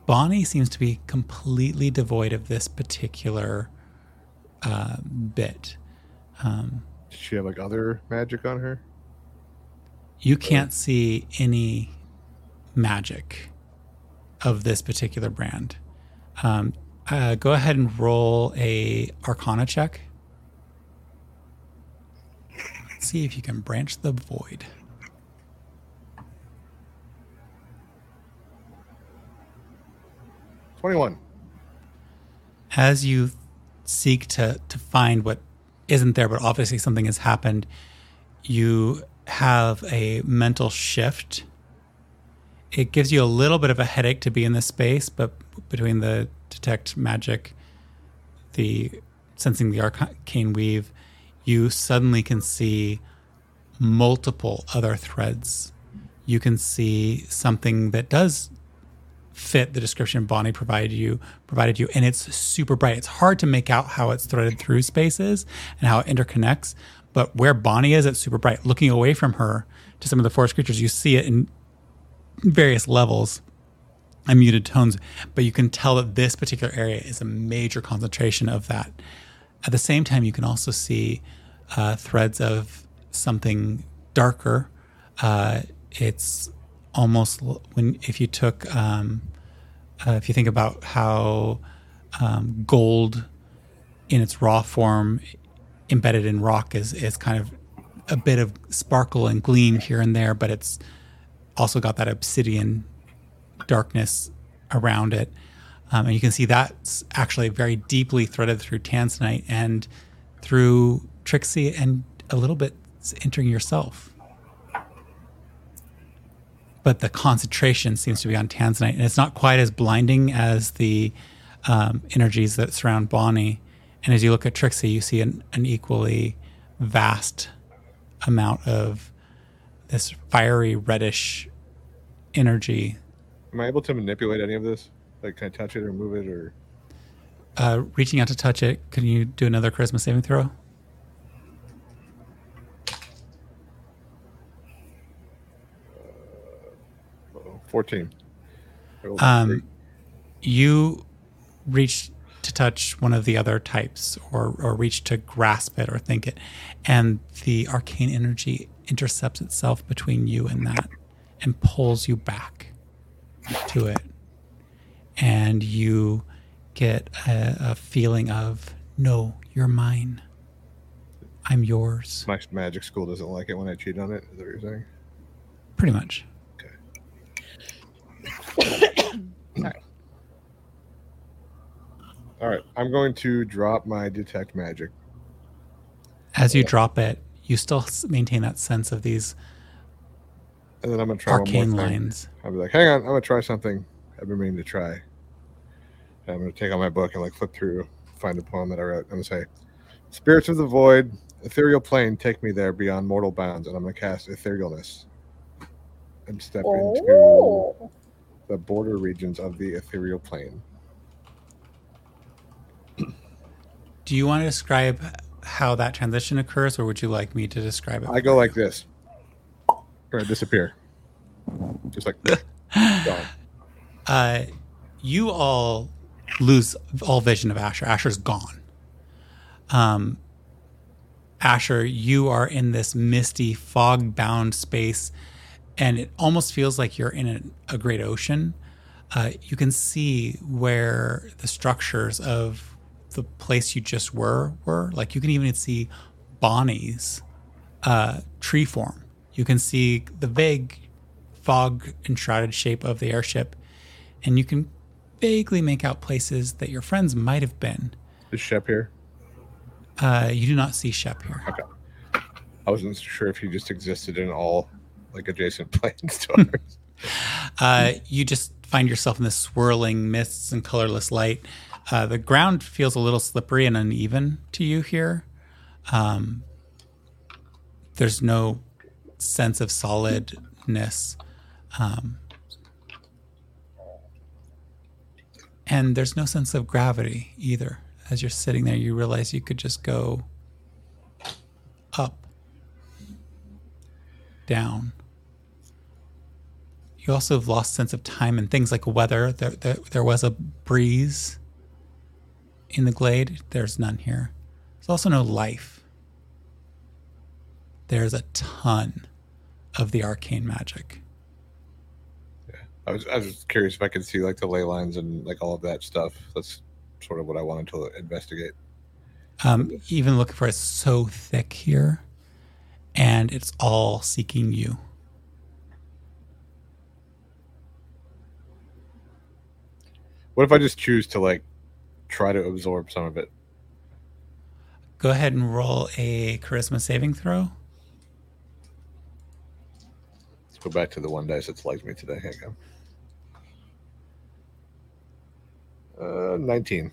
B: Bonnie seems to be completely devoid of this particular uh, bit. Um,
E: Does she have like other magic on her?
B: You can't see any magic of this particular brand. Um, uh, go ahead and roll a Arcana check. See if you can branch the void.
E: Twenty-one.
B: as you seek to to find what isn't there, but obviously something has happened, you have a mental shift, it gives you a little bit of a headache to be in this space, but between the detect magic, the sensing the arcane weave, you suddenly can see multiple other threads. You can see something that does fit the description Bonnie provided you provided you and it's super bright. It's hard to make out how it's threaded through spaces and how it interconnects, but where Bonnie is, it's super bright. Looking away from her to some of the forest creatures, you see it in various levels and muted tones, but you can tell that this particular area is a major concentration of that. At the same time, you can also see uh, threads of something darker. Uh, it's almost when if you took um, uh, if you think about how um, gold in its raw form embedded in rock is is kind of a bit of sparkle and gleam here and there, but it's also got that obsidian darkness around it. Um, and you can see that's actually very deeply threaded through Tanzanite and through Trixie and a little bit entering yourself. But the concentration seems to be on Tanzanite, and it's not quite as blinding as the um, energies that surround Bonnie. And as you look at Trixie, you see an, an equally vast amount of this fiery reddish energy.
E: Am I able to manipulate any of this? Like, can I touch it or move it or?
B: Uh, reaching out to touch it, can you do another charisma saving throw?
E: Uh-oh, Fourteen. I rolled a
B: Um, you reach to touch one of the other types or, or reach to grasp it or think it. And the arcane energy intercepts itself between you and that and pulls you back to it. And you get a, a feeling of no you're mine. I'm yours.
E: My magic school doesn't like it when I cheat on it. Is that what you're saying?
B: pretty much
E: All right, I'm going to drop my detect magic.
B: as you drop it you still maintain that sense of these
E: And then I'm gonna try one
B: arcane
E: more
B: lines
E: I'll be like, hang on, I'm gonna try something I've been meaning to try. And I'm gonna take out my book and like flip through, find a poem that I wrote. I'm gonna say, Spirits of the void, ethereal plane, take me there beyond mortal bounds, and I'm gonna cast etherealness and step into
D: Oh.
E: the border regions of the ethereal plane.
B: Do you want to describe how that transition occurs, or would you like me to describe it?
E: I go like this, or I disappear, just like gone.
B: uh, you all lose all vision of Asher. Asher's gone. Um, Asher, you are in this misty, fog-bound space, and it almost feels like you're in a, a great ocean. Uh, you can see where the structures of the place you just were were. Like you can even see Bonnie's uh, tree form. You can see the vague fog enshrouded shape of the airship, and you can vaguely make out places that your friends might have been.
E: Is Shep here?
B: Uh, you do not see Shep here. Okay.
E: I wasn't sure if he just existed in all like adjacent planes to ours.
B: Uh, you just find yourself in this swirling mists and colorless light. Uh, the ground feels a little slippery and uneven to you here. Um, there's no sense of solidness. Um, and there's no sense of gravity either. As you're sitting there, you realize you could just go up, down. You also have lost sense of time and things like weather. There, there, there was a breeze in the glade. There's none here. There's also no life. There's a ton of the arcane magic.
E: I was, I was curious if I could see like the ley lines and like all of that stuff. That's sort of what I wanted to investigate.
B: Um, even looking for it's so thick here, and it's all seeking you.
E: What if I just choose to like try to absorb some of it?
B: Go ahead and roll a charisma saving throw.
E: Let's go back to the one dice that's liked me today. Hang on. Uh, 19.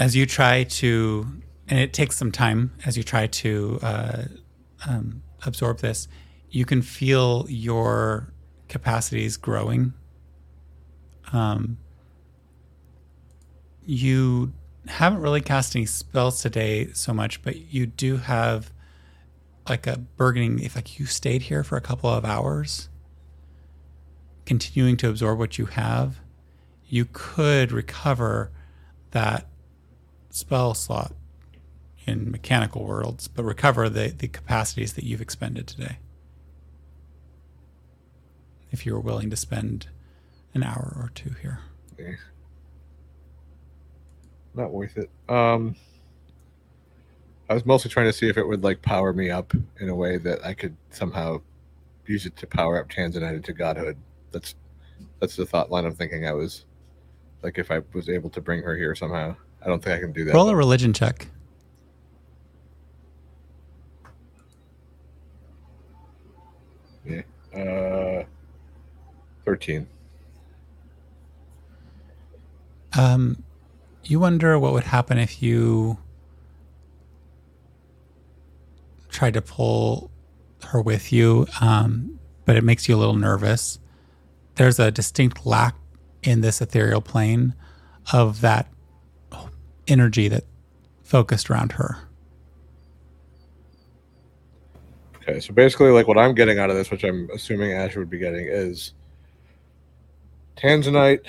B: as you try to, and it takes some time as you try to uh, um, absorb this, you can feel your capacities growing. Um, you haven't really cast any spells today so much, but you do have like a burgeoning. If like you stayed here for a couple of hours, continuing to absorb what you have, you could recover that spell slot in mechanical worlds, but recover the, the capacities that you've expended today. If you were willing to spend an hour or two here.
E: Not worth it. Um, I was mostly trying to see if it would like power me up in a way that I could somehow use it to power up Tanzanite to godhood. That's that's the thought line I'm thinking. I was like, if I was able to bring her here somehow, I don't think I can do that.
B: Roll a religion check.
E: Yeah. Uh, thirteen.
B: Um, you wonder what would happen if you tried to pull her with you, um, but it makes you a little nervous. There's a distinct lack in this ethereal plane of that energy that focused around her.
E: Okay, so basically, like what I'm getting out of this, which I'm assuming Asher would be getting, is Tanzanite.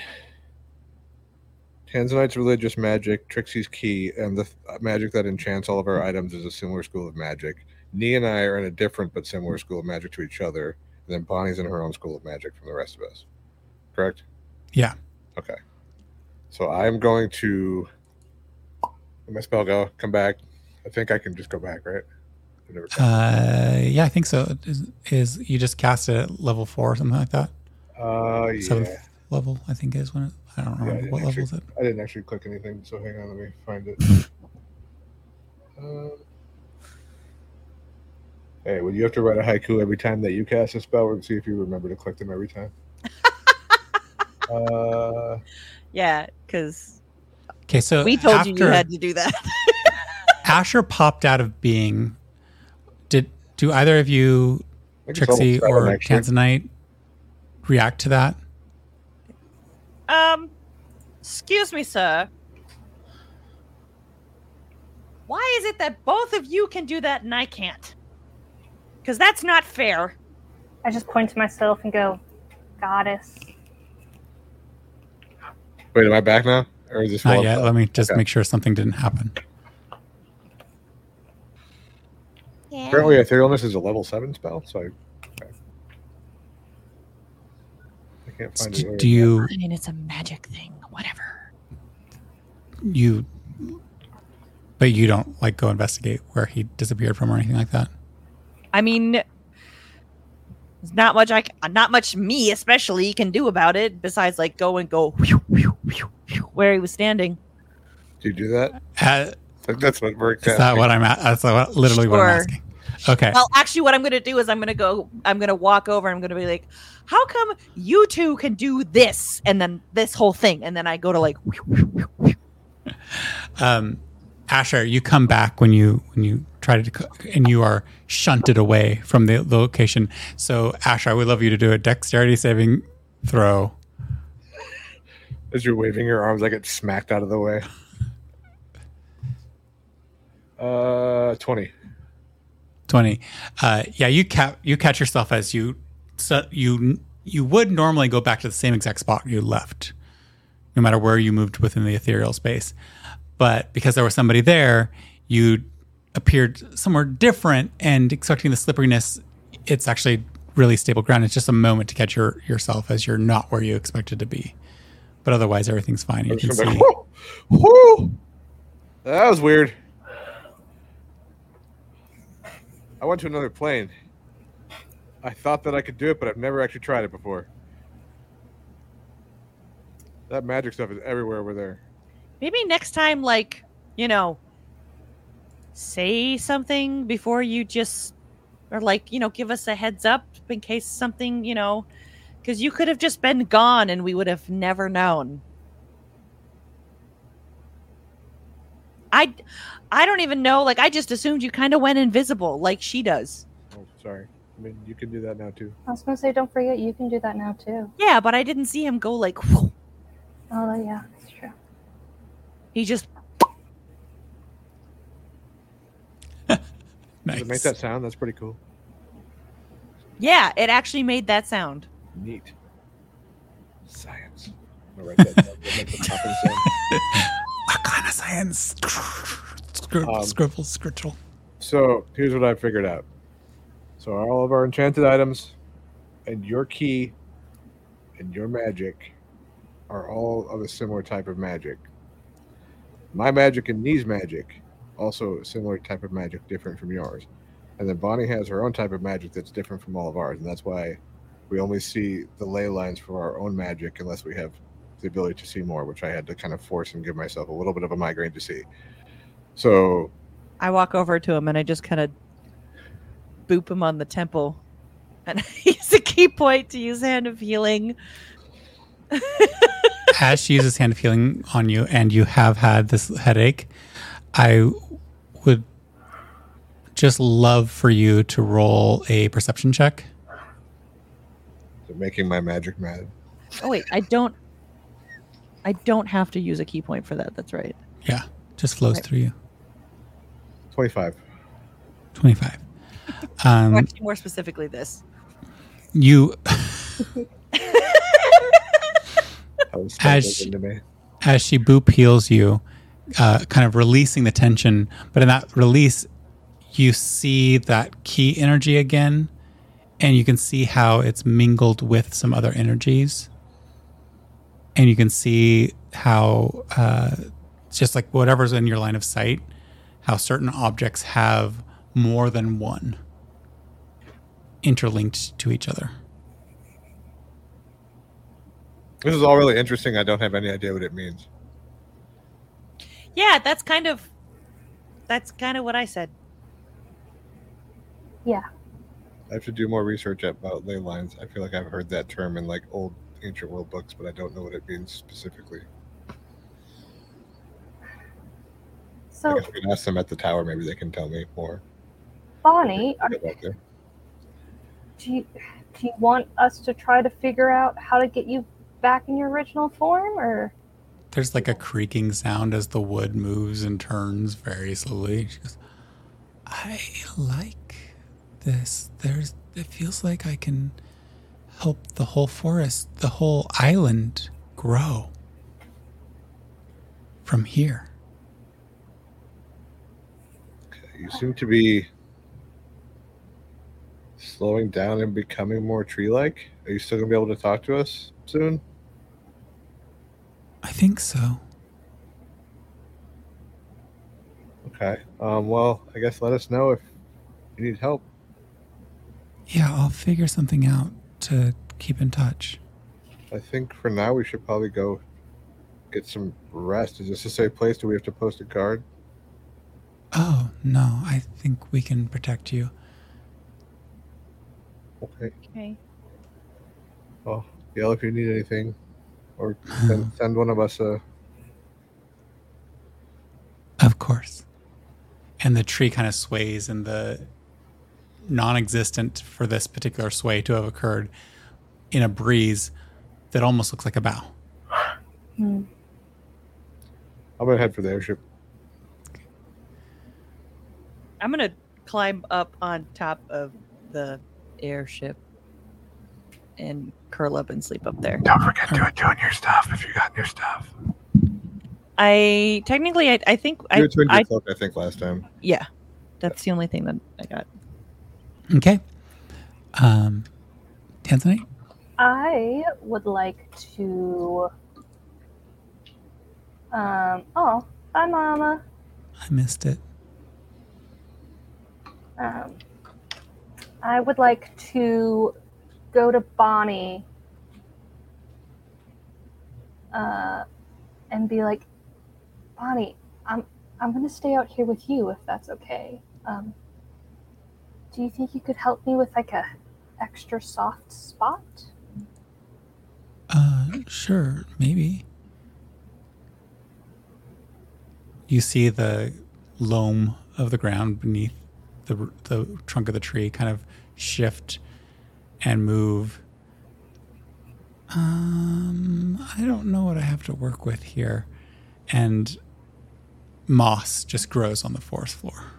E: Tanzanite's religious magic, Trixie's ki, and the magic that enchants all of our items is a similar school of magic. Nee and I are in a different but similar school of magic to each other, and then Bonnie's in her own school of magic from the rest of us. Correct?
B: Yeah.
E: Okay. So I'm going to let my spell go, come back. I think I can just go back, right?
B: Uh, yeah, I think so. Is, is you just cast it at level four or something like that?
E: uh, yeah.
B: Seventh level, I think is when it. I don't
E: Yeah, I
B: remember
E: didn't
B: what level is it.
E: I didn't actually click anything, so hang on, let me find it. Um, hey, would you have to write a haiku every time that you cast a spell, and see if you remember to click them every time? uh,
A: Yeah, because
B: Okay, so
A: we told you you had to do that.
B: Asher popped out of being. Did do either of you,
E: I think it's level
B: Trixie or
E: actually.
B: Tanzanite, react to that?
A: Um, excuse me, sir. Why is it that both of you can do that and I can't? Because that's not fair.
D: I just point to myself and go, Goddess.
E: Wait, am I back now, or is this
B: Not
E: one-
B: yet. Let me just
E: Okay.
B: make sure something didn't happen.
E: Apparently, etherealness is a level seven spell, so I. okay. I can't find
B: Do,
E: it.
B: do you
A: I mean, it's a magic thing. Whatever.
B: you? But you don't like go investigate where he disappeared from or anything like that.
A: I mean, there's not much I, c- not much me especially can do about it besides like go and go whew, whew, whew, whew, where he was standing.
E: Do you do that?
B: Uh,
E: I that's what worked.
B: is that what I'm at? That's what, literally what I'm asking. Okay.
A: Well, actually, what I'm gonna do is I'm gonna go. I'm gonna walk over. and I'm gonna be like, "How come you two can do this and then this whole thing?" And then I go to like,
B: um, Asher, you come back when you when you try to and you are shunted away from the, the location. So Asher, I would love you to do a dexterity saving throw.
E: As you're waving your arms, I get smacked out of the way. Uh, twenty.
B: Twenty. Uh, yeah, you ca- you catch yourself as you so you you would normally go back to the same exact spot you left, no matter where you moved within the ethereal space. But because there was somebody there, you appeared somewhere different and expecting the slipperiness. It's actually really stable ground. It's just a moment to catch your yourself as you're not where you expected to be. But otherwise, everything's fine. You can see.
E: whoo, whoo. That was weird. I went to another plane. I thought that I could do it, but I've never actually tried it before. That magic stuff is everywhere over there.
A: maybe next time, like, you know, say something before you just or like you know give us a heads up in case something you know because you could have just been gone and we would have never known i i don't even know like i just assumed you kind of went invisible like she does
E: Oh, sorry. I mean, you can do that now too.
D: I was gonna say, don't forget, you can do that now too.
A: yeah but i didn't see him go like whoa.
D: Oh yeah, that's true.
A: he just
E: Does it make that sound? That's pretty cool.
A: yeah it actually made that sound
E: Neat. Science. I'm gonna write that down. It'll make the popping sound.
B: Arcana science. Scribble,
E: Um,
B: scribble, scribble.
E: So here's what I figured out. So all of our enchanted items and your ki and your magic are all of a similar type of magic. My magic and Nee's magic, also a similar type of magic, different from yours. And then Bonnie has her own type of magic that's different from all of ours, and that's why we only see the ley lines for our own magic unless we have the ability to see more, which I had to kind of force and give myself a little bit of a migraine to see. So
A: I walk over to him and I just kind of boop him on the temple. And I use a ki point to use Hand of Healing.
B: As she uses hand of healing on you, and you have had this headache, I would just love for you to roll a perception check.
E: so making my magic mad.
A: Oh wait, I don't. I don't have to use a ki point for that. That's right.
B: Yeah, just flows
A: Right.
B: through you.
E: 25.
B: 25. Um,
A: actually, more specifically, this.
B: you, As she-
E: into me.
B: as she boop heals you, uh, kind of releasing the tension, but in that release, you see that ki energy again, and you can see how it's mingled with some other energies. And you can see how, uh, just like whatever's in your line of sight, how certain objects have more than one interlinked to each other.
E: This is all really interesting. I don't have any idea what it means.
A: Yeah, that's kind of. That's kind of what I said.
D: Yeah.
E: I have to do more research about ley lines. I feel like I've heard that term in like old ancient world books, but I don't know what it means specifically.
D: So
E: guess we can ask them at the tower. Maybe they can tell me more.
D: Bonnie, are, do you do you want us to try to figure out how to get you back in your original form, or
B: There's like a creaking sound as the wood moves and turns very slowly. She goes, I like this. There's it feels like I can help the whole forest, the whole island grow from here.
E: You seem to be slowing down and becoming more tree-like. Are you still gonna be able to talk to us soon?
B: I think so.
E: Okay. Um, well, I guess let us know if you need help.
B: Yeah, I'll figure something out to keep in touch.
E: I think for now we should probably go get some rest. Is this a safe place? Do we have to post a guard?
B: Oh, no, I think we can protect you.
E: Okay.
A: Okay.
E: Well, yell if you need anything, or send, send one of us a.
B: Of course. And the tree kind of sways, and the non existent for this particular sway to have occurred in a breeze that almost looks like a bow.
D: Hmm.
E: I'm gonna head for the airship.
A: I'm gonna climb up on top of the airship and curl up and sleep up there.
C: Don't forget to attune your stuff if you got new stuff.
A: I technically, I, I think
E: You
A: I,
E: returned your
A: I,
E: cloak, I think, last time.
A: yeah, that's the only thing that I got.
B: Okay. Um, Tanzanite?
D: I would like to. Um. Oh, bye, Mama.
B: I missed it.
D: Um, I would like to go to Bonnie uh, and be like, Bonnie, I'm I'm gonna stay out here with you if that's okay. Um, Do you think you could help me with like a extra soft spot?
B: Uh, sure, maybe. You see the loam of the ground beneath the the trunk of the tree kind of shift and move. Um, I don't know what I have to work with here, and moss just grows on the forest floor.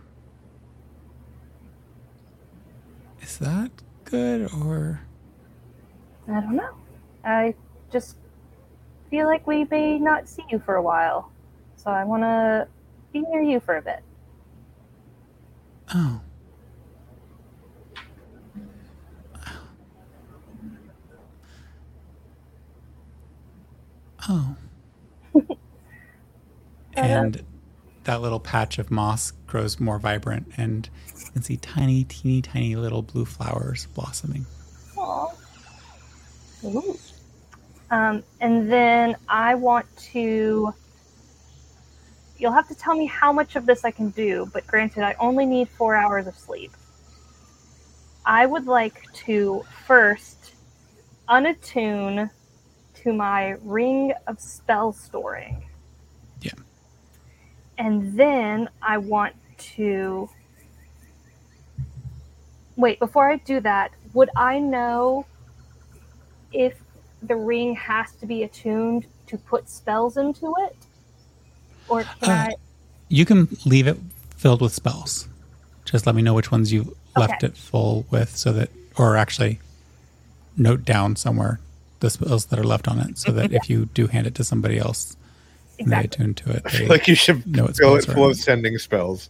B: Is that good or?
D: I don't know. I just feel like we may not see you for a while. So I want to be near you for a bit.
B: Oh. Oh. and that little patch of moss grows more vibrant, and you can see tiny, teeny, tiny little blue flowers blossoming.
D: Aww. Ooh. Um, and then I want to. You'll have to tell me how much of this I can do, but granted, I only need four hours of sleep. I would like to first unattune to my ring of spell storing.
B: Yeah.
D: And then I want to. Wait, before I do that, would I know if the ring has to be attuned to put spells into it? Or can
B: Uh,
D: I.
B: You can leave it filled with spells. Just let me know which ones you left
D: Okay.
B: it full with, so that, or actually, note down somewhere the spells that are left on it, so that if you do hand it to somebody else, and they
D: Exactly.
B: attune to it, they
E: like you should
B: know what
E: fill it full of sending spells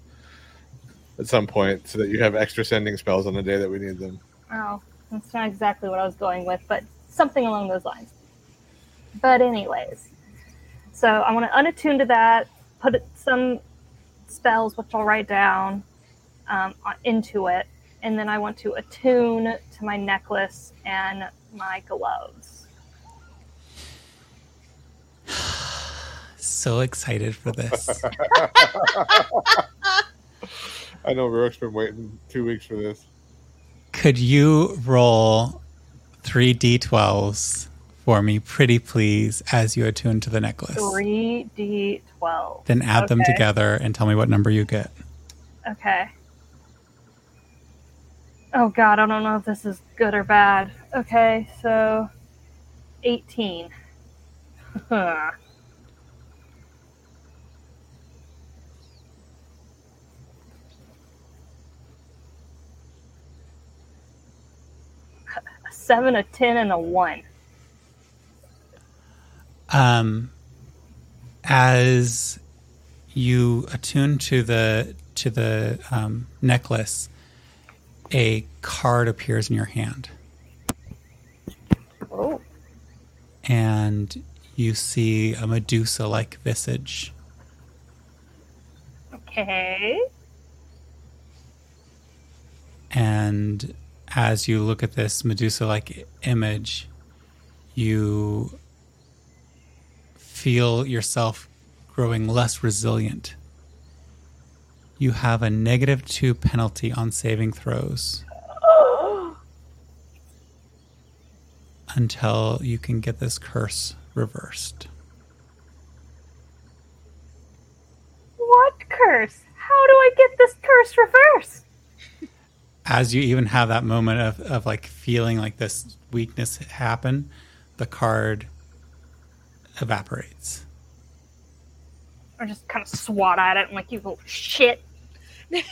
E: at some point so that you have extra sending spells on the day that we need them.
D: Oh, that's not exactly what I was going with, but something along those lines. But, anyways, so I want to unattune to that, put some spells, which I'll write down, um, into it, and then I want to attune to my necklace and my gloves.
B: So excited for this.
E: I know Rook's been waiting two weeks for this.
B: Could you roll three d12s for me, pretty please, as you attune to the necklace?
D: 3d12.
B: Then add them together and tell me what number you get.
D: Okay. Oh god, I don't know if this is good or bad. Okay, so 18. A seven, a ten, and a one.
B: Um, as you attune to the to the um, necklace, a card appears in your hand,
D: Oh,
B: and you see a Medusa-like visage.
D: okay.
B: And as you look at this Medusa like image, you feel yourself growing less resilient. You have a negative two penalty on saving throws until you can get this curse reversed.
D: What curse? How do I get this curse reversed?
B: as you even have that moment of, of like feeling like this weakness happen, the card evaporates.
D: Or just kind of swat at it and like, you little shit.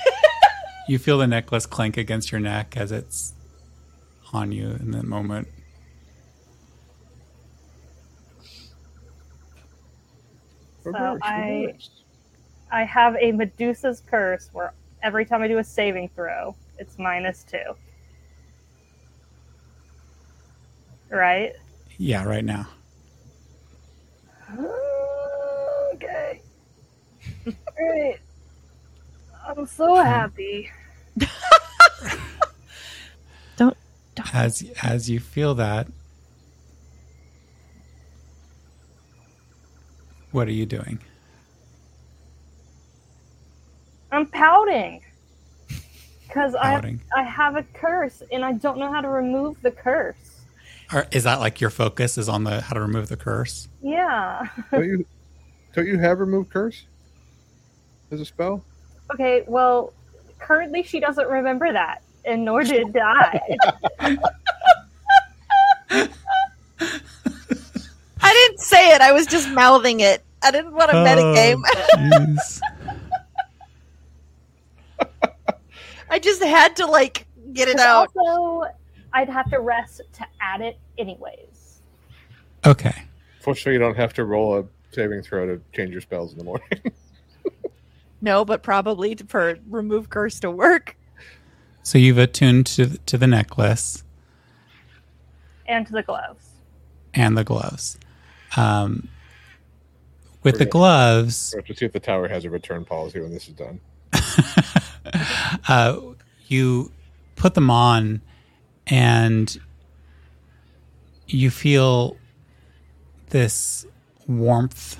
B: You feel the necklace clank against your neck as it's on you in that moment.
D: So I, I have a Medusa's curse where every time I do a saving throw, it's minus two. Right?
B: Yeah, right now.
D: Okay. Alright. I'm so happy.
B: Don't as as you feel that, what are you doing?
D: I'm pouting. Because I? I have a curse and I don't know how to remove the curse.
B: Or is that like your focus is on the how to remove the curse?
D: Yeah.
E: Don't you don't you have remove curse as a spell?
D: Okay, well, currently she doesn't remember that, and nor did I.
A: I didn't say it. I was just mouthing it. I didn't want to oh, metagame.
B: jeez.
A: I just had to like get it
D: 'Cause
A: out.
D: Also, I'd have to rest to add it anyways.
B: okay.
E: Fortunately, you don't have to roll a saving throw to change your spells in the morning.
A: No, but probably to- for remove curse to work.
B: So you've attuned to to the necklace
D: And to the gloves.
B: and the gloves. Um, with the
E: Okay.
B: gloves,
E: we have to see if the tower has a return policy when this is done.
B: uh, you put them on and you feel this warmth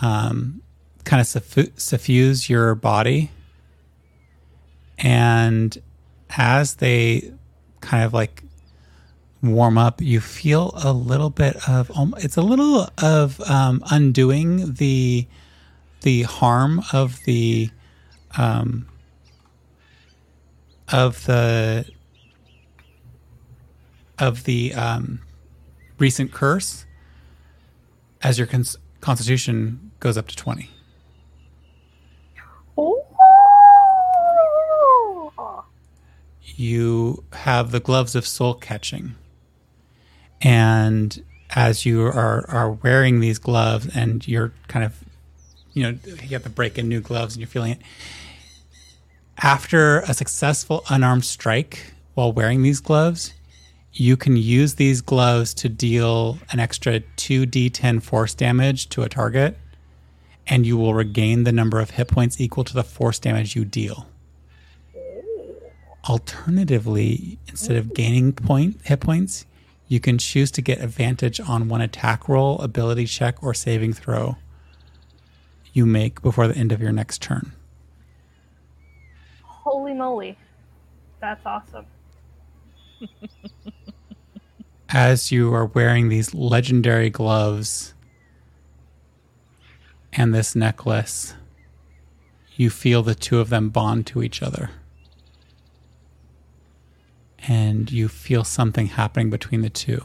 B: um, kind of suffu- suffuse your body. And as they kind of like warm up, you feel a little bit of um, it's a little of um, undoing the the harm of the um, of the of the um, recent curse as your cons- constitution goes up to 20
D: Oh.
B: you have the gloves of soul catching and as you are are wearing these gloves and you're kind of you know you have to break in new gloves and you're feeling it after a successful unarmed strike while wearing these gloves you can use these gloves to deal an extra 2d10 force damage to a target and you will regain the number of hit points equal to the force damage you deal Alternatively, instead of gaining point hit points, you can choose to get advantage on one attack roll, ability check, or saving throw you make before the end of your next turn.
D: Holy moly. That's awesome.
B: As you are wearing these legendary gloves and this necklace, you feel the two of them bond to each other. And you feel something happening between the two.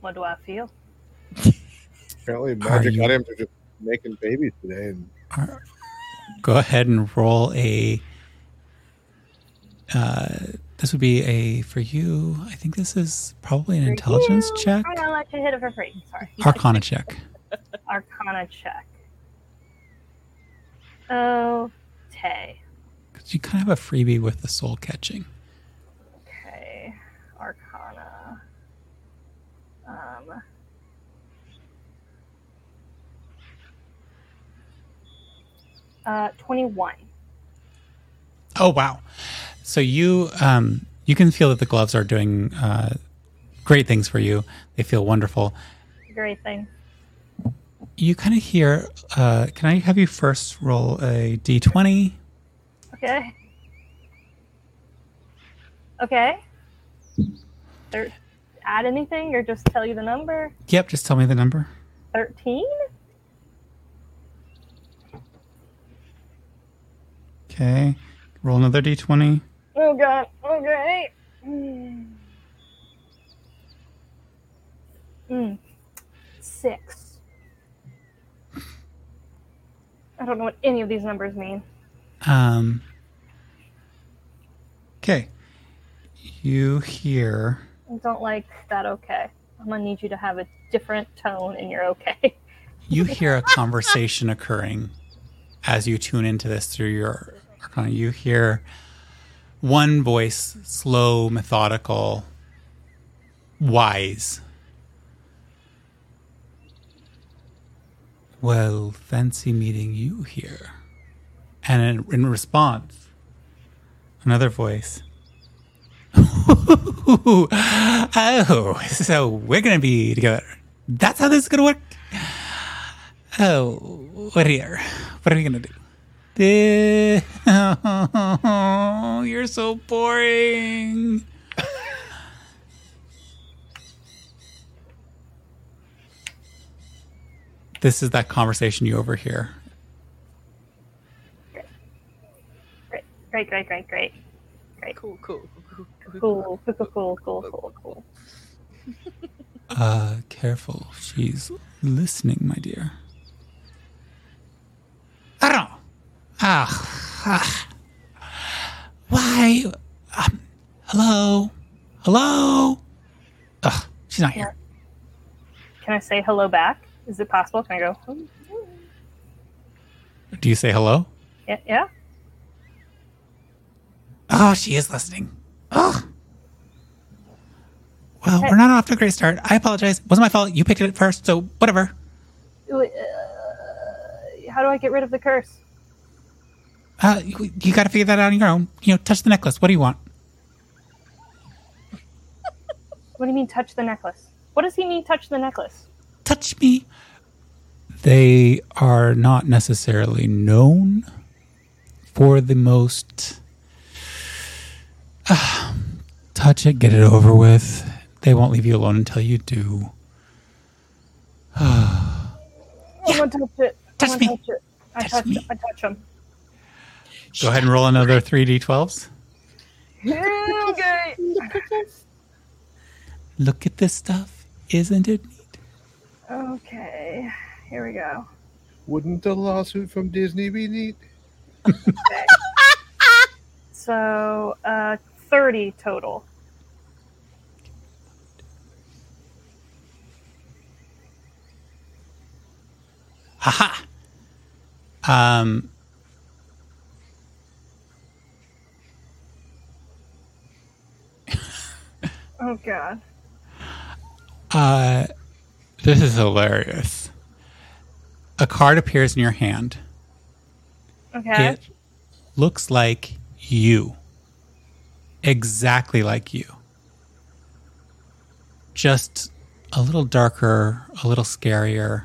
D: What do I feel?
E: Apparently, magic
B: you-
E: items are just making babies today, and
B: Are- Go ahead and roll a. Uh, this would be a for you. I think this is probably an
D: For
B: intelligence
D: you.
B: check,
D: I'm gonna let you hit it for free. Sorry.
B: Arcana check.
D: Arcana check. Oh, okay.
B: Because you kind of have a freebie with the soul catching.
D: Okay. Arcana. Um. Uh, 21.
B: Oh wow! So you um you can feel that the gloves are doing uh, great things for you. They feel wonderful.
D: Great thing.
B: You kind of hear. Uh, can I have you first roll a d twenty?
D: Okay. Okay. There, add anything or just tell you the number?
B: Yep. Just tell me the number.
D: 13?
B: Okay. Roll another d twenty.
D: Oh god. Okay. Hmm. Mm. Six. I don't know what any of these numbers mean.
B: Um. Okay. You hear.
D: I don't like that okay. I'm gonna need you to have a different tone in your okay.
B: You hear a conversation occurring as you tune into this through your. You hear one voice, slow, methodical, wise. Well, fancy meeting you here. And in, in response, another voice. oh, so we're going to be together. That's how this is going to work. Oh, what here? What are we gonna do? Eh, you're so boring. this is that conversation you overhear.
D: Great, great, great, great, great.
A: Cool, cool, cool, cool,
D: Cool, cool, cool, cool, cool, cool.
B: Uh, careful. She's listening, my dear. I don't know. Ah, ah. Why? Um, hello? Hello? Ugh, she's not here.
D: Can I say hello back? Is it possible? Can I go? "Hmm,
B: Do you say hello?
D: Yeah, yeah.
B: Oh, she is listening. Oh. Well, we're not off to a great start. I apologize. It wasn't my fault. You picked it first, so whatever.
D: Uh, how do I get rid of the curse?
B: Uh, you, you got to figure that out on your own. You know, touch the necklace. What do you want?
D: What do you mean, touch the necklace? What does he mean, touch the necklace?
B: touch me. They are not necessarily known for the most. Ah, touch it, get it over with. They won't leave you alone until you do.
D: I want to touch it.
B: Touch
D: I
B: me.
D: touch it. I
B: Touch
D: touch,
B: me.
D: I touch him.
B: Go ahead and roll another 3d12s.
D: okay.
B: Look at this stuff. Isn't it neat?
D: Okay. Here we go.
E: Wouldn't a lawsuit from Disney be neat?
D: So, uh, 30 total.
B: Haha. Um,
D: Oh, God.
B: uh, this is hilarious. A card appears in your hand.
D: Okay.
B: It looks like you. Exactly like you. Just a little darker, a little scarier.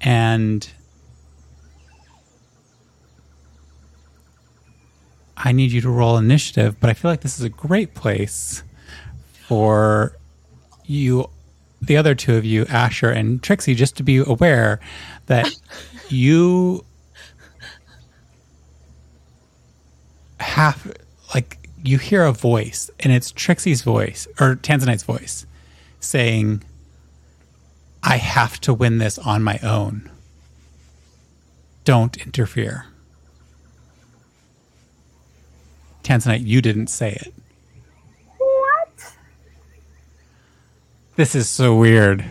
B: And I need you to roll initiative, but I feel like this is a great place for you, the other two of you, Asher and Trixie, just to be aware that you have, like you hear a voice and it's Trixie's voice or Tanzanite's voice saying I have to win this on my own. Don't interfere. Tanzanite, you didn't say it.
D: What?
B: This is so weird.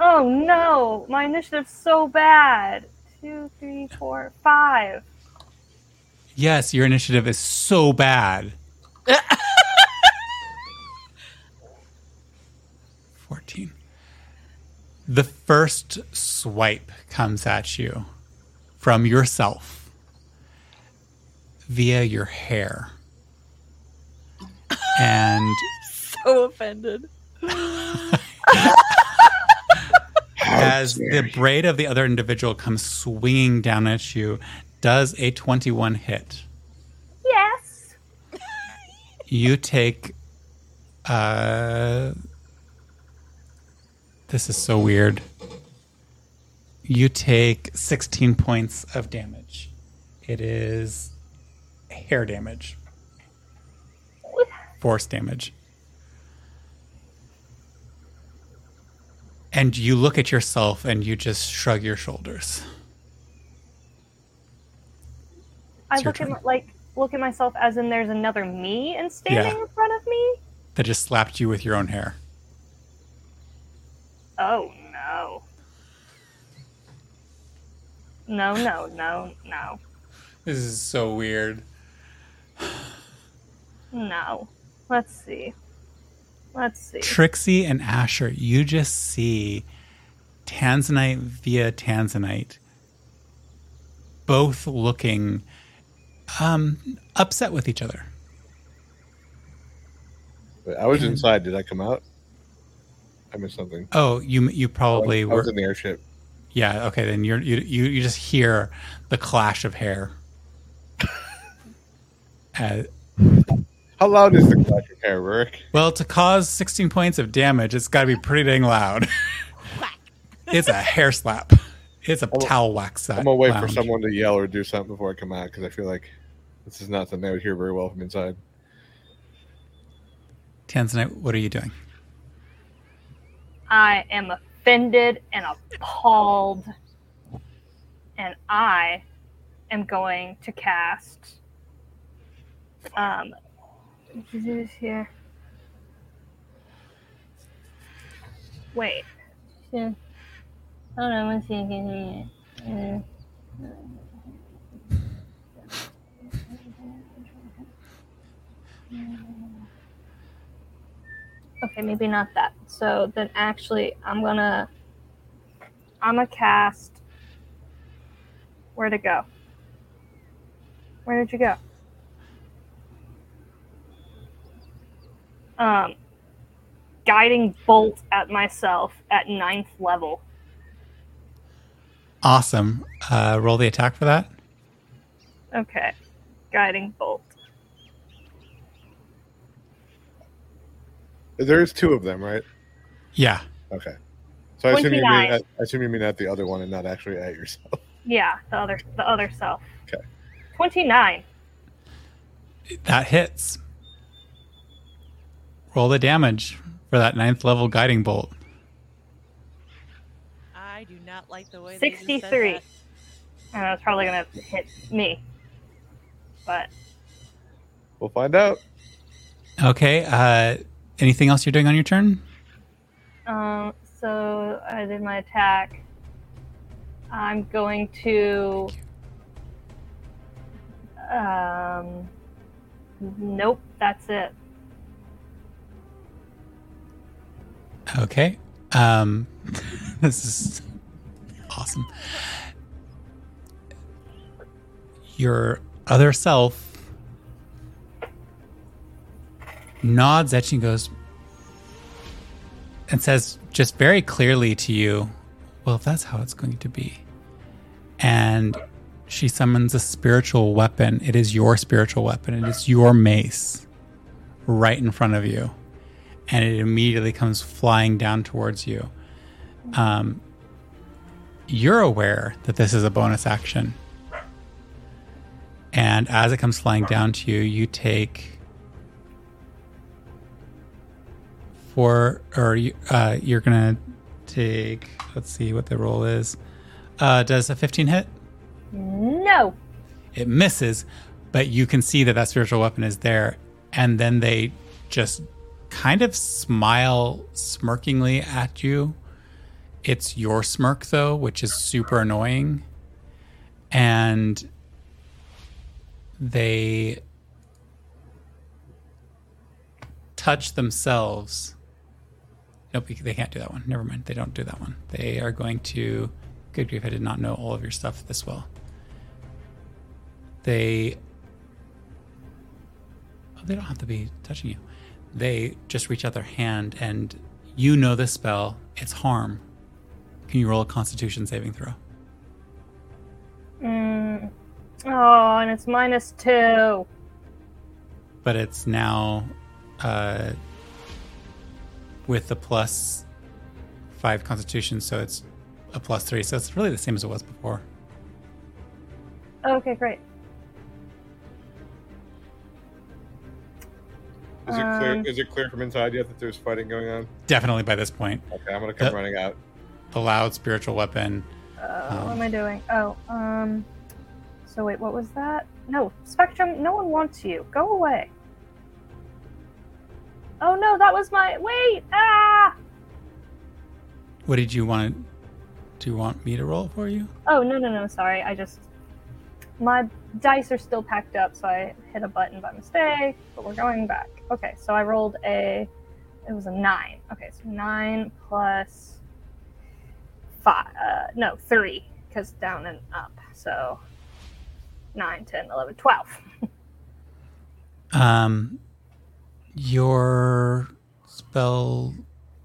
D: Oh, no. My initiative's so bad. Two, three, four, five.
B: Yes, your initiative is so bad. 14. The first swipe comes at you from yourself via your hair. And
A: So offended.
B: as the braid of the other individual comes swinging down at you, does a 21 hit.
D: Yes.
B: you take uh this is so weird you take 16 points of damage it is hair damage force damage and you look at yourself and you just shrug your shoulders
D: I
B: It's your
D: look at
B: turn.
D: my, like look at myself as in there's another me and standing
B: Yeah.
D: in front of me.
B: that just slapped you with your own hair
D: Oh no. No, no, no, no,
B: this is so weird
D: no. Let's see. Let's see.
B: Trixie and Asher, you just see Tanzanite via Tanzanite both looking um, upset with each other.
E: Wait, I was inside. Did I come out? I missed something.
B: Oh, you you
E: I
B: probably
E: was, I was
B: were.
E: in the airship.
B: Yeah. Okay. Then you're, you you you just hear the clash of hair. Uh,
E: How loud is the clash of hair, Rick?
B: well, to cause 16 points of damage, it's got to be pretty dang loud. it's a hair slap. It's a towel wax. set.
E: I'm gonna wait for someone to yell or do something before I come out because I feel like this is not something I would hear very well from inside.
B: Tanzanite, what are you doing?
D: I am offended and appalled, and I am going to cast. Um, this here. Wait. Yeah. I don't know. Let's one second. here. Uh, Okay, maybe not that. So then actually I'm gonna I'm gonna cast where to go? Where did you go? Um guiding bolt at myself at ninth level.
B: Awesome. Uh, roll the attack for that.
D: Okay. Guiding bolt.
E: There is two of them, right?
B: Yeah.
E: Okay. So I assume you mean at, I assume you mean at the other one and not actually at yourself.
D: Yeah, the other the other self.
E: Okay.
D: Twenty nine.
B: That hits. Roll the damage for that ninth level guiding bolt.
A: I do not like the way they just said
D: 63.
A: that.
D: And it's probably gonna hit me. But
E: We'll find out.
B: Okay. Uh, anything else you're doing on your turn?
D: Um, so I did my attack. I'm going to. Um, nope, that's it.
B: Okay. Um, this is awesome. Your other self nods at you and goes and says just very clearly to you, Well, if that's how it's going to be. And she summons a spiritual weapon. It is your spiritual weapon. It is your mace right in front of you and it immediately comes flying down towards you. Um, you're aware that this is a bonus action. And as it comes flying down to you, you take four, or uh, you're going to take, let's see what the roll is. Uh, does a 15 hit?
D: No.
B: it misses, but you can see that that spiritual weapon is there. And then they just kind of smile smirkingly at you. It's your smirk, though, which is super annoying. And they touch themselves. Nope, they can't do that one. Never mind. They don't do that one. They are going to. Good grief, I did not know all of your stuff this well they oh, they don't have to be touching you they just reach out their hand and you know this spell it's harm can you roll a constitution saving throw
D: Mm. Oh, and it's minus two.
B: but it's now uh with the plus five constitution so it's a plus three so it's really the same as it was before
D: Okay, great.
E: Is it clear?
D: Um,
E: Is it clear from inside yet that there's fighting going on?
B: definitely by this point
E: Okay, I'm gonna come
B: Uh,
E: running out.
B: the loud spiritual weapon
D: Uh, what am I doing? Oh, um. So wait, what was that? No, Spectrum. No one wants you. Go away. Oh no, that was my. Wait! Ah!
B: what did you want do you want me to roll for you
D: Oh no no no! Sorry, I just my dice are still packed up, so I hit a button by mistake. But we're going back. Okay, so I rolled a. It was a nine. Okay, so nine plus five. Uh, no, three, because down and up. So nine, ten, eleven, twelve.
B: Um, your spell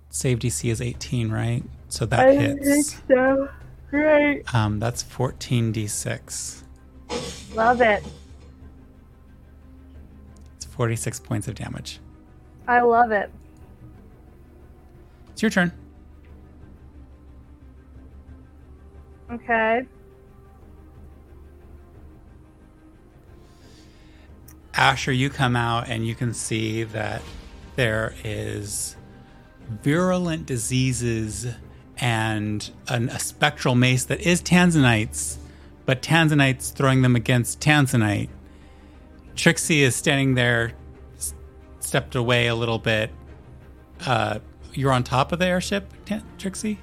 B: save DC is 18, right? So that hits.
D: I think so. Great.
B: Um, that's 14d6.
D: Love it.
B: It's 46 points of damage.
D: I love it.
B: It's your turn.
D: Okay.
B: Asher, you come out and you can see that there is virulent diseases and an, a spectral mace that is Tanzanites, but Tanzanites throwing them against Tanzanite. Trixie is standing there, s- stepped away a little bit. Uh, you're on top of the airship, Tan- Trixie?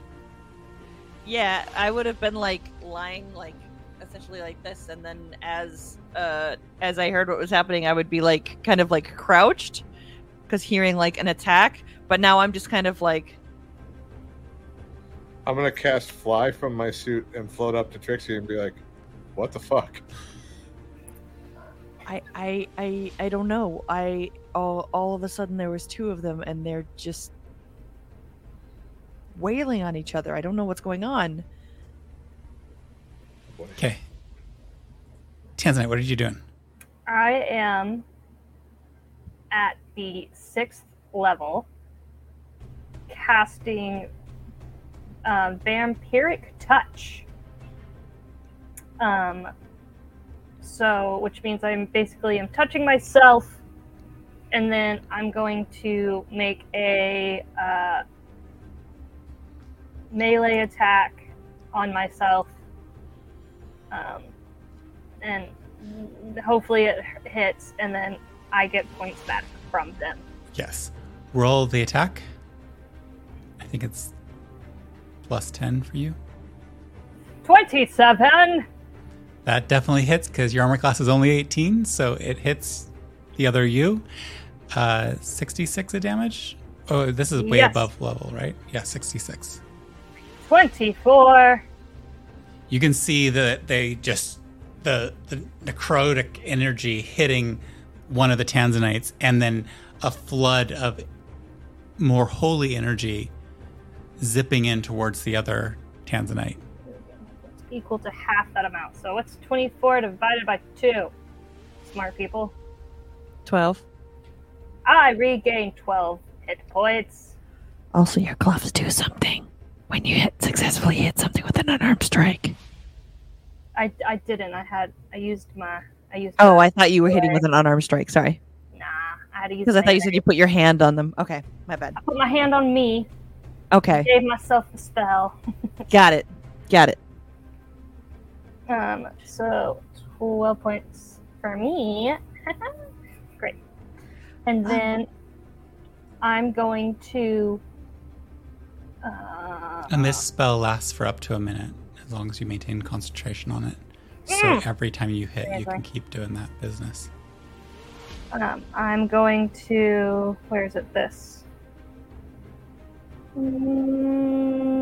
A: Yeah, I would have been like lying like essentially like this and then as uh as I heard what was happening I would be like kind of like crouched cuz hearing like an attack, but now I'm just kind of like
E: I'm gonna cast fly from my suit and float up to Trixie and be like, "What the fuck?"
A: I I I I don't know. I all all of a sudden there was two of them and they're just wailing on each other. I don't know what's going on.
B: Okay. Tanzanite, what are you doing?
D: I am at the sixth level, casting um, vampiric touch. Um, so, which means I'm basically I'm touching myself, and then I'm going to make a uh, melee attack on myself, um, and hopefully it hits, and then I get points back from them.
B: Yes. Roll the attack. I think it's plus 10 for you.
D: Twenty-seven.
B: That definitely hits because your armor class is only 18, so it hits the other you. Uh, 66 of damage. Oh, this is way
D: Yes.
B: above level, right? Yeah, 66.
D: 24.
B: You can see that they just the the necrotic energy hitting one of the Tanzanites, and then a flood of more holy energy zipping in towards the other Tanzanite.
D: Equal to half that amount. So what's 24 divided by 2? Smart people.
A: 12.
D: Ah, I regain 12 hit points.
A: Also, your gloves do something when you hit successfully hit something with an unarmed strike.
D: I, I didn't. I had. I used my. I used.
A: Oh,
D: my-
A: I thought you were hitting with an unarmed strike. Sorry,
D: Nah. I had to use.
A: because I thought you said you put your hand on them. Okay, my bad.
D: I put my hand on me.
A: Okay, I
D: Gave myself a spell.
A: got it, got it.
D: Um. So 12 points for me. Great. And then I'm going to. Uh,
B: And this spell lasts for up to a minute, as long as you maintain concentration on it. So every time you hit, you can keep doing that business.
D: Um, I'm going to. Where is it? This. Mm.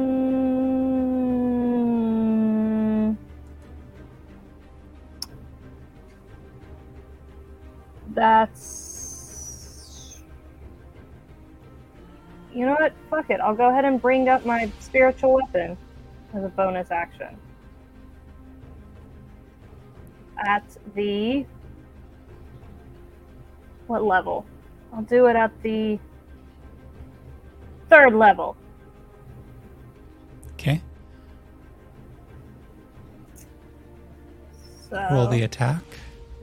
D: That's. You know what? Fuck it. I'll go ahead and bring up my spiritual weapon as a bonus action. At the what level? I'll do it at the third level.
B: Okay.
D: So
B: Roll the attack.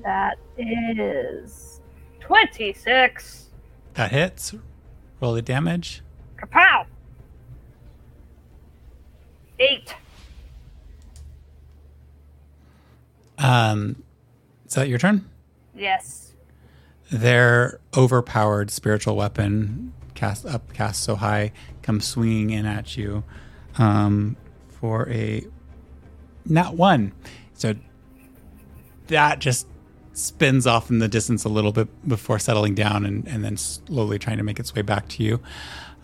D: That is 26.
B: That hits. Roll the damage.
D: Kapow! Eight.
B: Um, is that your turn?
D: Yes.
B: Their overpowered spiritual weapon, cast up, cast so high, comes swinging in at you um, for a not one. So that just spins off in the distance a little bit before settling down and, and then slowly trying to make its way back to you.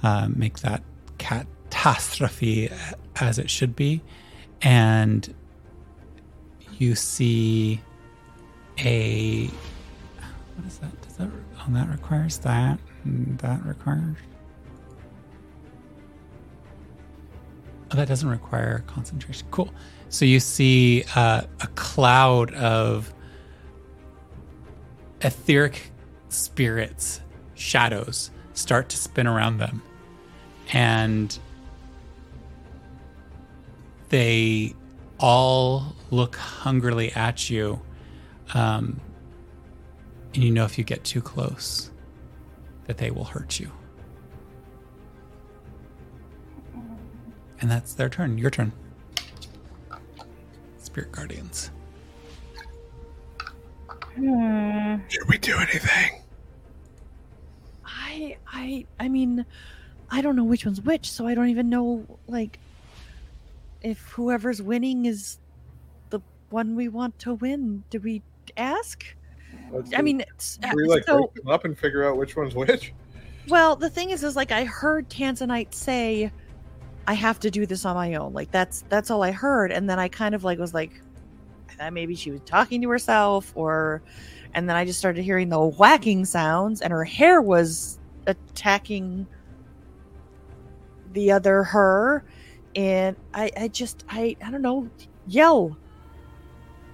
B: Um, make that catastrophe as it should be. And you see a what is that? Does that oh that requires that? That requires Oh, that doesn't require concentration. Cool. So you see uh, a cloud of etheric spirits, shadows, start to spin around them. And they all look hungrily at you. Um, and you know if you get too close, that they will hurt you. And that's their turn. Your turn. Spirit Guardians.
D: Hmm.
E: Should we do anything?
A: I I I mean, I don't know which one's which, so I don't even know like if whoever's winning is the one we want to win. Do we ask?
E: Let's
A: I
E: do-
A: mean, it's,
E: we like
A: so
E: break them up and figure out which one's which?
A: well, the thing is, is like I heard Tanzanite say, "I have to do this on my own." Like that's that's all I heard, and then I kind of like was like, I thought maybe she was talking to herself, or, and then I just started hearing the whacking sounds, and her hair was attacking the other her, and I I just I I don't know yell.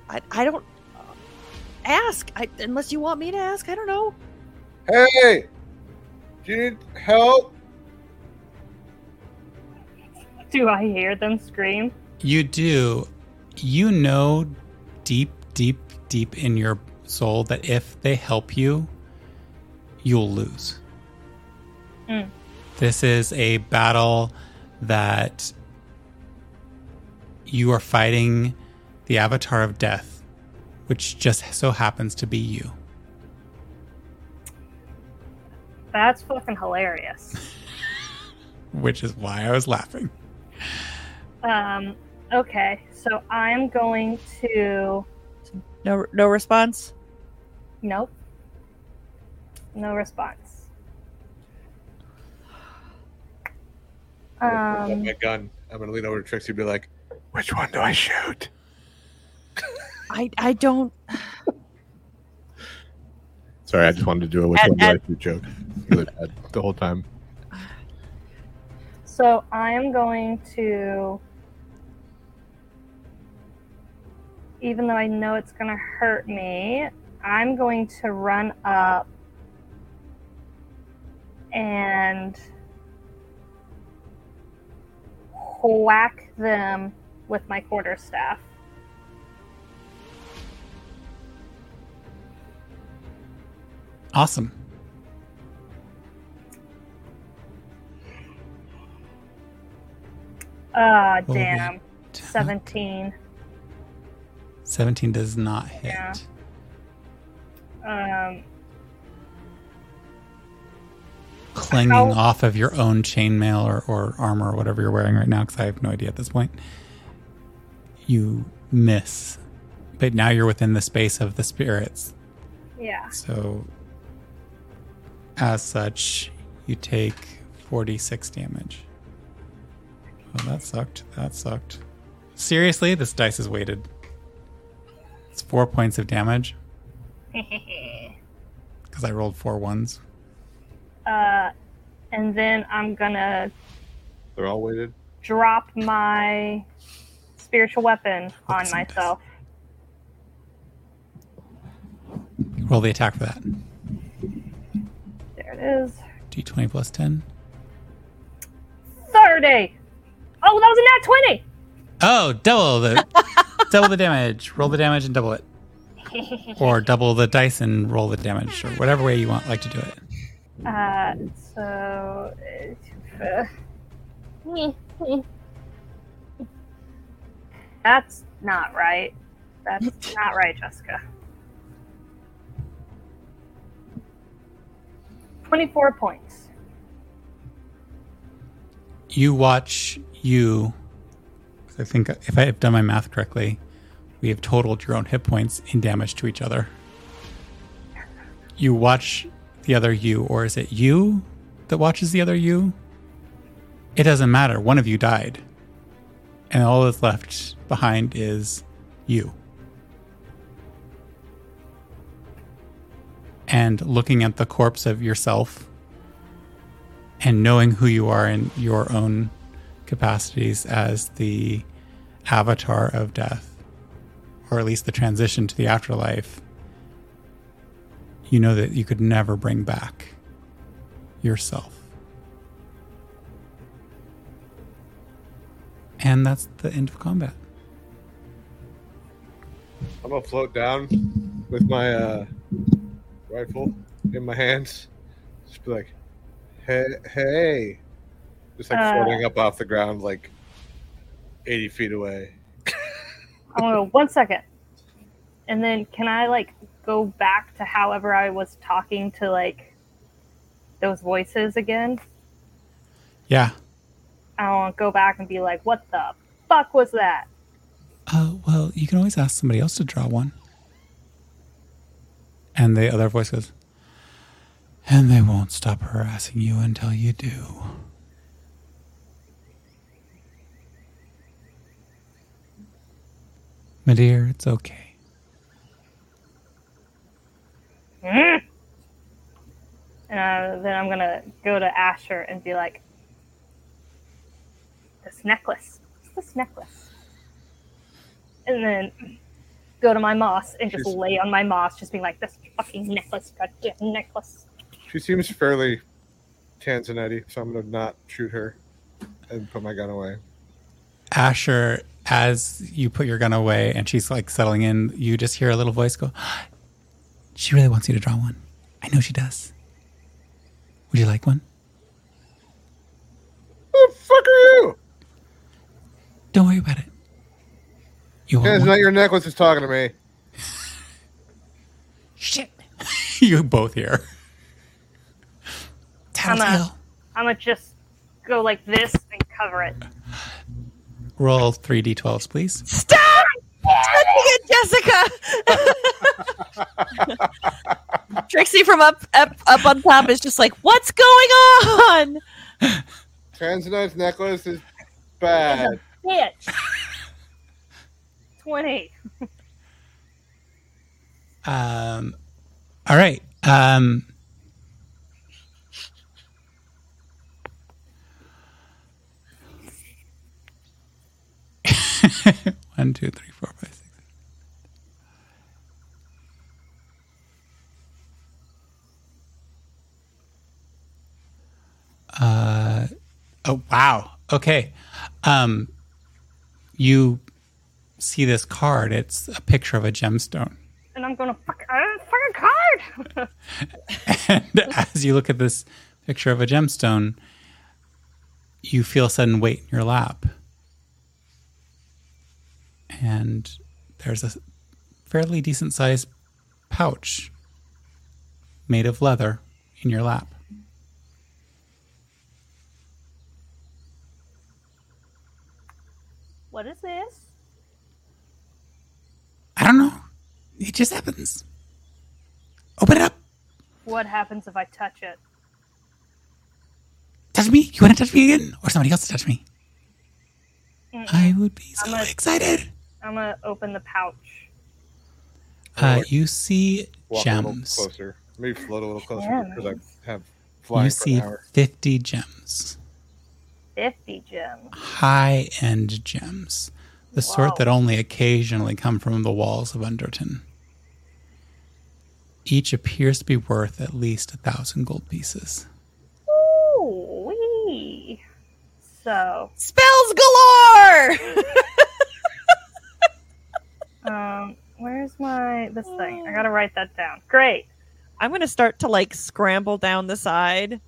A: I I don't ask I unless you want me to ask. I don't know.
E: Hey, do you need help?
D: Do I hear them scream?
B: You do. You know deep, deep, deep in your soul that if they help you, you'll lose.
D: Mm.
B: This is a battle that you are fighting the avatar of death, which just so happens to be you.
D: That's fucking hilarious.
B: Which is why I was laughing.
D: Um, okay, so I'm going to.
A: No no response.
D: Nope. No response.
E: I'm gonna pull out
D: Um,
E: my gun. I'm gonna lean over to Trixie and be like, "Which one do I shoot?"
A: I I don't
E: Sorry, I just wanted to do a which
A: And-
E: one do
A: and-
E: I shoot joke. Really bad the whole time.
D: so I am going to. Even though I know it's going to hurt me, I'm going to run up and whack them with my quarterstaff.
B: Awesome.
D: Ah,
B: Roll
D: damn.
B: it.
D: 17.
B: 17 does not hit.
D: Yeah. Um,
B: Clanging
D: How-
B: off of your own chainmail or, or armor or whatever you're wearing right now, because I have no idea at this point. You miss. But now you're within the space of the spirits.
D: yeah.
B: So, as such, you take 46 damage. Oh, that sucked. That sucked. Seriously, this dice is weighted. It's four points of damage because I rolled four ones.
D: uh, and then I'm gonna
E: They're all weighted.
D: drop my spiritual weapon on
B: Focus on dice.
D: myself.
B: Roll the attack for that.
D: There it is.
B: D20 plus 10.
D: 30! Oh, that was a nat 20!
B: Oh, double the double the damage. Roll the damage and double it, or double the dice and roll the damage, or whatever way you want like to do it.
D: Uh, so. uh, That's not right. That's not right, Jessica. 24 points.
B: You watch you. I think if I have done my math correctly, we have totaled your own hit points in damage to each other. You watch the other you, or is it you that watches the other you? It doesn't matter. One of you died. And all that's left behind is you. And looking at the corpse of yourself and knowing who you are in your own capacities as the avatar of death, or at least the transition to the afterlife, you know that you could never bring back yourself. And that's the end of combat.
E: I'm gonna float down with my uh, rifle in my hands. Just be like, hey, hey. Just like
D: Uh.
E: floating up off the ground, like 80 feet away.
D: I'm gonna go one second, and then can I like go back to however I was talking to like those voices again?
B: Yeah.
D: I want to go back and be like, "What the fuck was that?"
B: Uh, well, you can always ask somebody else to draw one. And the other voice goes, and they won't stop harassing you until you do. My dear, it's okay.
D: Mm. And uh, then I'm gonna go to Asher and be like, "This necklace, what's this necklace?" And then go to my moss and just
E: She's-
D: lay on my moss, just being like, "This fucking necklace, goddamn necklace."
E: She seems fairly Tanzanetti, so I'm gonna not shoot her and put my gun away.
B: Asher, as you put your gun away and she's like settling in, you just hear a little voice go, She really wants you to draw one. I know she does. Would you like one?
E: Who the fuck are you?
B: Don't worry about it. You want one?
E: Tanzanite, your necklace is talking to me.
B: Shit. you both hear.
D: I'm a-
B: Tattletale.
D: I'm gonna just go like this and cover it.
B: Roll 3d12s, please.
A: Stop! Touching it, Jessica. Trixie from up up up on top is just like, what's going on?
E: Tanzanite's necklace is bad.
D: Bitch. Twenty.
B: Um, all right. Um, one, two, three, four, five, six. Uh, oh wow. Okay. Um, you see this card. It's a picture of a gemstone.
D: And I'm gonna fuck uh, fucking card.
B: And as you look at this picture of a gemstone, you feel a sudden weight in your lap. And there's a fairly decent sized pouch made of leather in your lap.
D: what is this?
B: I don't know. It just happens. Open it up.
D: What happens if I touch it?
B: Touch me. You want to touch me again? Or somebody else to touch me?
D: Mm-mm.
B: I would be so
D: I'm a-
B: excited.
D: I'm gonna open the pouch.
B: Uh, you see
E: Walk a little closer. Maybe float a little closer
D: Gems.
E: because I have flying
B: You
E: for
B: see
E: an hour.
B: 50 gems.
D: Fifty gems.
B: high end gems, the sort that only occasionally come from the walls of Underton. Each appears to be worth at least a thousand gold pieces.
D: Ooh wee. So,
A: Spells galore.
D: um, where's my this thing? I gotta write that down. Great.
A: I'm gonna start to like scramble down the side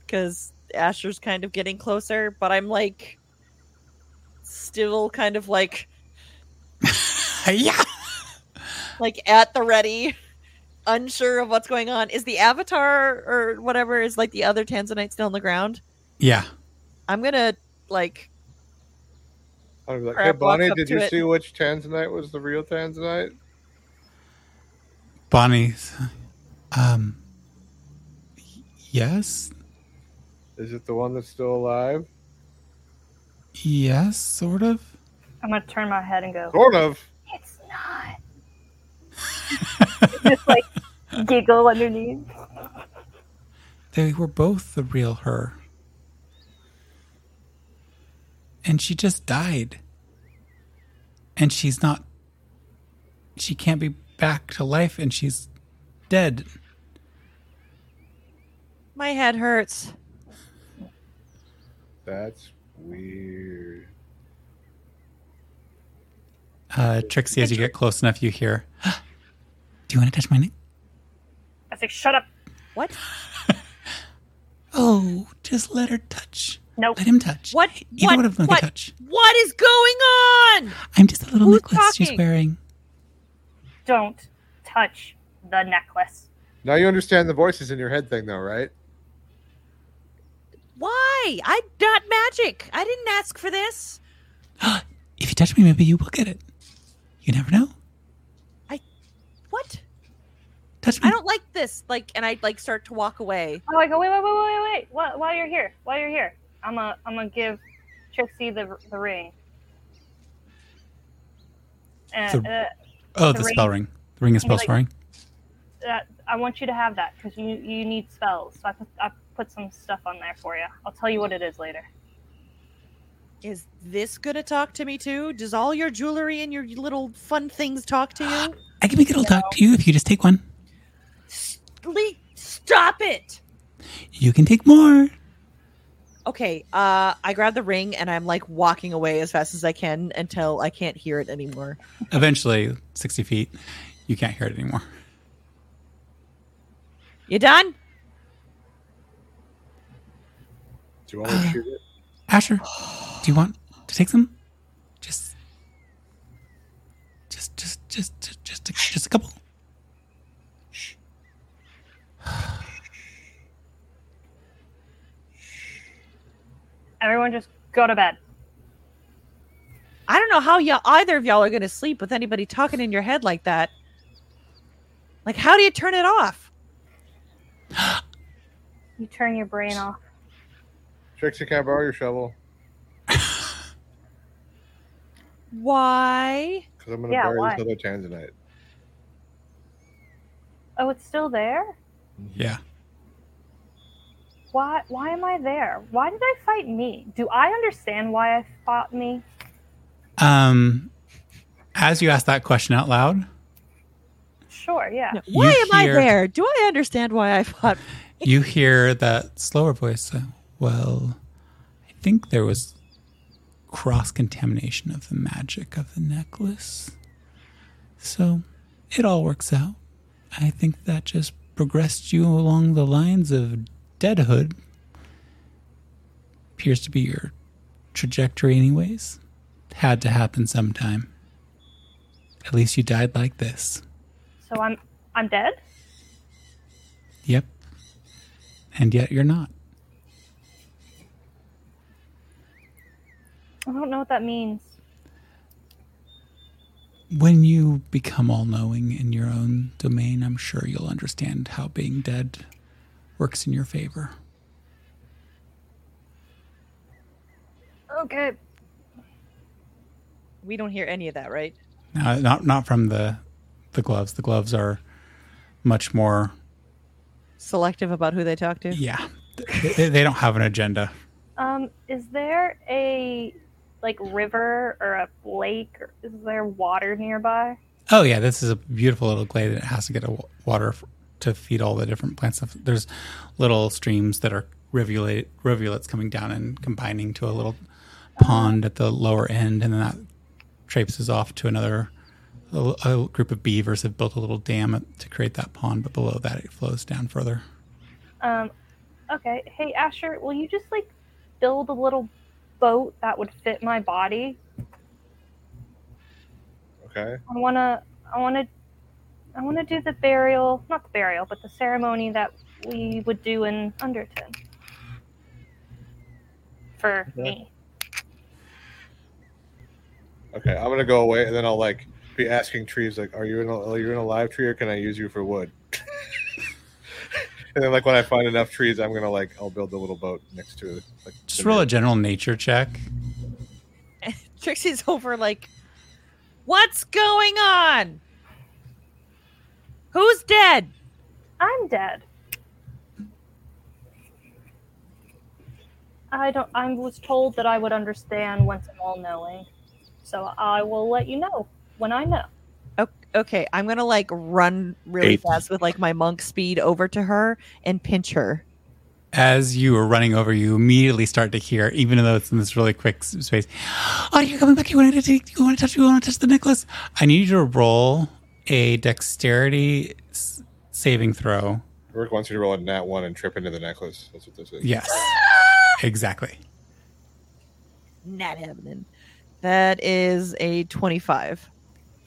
A: because Asher's kind of getting closer, but I'm like still kind of like
B: yeah.
A: like at the ready, unsure of what's going on. Is the avatar or whatever is like the other Tanzanite still on the ground?
B: Yeah.
A: I'm gonna like
E: I'd be like,
A: Or
E: hey, Bonnie, did you
A: it.
E: see which Tanzanite was the real Tanzanite?
B: Bonnie's. Um. Yes.
E: Is it the one that's still alive?
B: Yes, sort of.
D: I'm gonna turn my head and go.
E: Sort of.
D: It's not. Just like giggle underneath.
B: They were both the real her. And she just died. And she's not. She can't be back to life, and she's dead.
A: My head hurts.
E: That's weird.
B: Uh, Trixie, as you get close enough, you hear, Do you want to touch my neck?
D: I say, shut up.
A: What?
B: Oh, just let her touch.
D: Nope.
B: Let him touch.
A: What?
B: Either
A: what?
B: one of them
A: what?
B: can touch.
A: What is going on?
B: I'm just a little
A: Who's
B: necklace she's wearing.
D: Don't touch the necklace.
E: Now you understand the voices in your head thing, though, right?
A: Why? I'm not magic. I didn't ask for this.
B: If you touch me, maybe you will get it. You never know.
A: I what?
B: Touch me.
A: I don't like this. Like, and I like start to walk away.
D: Oh, I go, wait, wait, wait, wait, wait, wait. While, while you're here, while you're here, I'm gonna, I'm gonna give Trixie the the ring. And
B: The-
D: uh,
B: oh,
D: the
B: the
D: ring.
B: spell ring. The ring of spell
D: like-
B: ring.
D: that, I want you to have that because you you need spells. So I put, I put some stuff on there for you. I'll tell you what it is later.
A: Is this gonna talk to me too? Does all your jewelry and your little fun things talk to you?
B: I can make it all talk to you if you just take one.
A: Lee, stop it.
B: You can take more.
A: Okay, uh, I grab the ring and I'm like walking away as fast as I can until I can't hear it anymore.
B: Eventually, 60 feet, you can't hear it anymore.
A: You done?
E: Do you want me to shoot it?
B: Asher, do you want to take some? Just, just, just, just, just, just, a, just a couple.
D: Everyone, just go to bed.
A: I don't know how y'all either of y'all are gonna sleep with anybody talking in your head like that. Like, how do you turn it off?
D: You turn your brain off.
E: Trixie, can I borrow your shovel?
A: Why?
E: Because I'm going to
D: Yeah,
E: bury
D: why?
E: this other tanzanite.
D: Oh, it's still there.
B: Yeah.
D: Why? Why am I there? Why did I fight me? Do I understand why I fought me?
B: Um, as you ask that question out loud,
D: Sure. Yeah.
A: No, Why
B: You
A: am I there? Do I understand why I fought?
B: you hear that slower voice. uh, well, I think there was cross contamination of the magic of the necklace. So it all works out. I think that just progressed you along the lines of deadhood. Appears to be your trajectory, anyways. Had to happen sometime. At least you died like this.
D: So I'm I'm dead.
B: Yep. And yet you're not.
D: I don't know what that means.
B: When you become all knowing in your own domain, I'm sure you'll understand how being dead works in your favor.
D: Okay.
A: We don't hear any of that, right?
B: Now, not not from the the gloves. The gloves are much more
A: Selective about who they talk to.
B: yeah. They, they don't have an agenda.
D: Um, is there a like river or a lake or is there water nearby?
B: Oh yeah, this is a beautiful little glade. It has to get a water f- to feed all the different plants. There's little streams that are rivulet rivulets coming down and combining to a little pond at the lower end, and then that traipses off to another. A, a group of beavers have built a little dam to create that pond, but below that it flows down further.
D: Um, okay. Hey Asher, will you just like build a little boat that would fit my body?
E: Okay.
D: I wanna, I wanna, I wanna do the burial, not the burial, but the ceremony that we would do in Underton for
E: Okay.
D: me.
E: Okay, I'm gonna go away, and then I'll like be asking trees like, "Are you in a, are you in a live tree, or can I use you for wood?" and then like when I find enough trees, I'm gonna like I'll build a little boat next to it. Like,
B: Just roll a general nature check.
A: Trixie's over like, what's going on? Who's dead?
D: I'm dead. I don't. I was told that I would understand once I'm all knowing, so I will let you know when I know.
A: Okay, I'm gonna like run really
E: Eight.
A: fast with like my monk speed over to her and pinch her.
B: As you are running over, you immediately start to hear, even though it's in this really quick space. Oh, you're coming back. You want to take? You want to touch? You want to touch the necklace? I need you to roll a dexterity s- saving throw.
E: Rick wants you to roll a nat one and trip into the necklace. That's what this is.
B: Yes, exactly.
A: Not happening. That is a 25.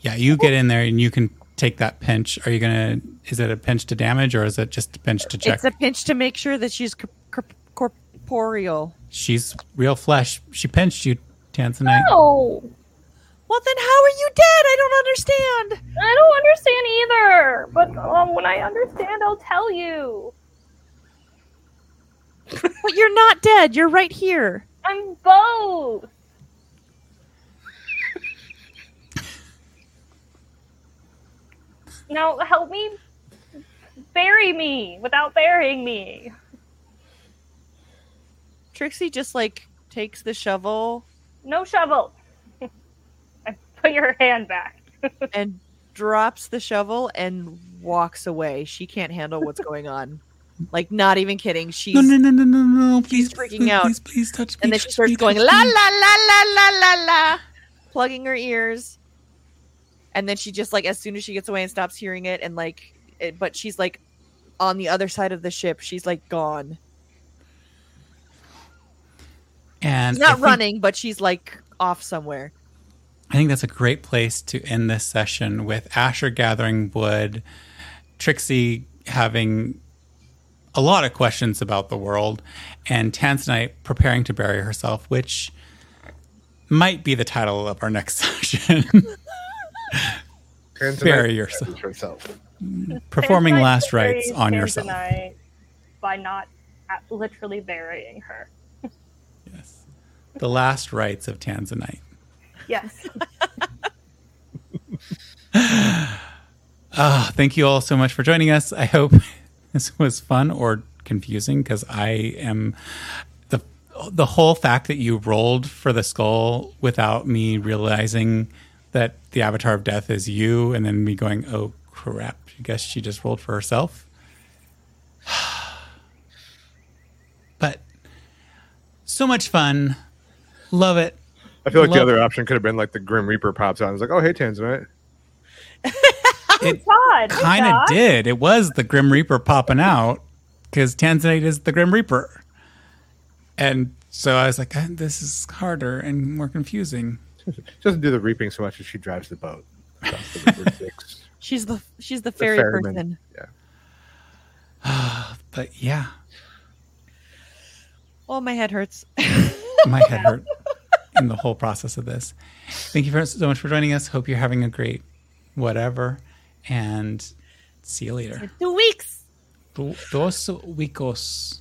B: Yeah, you get in there and you can take that pinch. Are you gonna? Is it a pinch to damage or is it just a pinch to check?
A: It's a pinch to make sure that she's corp- corp- corporeal.
B: She's real flesh. She pinched you, Tanzanite.
D: Oh,
A: Well, then how are you dead? I don't understand.
D: I don't understand either. But um, when I understand, I'll tell you.
A: But you're not dead. You're right here.
D: I'm both. now help me bury me without burying me.
A: Trixie just like takes the shovel
D: No shovel. I put your hand back.
A: and drops the shovel and walks away. She can't handle what's going on. Like, not even kidding. She's
B: No, no, no, no, no, no! Please,
A: freaking
B: please,
A: out.
B: Please, please touch me.
A: and then she starts
B: me,
A: going la la la la la la la, plugging her ears. And then she just like as soon as she gets away and stops hearing it, and like, it, but she's like on the other side of the ship. She's like gone.
B: And
A: She's not
B: think-
A: running, but she's like off somewhere.
B: I think that's a great place to end this session with Asher gathering wood, Trixie having a lot of questions about the world, and Tanzanite preparing to bury herself, which might be the title of our next session. Bury yourself.
E: yourself.
B: Performing
D: Tanzanite
B: last rites
D: buries
B: on yourself.
D: By not literally burying her.
B: Yes. The last rites of Tanzanite.
D: Yes.
B: Ah, thank you all so much for joining us. I hope this was fun or confusing because I am the the whole fact that you rolled for the skull without me realizing that the avatar of death is you, and then me going, "Oh crap!" I guess she just rolled for herself. but so much fun, love it.
E: I feel like
B: Love-
E: the other option could have been like the Grim Reaper pops out and is like, oh, hey, Tanzanite.
B: It
D: God.
B: kind of
D: God.
B: did. It was the Grim Reaper popping out because Tanzanite is the Grim Reaper. And so I was like, "Ah, this is harder and more confusing.
E: She doesn't do the reaping so much as she drives the boat. the
A: She's the she's the fairy
E: ferryman.
A: person. Yeah.
B: but yeah,
A: Oh, my head hurts.
B: my head hurt in the whole process of this. Thank you for, so much for joining us. Hope you're having a great whatever. And see you later.
A: Two weeks.
B: Do- Dos weekos.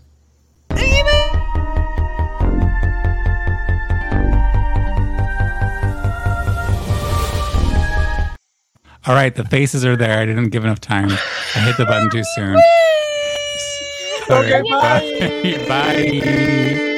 B: All right, the faces are there. I didn't give enough time. I hit the button too soon. All right, bye. bye.